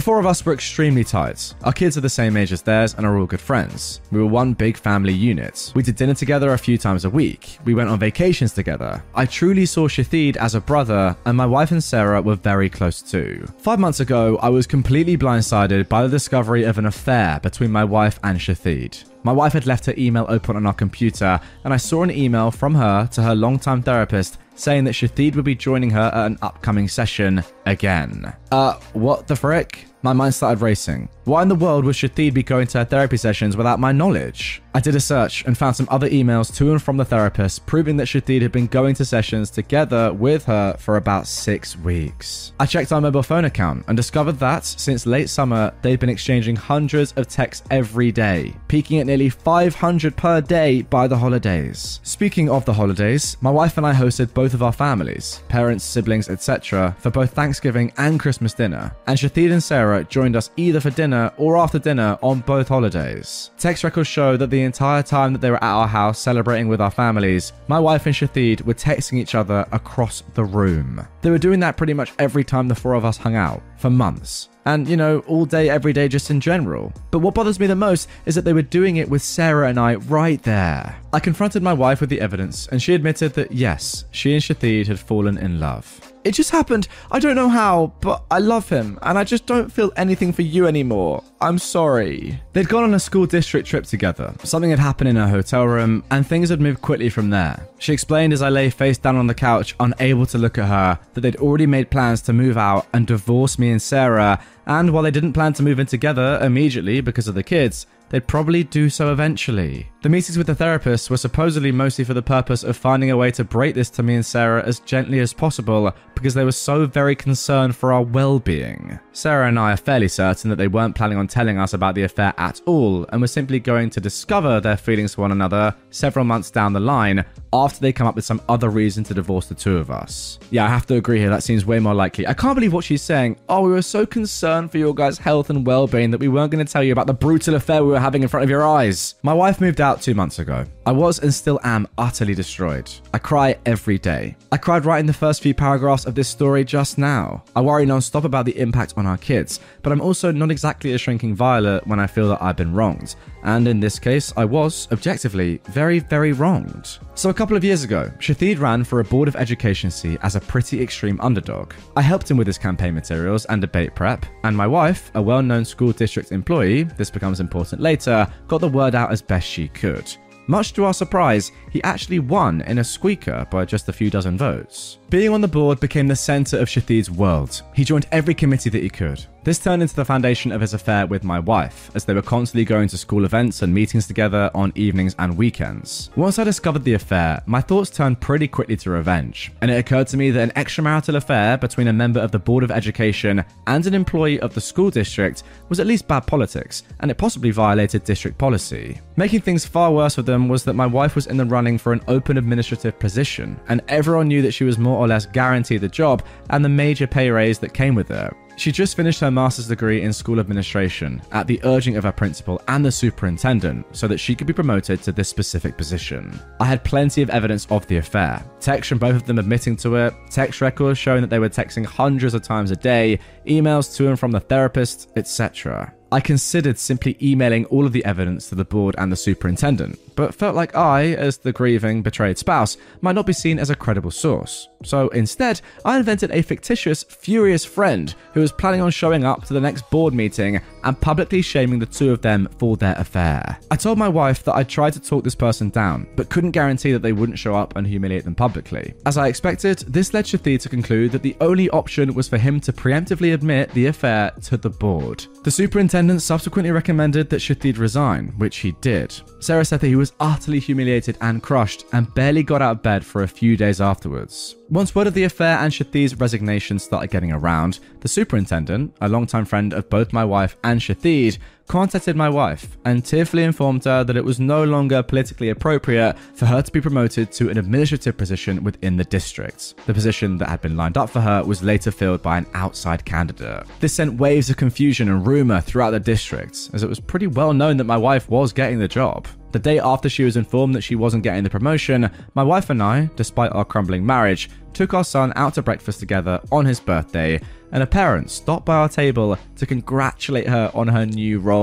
four of us were extremely tight. Our kids are the same age as theirs and are all good friends. We were one big family unit. We did dinner together a few times a week. We went on vacations together. I truly saw Shahid as a brother, and my wife and Sarah were very close too. Five months ago, I was completely blindsided by the discovery of an affair between my wife and Shahid. My wife had left her email open on our computer, and I saw an email from her to her longtime therapist saying that Shahid would be joining her at an upcoming session again. Uh, what the frick? My mind started racing. Why in the world would Shahid be going to her therapy sessions without my knowledge? I did a search and found some other emails to and from the therapist proving that Shahid had been going to sessions together with her for about six weeks. I checked our mobile phone account and discovered that since late summer, they'd been exchanging hundreds of texts every day, peaking at nearly 500 per day by the holidays. Speaking of the holidays, my wife and I hosted both of our families, parents, siblings, etc., for both Thanksgiving and Christmas dinner, and Shahid and Sarah joined us either for dinner or after dinner on both holidays. Text records show that the entire time that they were at our house celebrating with our families, my wife and Shahid were texting each other across the room. They were doing that pretty much every time the four of us hung out, for months. And, you know, all day, every day, just in general. But what bothers me the most is that they were doing it with Sarah and I right there. I confronted my wife with the evidence, and she admitted that yes, she and Shahid had fallen in love. It just happened. I don't know how, but I love him, and I just don't feel anything for you anymore. I'm sorry. They'd gone on a school district trip together. Something had happened in her hotel room, and things had moved quickly from there. She explained as I lay face down on the couch, unable to look at her, that they'd already made plans to move out and divorce me and Sarah, and while they didn't plan to move in together immediately because of the kids, they'd probably do so eventually. The meetings with the therapist were supposedly mostly for the purpose of finding a way to break this to me and Sarah as gently as possible because they were so very concerned for our well being. Sarah and I are fairly certain that they weren't planning on telling us about the affair at all and were simply going to discover their feelings for one another several months down the line after they come up with some other reason to divorce the two of us. Yeah, I have to agree here, that seems way more likely. I can't believe what she's saying. Oh, we were so concerned for your guys' health and well being that we weren't going to tell you about the brutal affair we were having in front of your eyes. My wife moved out two months ago. I was and still am utterly destroyed. I cry every day. I cried in the first few paragraphs of this story just now. I worry non-stop about the impact on our kids, but I'm also not exactly a shrinking violet when I feel that I've been wronged. And in this case, I was, objectively, very, very wronged. So a couple of years ago, Shathid ran for a Board of Education seat as a pretty extreme underdog. I helped him with his campaign materials and debate prep, and my wife, a well known school district employee, this becomes important later, got the word out as best she could. Much to our surprise, he actually won in a squeaker by just a few dozen votes. Being on the board became the centre of Shathid's world. He joined every committee that he could. This turned into the foundation of his affair with my wife, as they were constantly going to school events and meetings together on evenings and weekends. Once I discovered the affair, my thoughts turned pretty quickly to revenge, and it occurred to me that an extramarital affair between a member of the Board of Education and an employee of the school district was at least bad politics, and it possibly violated district policy. Making things far worse for them was that my wife was in the running for an open administrative position, and everyone knew that she was more or less guaranteed the job and the major pay raise that came with it. She just finished her master's degree in school administration at the urging of her principal and the superintendent so that she could be promoted to this specific position. I had plenty of evidence of the affair texts from both of them admitting to it, text records showing that they were texting hundreds of times a day, emails to and from the therapist, etc. I considered simply emailing all of the evidence to the board and the superintendent, but felt like I, as the grieving, betrayed spouse, might not be seen as a credible source. So instead, I invented a fictitious, furious friend who was planning on showing up to the next board meeting and publicly shaming the two of them for their affair. I told my wife that I tried to talk this person down, but couldn't guarantee that they wouldn't show up and humiliate them publicly. As I expected, this led Shathid to conclude that the only option was for him to preemptively admit the affair to the board. The superintendent subsequently recommended that Shathid resign, which he did. Sarah said that he was utterly humiliated and crushed and barely got out of bed for a few days afterwards. Once word of the affair and Shathid's resignation started getting around, the superintendent, a longtime friend of both my wife and Shathid, contacted my wife and tearfully informed her that it was no longer politically appropriate for her to be promoted to an administrative position within the district. The position that had been lined up for her was later filled by an outside candidate. This sent waves of confusion and rumour throughout the district, as it was pretty well known that my wife was getting the job. The day after she was informed that she wasn't getting the promotion, my wife and I, despite our crumbling marriage, took our son out to breakfast together on his birthday, and a parent stopped by our table to congratulate her on her new role.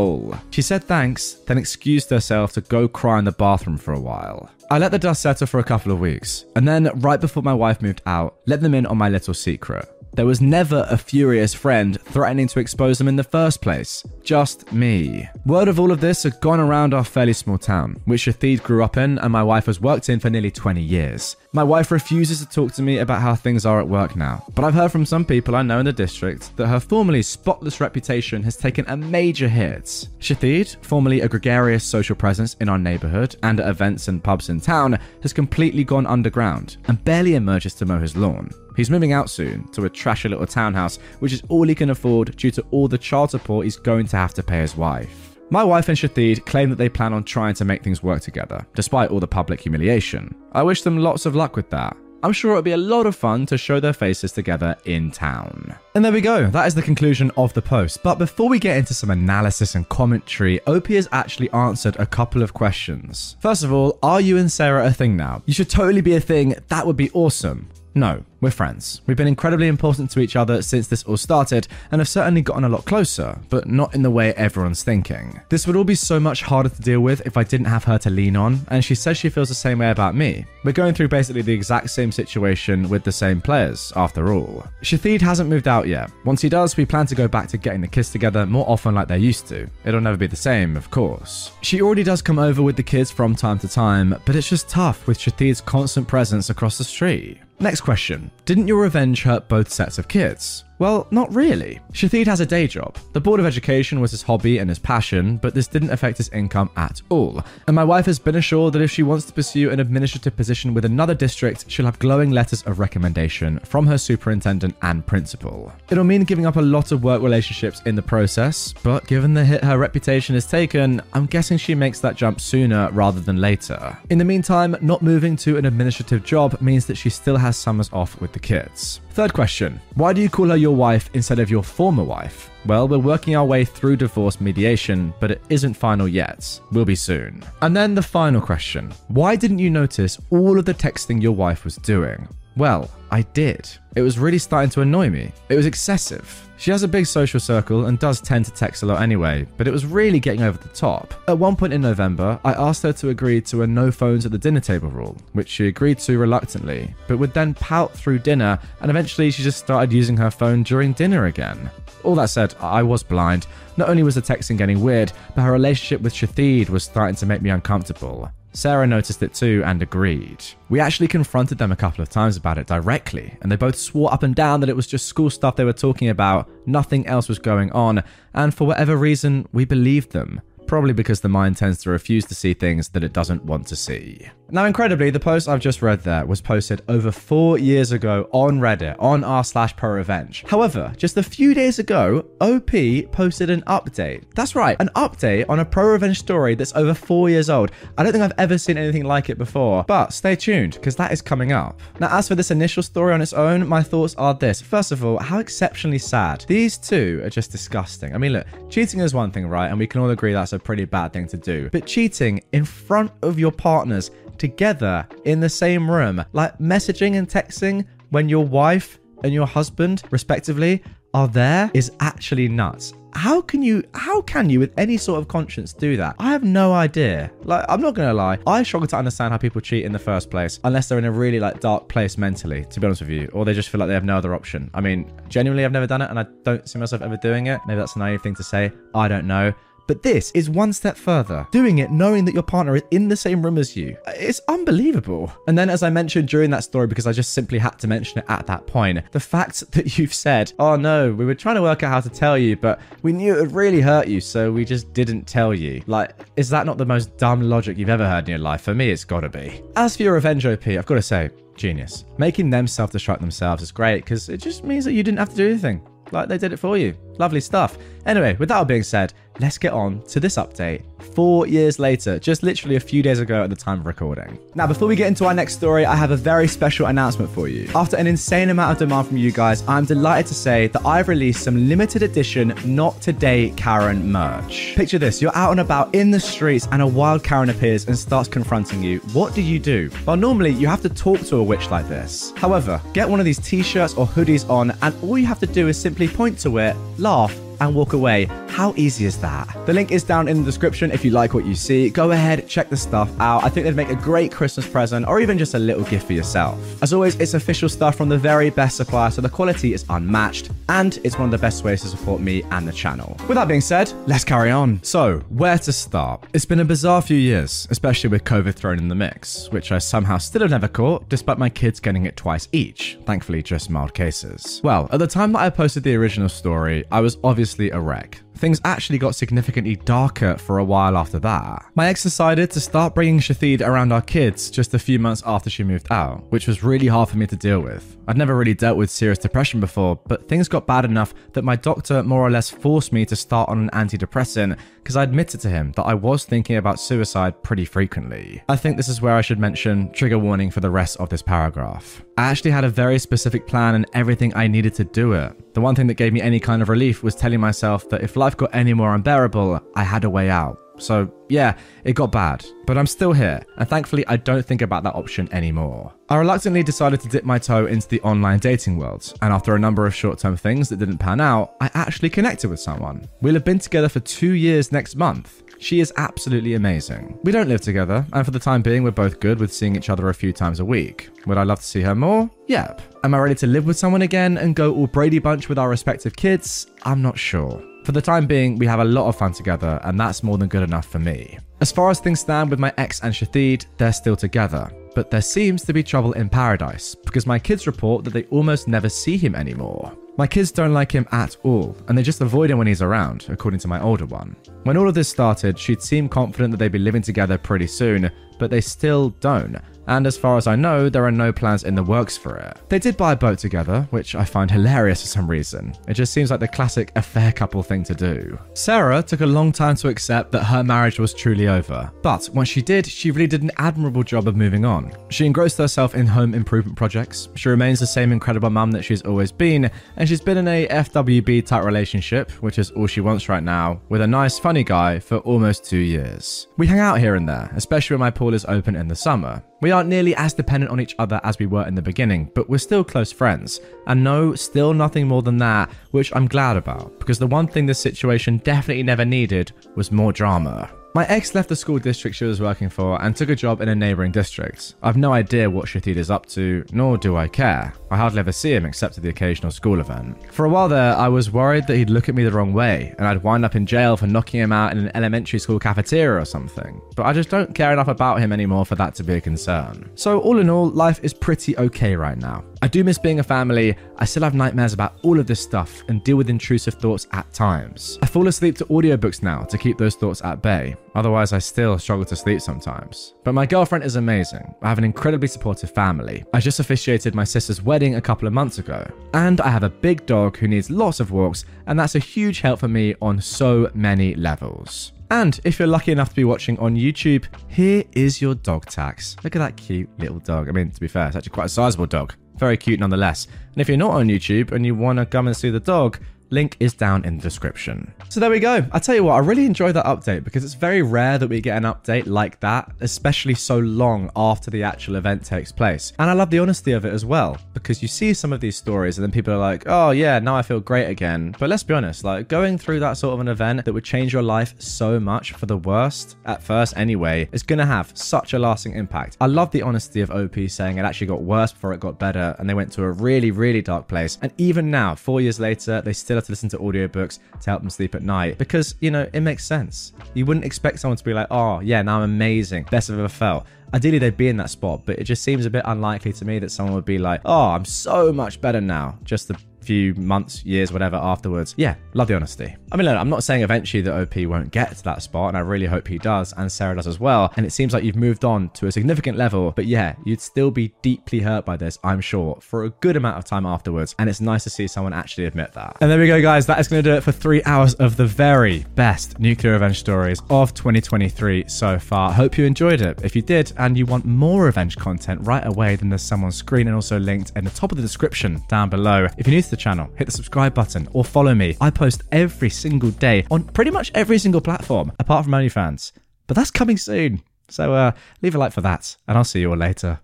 She said thanks, then excused herself to go cry in the bathroom for a while. I let the dust settle for a couple of weeks, and then, right before my wife moved out, let them in on my little secret. There was never a furious friend threatening to expose them in the first place. Just me. Word of all of this had gone around our fairly small town, which Shathid grew up in and my wife has worked in for nearly 20 years. My wife refuses to talk to me about how things are at work now, but I've heard from some people I know in the district that her formerly spotless reputation has taken a major hit. Shathid, formerly a gregarious social presence in our neighbourhood and at events and pubs in town, has completely gone underground and barely emerges to mow his lawn. He's moving out soon to a trashy little townhouse, which is all he can afford due to all the child support he's going to have to pay his wife. My wife and Shathid claim that they plan on trying to make things work together, despite all the public humiliation. I wish them lots of luck with that. I'm sure it'll be a lot of fun to show their faces together in town. And there we go, that is the conclusion of the post. But before we get into some analysis and commentary, OP has actually answered a couple of questions. First of all, are you and Sarah a thing now? You should totally be a thing, that would be awesome. No, We're friends. We've been incredibly important to each other since this all started and have certainly gotten a lot closer, but not in the way everyone's thinking. This would all be so much harder to deal with if I didn't have her to lean on, and she says she feels the same way about me. We're going through basically the exact same situation with the same players, after all. Shathid hasn't moved out yet. Once he does, we plan to go back to getting the kids together more often like they used to. It'll never be the same, of course. She already does come over with the kids from time to time, but it's just tough with Shathid's constant presence across the street. Next question. Didn't your revenge hurt both sets of kids? Well, not really. Shathid has a day job. The Board of Education was his hobby and his passion, but this didn't affect his income at all. And my wife has been assured that if she wants to pursue an administrative position with another district, she'll have glowing letters of recommendation from her superintendent and principal. It'll mean giving up a lot of work relationships in the process, but given the hit her reputation has taken, I'm guessing she makes that jump sooner rather than later. In the meantime, not moving to an administrative job means that she still has summers off with the kids. Third question Why do you call her your wife instead of your former wife? Well, we're working our way through divorce mediation, but it isn't final yet. We'll be soon. And then the final question Why didn't you notice all of the texting your wife was doing? Well, I did. It was really starting to annoy me. It was excessive. She has a big social circle and does tend to text a lot anyway, but it was really getting over the top. At one point in November, I asked her to agree to a no phones at the dinner table rule, which she agreed to reluctantly, but would then pout through dinner, and eventually she just started using her phone during dinner again. All that said, I was blind. Not only was the texting getting weird, but her relationship with Shathid was starting to make me uncomfortable. Sarah noticed it too and agreed. We actually confronted them a couple of times about it directly, and they both swore up and down that it was just school stuff they were talking about, nothing else was going on, and for whatever reason, we believed them. Probably because the mind tends to refuse to see things that it doesn't want to see. Now, incredibly, the post I've just read there was posted over four years ago on Reddit on r slash pro revenge. However, just a few days ago, OP posted an update. That's right, an update on a pro revenge story that's over four years old. I don't think I've ever seen anything like it before, but stay tuned because that is coming up. Now, as for this initial story on its own, my thoughts are this. First of all, how exceptionally sad. These two are just disgusting. I mean, look, cheating is one thing, right? And we can all agree that's a pretty bad thing to do. But cheating in front of your partners together in the same room, like messaging and texting when your wife and your husband, respectively, are there is actually nuts. How can you how can you with any sort of conscience do that? I have no idea. Like I'm not gonna lie, I struggle to understand how people cheat in the first place, unless they're in a really like dark place mentally, to be honest with you, or they just feel like they have no other option. I mean, genuinely I've never done it and I don't see myself ever doing it. Maybe that's a naive thing to say. I don't know. But this is one step further. Doing it knowing that your partner is in the same room as you. It's unbelievable. And then, as I mentioned during that story, because I just simply had to mention it at that point, the fact that you've said, oh no, we were trying to work out how to tell you, but we knew it would really hurt you, so we just didn't tell you. Like, is that not the most dumb logic you've ever heard in your life? For me, it's gotta be. As for your revenge OP, I've got to say, genius. Making them self destruct themselves is great because it just means that you didn't have to do anything. Like they did it for you. Lovely stuff. Anyway, with that all being said, let's get on to this update. Four years later, just literally a few days ago at the time of recording. Now, before we get into our next story, I have a very special announcement for you. After an insane amount of demand from you guys, I'm delighted to say that I've released some limited edition Not Today Karen merch. Picture this you're out and about in the streets, and a wild Karen appears and starts confronting you. What do you do? Well, normally you have to talk to a witch like this. However, get one of these t shirts or hoodies on, and all you have to do is simply point to it, laugh, and walk away. How easy is that? The link is down in the description if you like what you see. Go ahead, check the stuff out. I think they'd make a great Christmas present or even just a little gift for yourself. As always, it's official stuff from the very best supplier, so the quality is unmatched and it's one of the best ways to support me and the channel. With that being said, let's carry on. So, where to start? It's been a bizarre few years, especially with COVID thrown in the mix, which I somehow still have never caught, despite my kids getting it twice each. Thankfully, just mild cases. Well, at the time that I posted the original story, I was obviously a wreck. Things actually got significantly darker for a while after that. My ex decided to start bringing Shathid around our kids just a few months after she moved out, which was really hard for me to deal with. I'd never really dealt with serious depression before, but things got bad enough that my doctor more or less forced me to start on an antidepressant because I admitted to him that I was thinking about suicide pretty frequently. I think this is where I should mention trigger warning for the rest of this paragraph. I actually had a very specific plan and everything I needed to do it. The one thing that gave me any kind of relief was telling myself that if life got any more unbearable, I had a way out. So, yeah, it got bad, but I'm still here, and thankfully, I don't think about that option anymore. I reluctantly decided to dip my toe into the online dating world, and after a number of short term things that didn't pan out, I actually connected with someone. We'll have been together for two years next month. She is absolutely amazing. We don't live together, and for the time being, we're both good with seeing each other a few times a week. Would I love to see her more? Yep. Am I ready to live with someone again and go all Brady Bunch with our respective kids? I'm not sure. For the time being, we have a lot of fun together, and that's more than good enough for me. As far as things stand with my ex and Shahid, they're still together. But there seems to be trouble in paradise because my kids report that they almost never see him anymore. My kids don't like him at all, and they just avoid him when he's around, according to my older one. When all of this started, she'd seemed confident that they'd be living together pretty soon, but they still don't, and as far as I know, there are no plans in the works for it. They did buy a boat together, which I find hilarious for some reason. It just seems like the classic affair couple thing to do. Sarah took a long time to accept that her marriage was truly over, but once she did, she really did an admirable job of moving on. She engrossed herself in home improvement projects, she remains the same incredible mum that she's always been, and she's been in a FWB type relationship, which is all she wants right now, with a nice, funny guy for almost two years. We hang out here and there, especially when my pool is open in the summer. We aren't nearly as dependent on each other as we were in the beginning, but we're still close friends. And no, still nothing more than that, which I'm glad about, because the one thing this situation definitely never needed was more drama. My ex left the school district she was working for and took a job in a neighbouring district. I've no idea what Shahid is up to, nor do I care. I hardly ever see him except at the occasional school event. For a while there, I was worried that he'd look at me the wrong way and I'd wind up in jail for knocking him out in an elementary school cafeteria or something. But I just don't care enough about him anymore for that to be a concern. So, all in all, life is pretty okay right now. I do miss being a family, I still have nightmares about all of this stuff and deal with intrusive thoughts at times. I fall asleep to audiobooks now to keep those thoughts at bay. Otherwise, I still struggle to sleep sometimes. But my girlfriend is amazing. I have an incredibly supportive family. I just officiated my sister's wedding a couple of months ago. And I have a big dog who needs lots of walks, and that's a huge help for me on so many levels. And if you're lucky enough to be watching on YouTube, here is your dog tax. Look at that cute little dog. I mean, to be fair, it's actually quite a sizable dog. Very cute nonetheless. And if you're not on YouTube and you want to come and see the dog, Link is down in the description. So there we go. I tell you what, I really enjoy that update because it's very rare that we get an update like that, especially so long after the actual event takes place. And I love the honesty of it as well because you see some of these stories and then people are like, oh yeah, now I feel great again. But let's be honest, like going through that sort of an event that would change your life so much for the worst, at first anyway, is going to have such a lasting impact. I love the honesty of OP saying it actually got worse before it got better and they went to a really, really dark place. And even now, four years later, they still have to listen to audiobooks to help them sleep at night because, you know, it makes sense. You wouldn't expect someone to be like, oh, yeah, now I'm amazing, best I've ever felt. Ideally, they'd be in that spot, but it just seems a bit unlikely to me that someone would be like, oh, I'm so much better now, just to few months, years, whatever afterwards. Yeah, love the honesty. I mean, look, I'm not saying eventually that OP won't get to that spot, and I really hope he does, and Sarah does as well. And it seems like you've moved on to a significant level, but yeah, you'd still be deeply hurt by this, I'm sure, for a good amount of time afterwards. And it's nice to see someone actually admit that. And there we go, guys. That is going to do it for three hours of the very best nuclear revenge stories of 2023 so far. Hope you enjoyed it. If you did, and you want more revenge content right away, then there's some on screen and also linked in the top of the description down below. If you're new the channel, hit the subscribe button or follow me. I post every single day on pretty much every single platform, apart from OnlyFans. But that's coming soon. So uh, leave a like for that, and I'll see you all later.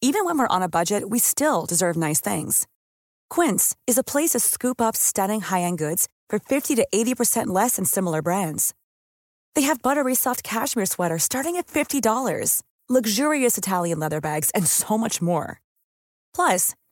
Even when we're on a budget, we still deserve nice things. Quince is a place to scoop up stunning high end goods for 50 to 80% less than similar brands. They have buttery soft cashmere sweaters starting at $50, luxurious Italian leather bags, and so much more. Plus,